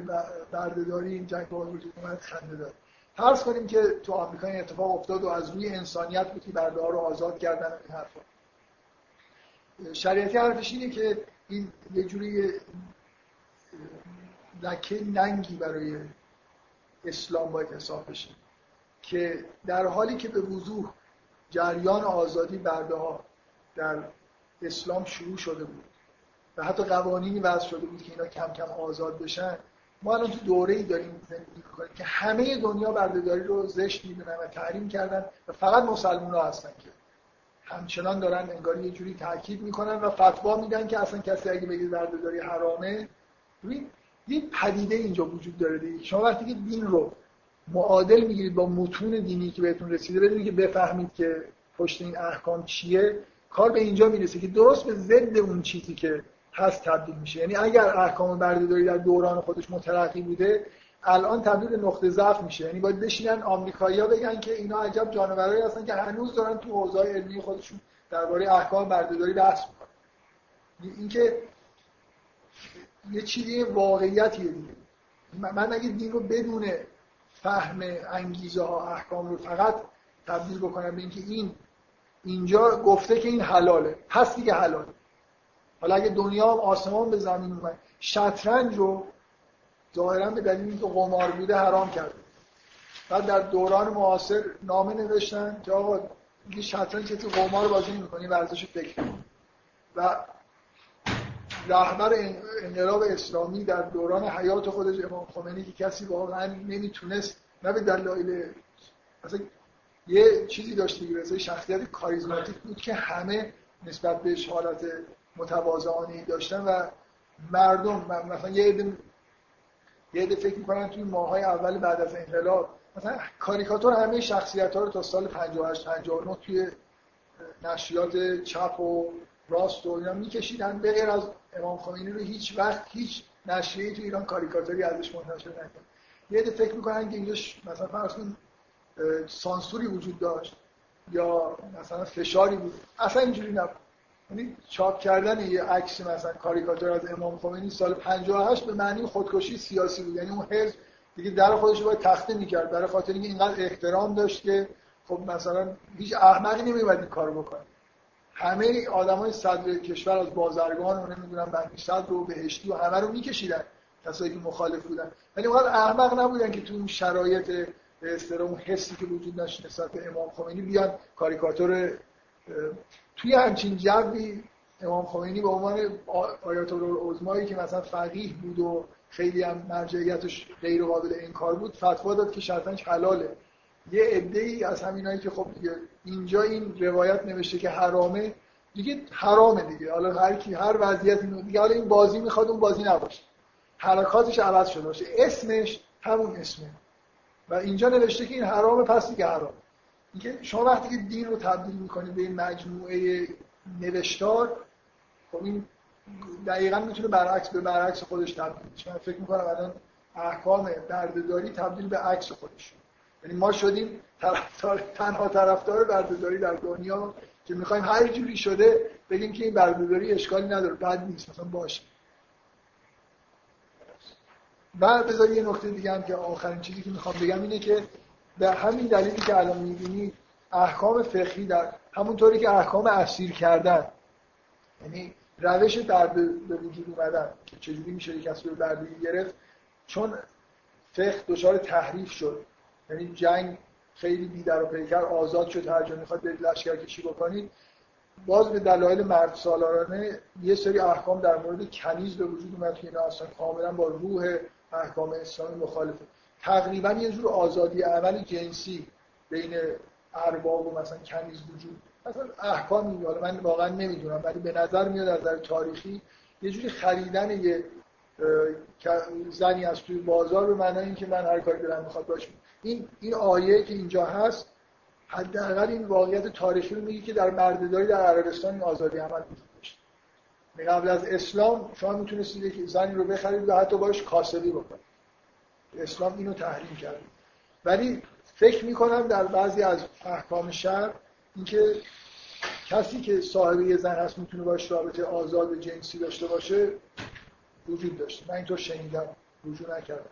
بردهداری این جنگ ها وجود اومد خنده داره فرض کنیم که تو آمریکا این اتفاق افتاد و از روی انسانیت بود که رو آزاد کردن این حرفا. شریعتی حرفش اینه که این یه جوری لکه ننگی برای اسلام باید حساب بشه که در حالی که به وضوح جریان آزادی برده ها در اسلام شروع شده بود و حتی قوانینی وضع شده بود که اینا کم کم آزاد بشن ما الان تو دوره ای داریم زندگی کنیم که همه دنیا بردهداری رو زشت می‌دونن و تحریم کردن و فقط مسلمان ها هستن که. همچنان دارن انگار یه جوری تاکید می‌کنن و فتوا میدن که اصلا کسی اگه بگه بردهداری حرامه. ببین یه پدیده اینجا وجود داره دیگه. شما وقتی که دین رو معادل می‌گیرید با متون دینی که بهتون رسیده بدونید که بفهمید که پشت این احکام چیه کار به اینجا می‌رسه که درست به ضد اون چیزی که هست تبدیل میشه. یعنی اگر احکام بردهداری در دوران خودش مترقی بوده الان تبدیل نقطه ضعف میشه. یعنی باید بشینن آمریکایی‌ها بگن که اینا عجب جانورایی هستن که هنوز دارن تو حوزه علمی خودشون درباره احکام بردهداری بحث می‌کنن. اینکه یه چیزی واقعیتیه دیگه. من اگه دین رو بدون فهم انگیزه ها احکام رو فقط تبدیل بکنم به اینکه این اینجا گفته که این حلاله. پس دیگه حلاله. حالا اگه دنیا هم آسمان به زمین اومد شطرنج رو ظاهرا به دلیل اینکه قمار بوده حرام کرده بعد در دوران معاصر نامه نوشتن که آقا دیگه شطرنج که قمار بازی نمی‌کنی ورزش فکر و رهبر انقلاب اسلامی در دوران حیات خودش امام خمینی که کسی واقعا نمی‌تونست نه به دلایل مثلا یه چیزی داشت دیگه شخصیت کاریزماتیک بود که همه نسبت بهش حالت متواضعانه داشتن و مردم مثلا یه یه عده فکر می‌کنن توی ماهای اول بعد از انقلاب مثلا کاریکاتور همه شخصیت ها رو تا سال 58 59 توی نشریات چپ و راست و اینا میکشیدن. به غیر از امام خمینی رو هیچ وقت هیچ نشریه تو ایران کاریکاتوری ازش منتشر نکرد یه عده فکر می‌کنن که اینجاش مثلا فرض سانسوری وجود داشت یا مثلا فشاری بود. اصلا اینجوری نبود. یعنی چاپ کردن یه عکس مثلا کاریکاتور از امام خمینی سال 58 به معنی خودکشی سیاسی بود. یعنی اون حزب دیگه در خودش باید تخته می‌کرد. برای خاطر اینکه اینقدر احترام داشت که خب مثلا هیچ احمقی نمیباید این کارو بکنه. همه آدمای صدر کشور از بازرگان و نمی‌دونم بنی صدر و بهشتی و همه رو میکشیدن. کسایی که مخالف بودن. ولی اونقدر احمق نبودن که تو اون شرایط به اون حسی که وجود داشت نسبت امام خمینی بیان کاریکاتور توی همچین جوی امام خمینی به عنوان آیات العظمایی که مثلا فقیه بود و خیلی هم مرجعیتش غیر قابل انکار بود فتوا داد که شطرنج حلاله. یه عده از همینایی که خب اینجا این روایت نوشته که حرامه دیگه حرامه دیگه. حالا هر کی هر وضعیتی دیگه حالا این بازی می‌خواد اون بازی نباشه. حرکاتش عوض شده باشه. اسمش همون اسمه. و اینجا نوشته که این حرامه پس دیگه حرام. اینکه شما وقتی که دین رو تبدیل می‌کنید به این مجموعه نوشتار خب این دقیقا می‌تونه برعکس به برعکس خودش تبدیل بشه. فکر می‌کنم الان احکام بردهداری تبدیل به عکس خودش. یعنی ما شدیم طرفدار تنها طرفدار بردهداری در دنیا که می‌خوایم هر جوری شده بگیم که این بردهداری اشکالی نداره بد نیست مثلا باشه. و بذار یه نکته دیگه هم که آخرین چیزی که می‌خوام بگم اینه که به همین دلیلی که الان می‌بینید احکام فقهی در همونطوری که احکام اسیر کردن یعنی روش درد به وجود اومدن که چجوری میشه کسی رو بردگی گرفت چون فقه دچار تحریف شد. یعنی جنگ خیلی بیدر و پیکر آزاد شد هر جا می‌خواد برید لشکر کشی بکنید. باز به دلایل مرد سالارانه یه سری احکام در مورد کنیز به وجود اومد که اینا اصلا کاملا با روح احکام اسلامی مخالفه. تقریبا یه جور آزادی عمل جنسی بین ارباب و مثلا کنیز وجود مثلا احکامی حالا من واقعا نمی‌دونم ولی به نظر میاد از نظر تاریخی یه جوری خریدن یه زنی از توی بازار به معنای اینکه من هر کاری دارم می‌خواد باشه این این آیه که اینجا هست حداقل این واقعیت تاریخی رو میگه که در بردهداری در عربستان این آزادی عمل وجود داشت. یعنی قبل از اسلام شما می‌تونستید که زنی رو بخرید و حتی باش کاسبی بکنید. اسلام اینو تحریم کرد. ولی فکر می‌کنم در بعضی از احکام شهر اینکه کسی که صاحب یه زن هست می‌تونه باش رابطه آزاد جنسی داشته باشه وجود داشته. من اینطور شنیدم. رجوع نکردم.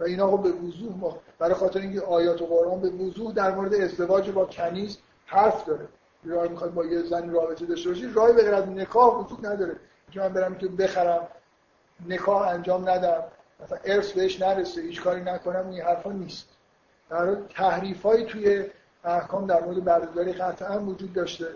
و اینا خب به وضوح ما برای خاطر اینکه آیات و قرآن به وضوح در مورد ازدواج با کنیز حرف داره. راه می‌خواد با یه زنی رابطه داشته باشی راهی به غیر از نکاح وجود نداره. که من برم که بخرم نکاح انجام ندم. مثلا ارث بهش نرسه هیچ کاری نکنم این حرفا نیست. در تحریف توی احکام در مورد بردهداری قطعا وجود داشته.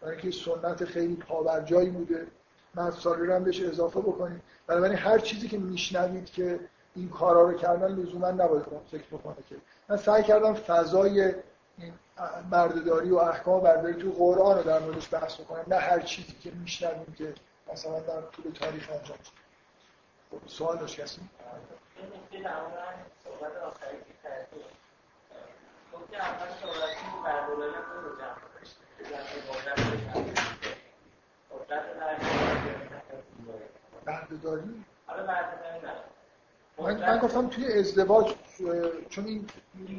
برای اینکه سنت خیلی پابرجایی بوده. من سالی رو هم بهش اضافه بکنید بنابراین هر چیزی که میشنوید که این کارا رو کردن لزوما نباید فکر بکنه که. من سعی کردم فضای این بردهداری و احکام بردهداری تو قرآن رو در موردش بحث بکنم نه هر چیزی که میشنویم که مثلا در طول تاریخ انجام شد خب سوال داشت کسی؟ من, من گفتم توی ازدواج چون این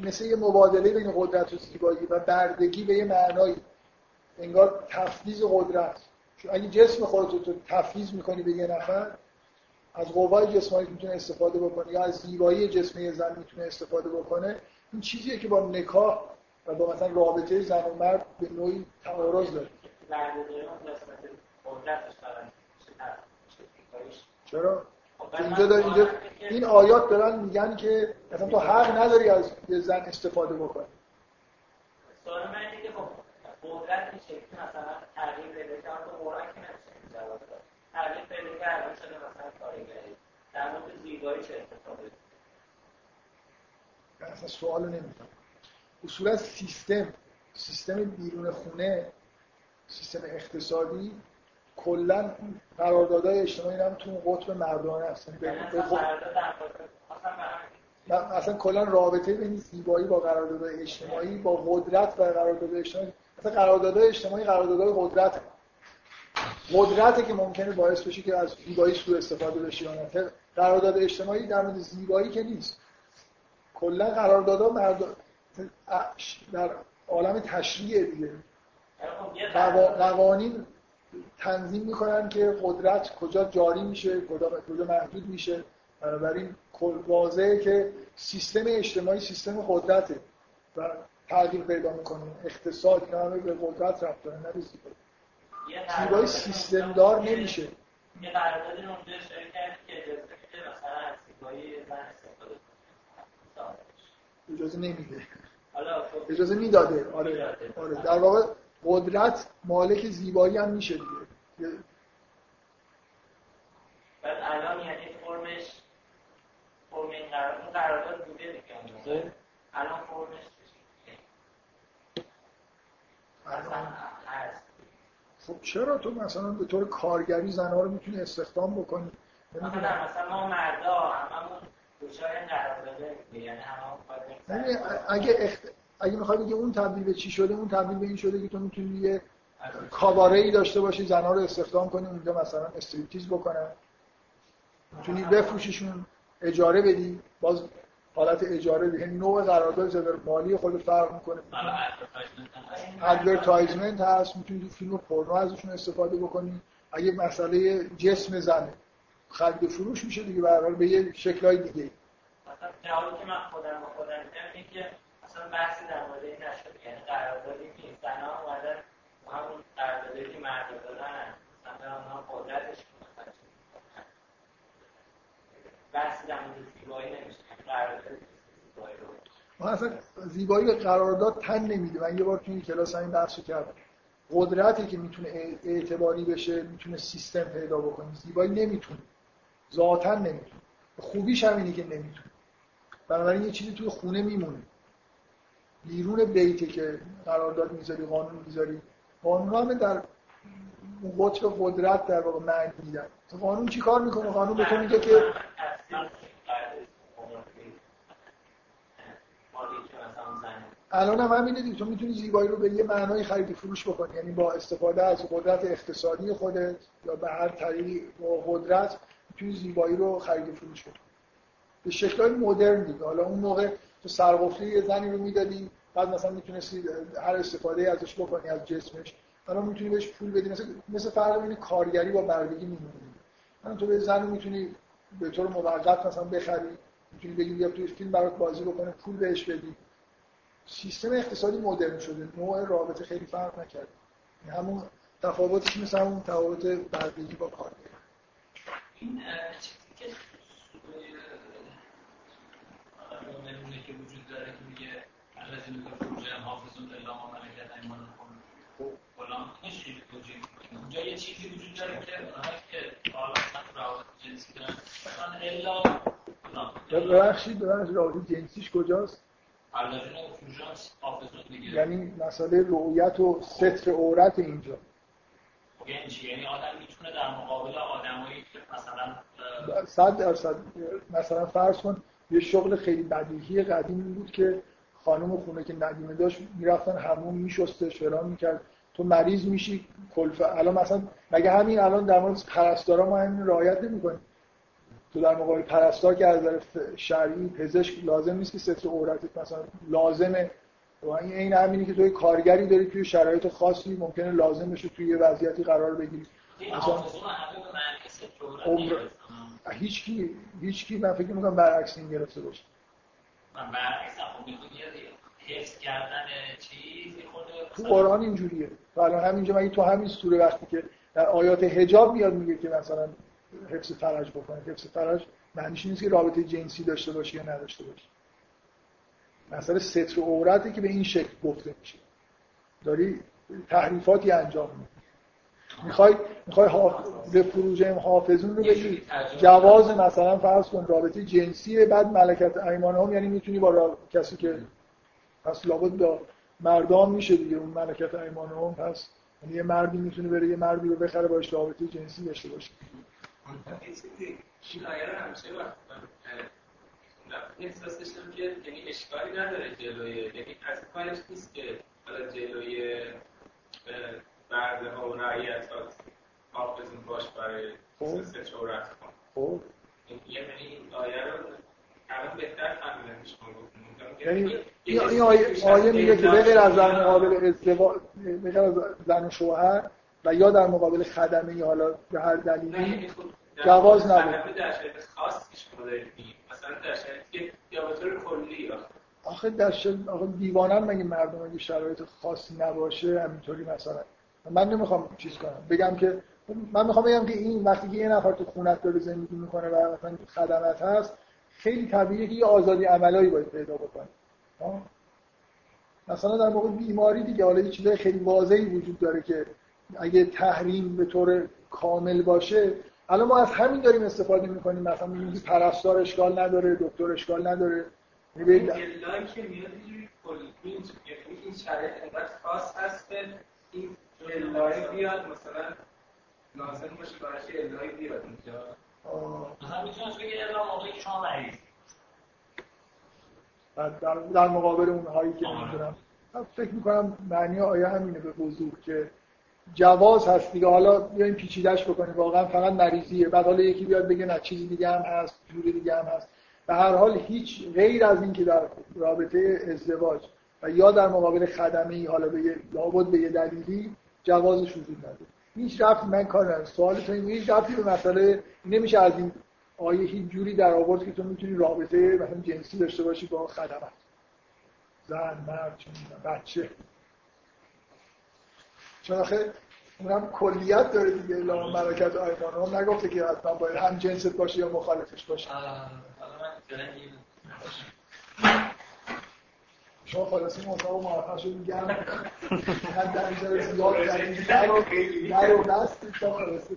مثل یه مبادله بین قدرت و زیبایی و بردگی به یه معنایی. انگار تفلیز قدرت. چون اگه جسم خودت رو تفلیز می‌کنی به یه نفر از قوای جسمانی می‌تونه استفاده بکنه یا از زیبایی جسم یه زن می‌تونه استفاده بکنه این چیزیه که با نکاح و با مثلا رابطه زن و مرد به نوعی تعارض داره. چرا؟ اینجا دار اینجا این آیات دارن میگن که مثلا تو حق نداری از یه زن استفاده بکنی. سوال من اینه که خب قدرت شکلی مثلا تغییر بده که قرآن که نمیشه تغییر مثلا کارگری در مورد زیبایی چه اتفاقی؟ اصلا سوالو نمی‌دونم. اصولا سیستم سیستم بیرون خونه سیستم اقتصادی کلا قراردادهای اجتماعی هم تو قطب مردانه هستن اصلا کلا رابطه بین زیبایی با قراردادهای اجتماعی با قدرت و قراردادهای اجتماعی اصلا قراردادهای اجتماعی قراردادهای قدرت قدرته که ممکنه باعث بشه که از زیبایی سوء استفاده بشه یا نه. قرارداد اجتماعی در مورد زیبایی که نیست. کلا قراردادها مرد در عالم تشریع دیگه. قوانین تنظیم می‌کنن که قدرت کجا جاری میشه کجا محدود میشه. بنابراین واضحه که سیستم اجتماعی سیستم قدرته و تغییر پیدا می‌کنه. اقتصاد اینا همه به قدرت رفت داره نه زیبایی. سیستم دار نمیشه. یه قراردادی اونجا که اجازه زن استفاده اجازه نمیده. خب. اجازه می‌داده. آره. آره. در واقع قدرت مالک زیبایی هم میشه دیگه. بعد الان یعنی فرمش فرم این قرارداد بوده دیگه. الان فرمش خب چرا تو مثلا به طور کارگری زنها رو می‌تونی استخدام بکنی؟ مثلا مثلا ما مردا هممون یعنی هممون اگه اخت... اگه می‌خوای بگی اون تبدیل به چی شده اون تبدیل به این شده که تو می‌تونی یه کاباره ای داشته باشی زنها رو استخدام کنی اونجا مثلا striptease بکنن. می‌تونی بفروشیشون اجاره بدی. باز حالت اجاره دیگه یعنی نوع قرارداد مالی خود فرق می‌کنه. advertisement هست. می‌تونی تو فیلم porno ازشون استفاده بکنی. اگه مسئله جسم زنه. خرید فروش میشه دیگه به به یه شکلای دیگه مثلا جوابی که من خودم خودم میدم این که مثلا بحثی در مورد این نشد یعنی قراردادی که زنها اومدن همون قراردادی که مرد دادن مثلا اونها قدرتش بحثی در مورد زیبایی نمیشه قرارداد زیبایی رو. ما اصلا زیبایی به قرارداد تن نمیده. من یه بار تو این کلاس همین بحث کردم. قدرتی که می‌تونه اعتباری بشه می‌تونه سیستم پیدا بکنه. زیبایی نمی‌تونه. ذاتا نمی‌تونه. خوبیش هم اینه که نمی‌تونه. بنابراین یه چیزی توی خونه میمونه. بیرون بیته که قرارداد می‌ذاری قانون می‌ذاری. قانون هم در قطب قدرت در واقع معنی میدن. قانون چی کار می‌کنه؟ قانون تو میگه که الان هم همینه دیگه. تو می‌تونی زیبایی رو به یه معنای خرید فروش بکنی. یعنی با استفاده از قدرت اقتصادی خودت یا به هر طریقی با قدرت می‌تونی زیبایی رو خرید فروش بکنی به شکلهای مدرن دیگه. حالا اون موقع تو سرقفلی یه زنی رو می‌دادی بعد مثلا می‌تونستی هر استفاده ازش بکنی از جسمش. الان می‌تونی بهش پول بدی. مثل مثل فرق بین کارگری با بردگی میمونه الان تو به زن می‌تونی به طور موقت مثلا بخری می‌تونی بگی بیا توی فیلم برات بازی بکنه پول بهش بدی. سیستم اقتصادی مدرن شده. نوع رابطه خیلی فرق نکرده. همون تفاوتش مثل همون تفاوت بردگی با کارگری. این چیزی که نمونه که وجود داره که میگه الذین فروجهم حافظون الا ما ملکت ایمانهم فلان توجیه اونجا یه چیزی وجود داره که اونهایی که حالا روابط جنسی دارن الا ببخشید ببخشید روابط جنسیش کجاست یعنی مسئله رؤیت و ستر عورت اینجا. یعنی یعنی آدم می‌تونه در مقابل آدمایی که مثلا صد درصد مثلا فرض کن یه شغل خیلی بدیهی قدیمی بود که خانم خونه که ندیمه داشت می‌رفتن همون میشسته شرام می‌کرد. تو مریض میشی کلفه الان مثلا مگه همین الان در مورد پرستارا ما همین رعایت نمی‌کنیم؟ تو در مقابل پرستار که از شرعی پزشک لازم نیست که ستر عورتت مثلا لازمه و این عین همینی که توی کارگری داری توی شرایط خاصی ممکنه لازم بشه توی یه وضعیتی قرار بگیری. مثلا عمر. هیچ کی هیچ کی من فکر می‌کنم برعکس این گرفته باشه. من برعکس حفظ کردن چیز تو قرآن اینجوریه. الان همینجا مگه تو همین سوره وقتی که در آیات حجاب میاد میگه که مثلا حفظ فرج بکنه. حفظ فرج معنیش نیست که رابطه جنسی داشته باشی یا نداشته باشی مثلا ستر و عورتی که به این شکل گفته میشه. داری تحریفاتی انجام میدی. می‌خوای می‌خوای به حافظون رو بگی. جواز مثلا فرض کن رابطه جنسی بعد ملکت ایمان هم یعنی می‌تونی با کسی که پس لابد با مردم میشه دیگه اون ملکت ایمان هم پس یعنی یه مردی می‌تونه بره یه مردی رو بخره باش رابطه جنسی داشته باشه این آیه رو همیشه احساس داشتم که یعنی اشکالی نداره جلوی یعنی از کارش نیست که حالا جلوی برده ها و رعیت ها حافظون باش برای خب. سه چورت کن. خب. یعنی این آیه رو الان بهتر فهمیدم شما یعنی این آیه, آیه میگه که بغیر از در مقابل ازدواج بغیر از زن و شوهر و یا در مقابل خدمه یا حالا به هر دلیلی جواز نداره در شرایط خاصش آخه در شرایط آخه دیوانن مگه مردم اگه شرایط خاصی نباشه همینطوری مثلا؟ من نمی‌خوام چیز کنم. بگم که من می‌خوام بگم که این وقتی که یه نفر تو خونت داره زندگی می‌کنه و مثلا خدمت هست خیلی طبیعیه که یه آزادی عملایی باید پیدا بکنه. مثلا در موقع بیماری دیگه حالا یه چیزای خیلی واضحی وجود داره که اگه تحریم به طور کامل باشه الان ما از همین داریم استفاده می‌کنیم. مثلا میگیم پرستار اشکال نداره دکتر اشکال نداره. می‌بینید که میاد این شرایط انقدر خاص هست که این الهی بیاد مثلا لازم باشه براش الهی بیاد اینجا؟ مثلا می‌تونست بگه الا موقعی که شما مریض در, در مقابل اونهایی که می‌دونم فکر می‌کنم معنی آیه همینه به وضوح که جواز هست دیگه. حالا بیایم پیچیدش بکنیم. واقعا فقط مریضیه. بعد حالا یکی بیاد بگه نه چیزی دیگه هم هست جوری دیگه هم هست. به هر حال هیچ غیر از اینکه در رابطه ازدواج و یا در مقابل خدمه ای حالا به لابد به یه دلیلی جوازش وجود نداره. هیچ رفتی من کار ندارم. سوال تو این هیچ رفتی به مسئله نمیشه از این آیه هیچ جوری در آورد که تو می‌تونی رابطه مثلا جنسی داشته باشی با خدمت. زن مرد بچه. چون آخه اونم کلیت داره دیگه لا ملکت آیمان. هم نگفته که حتما باید هم جنست باشه یا مخالفش باشه. شما خلاصی اتاق معرفه شد میگم من در اینجا زیاد در این در و دست تا خلاصی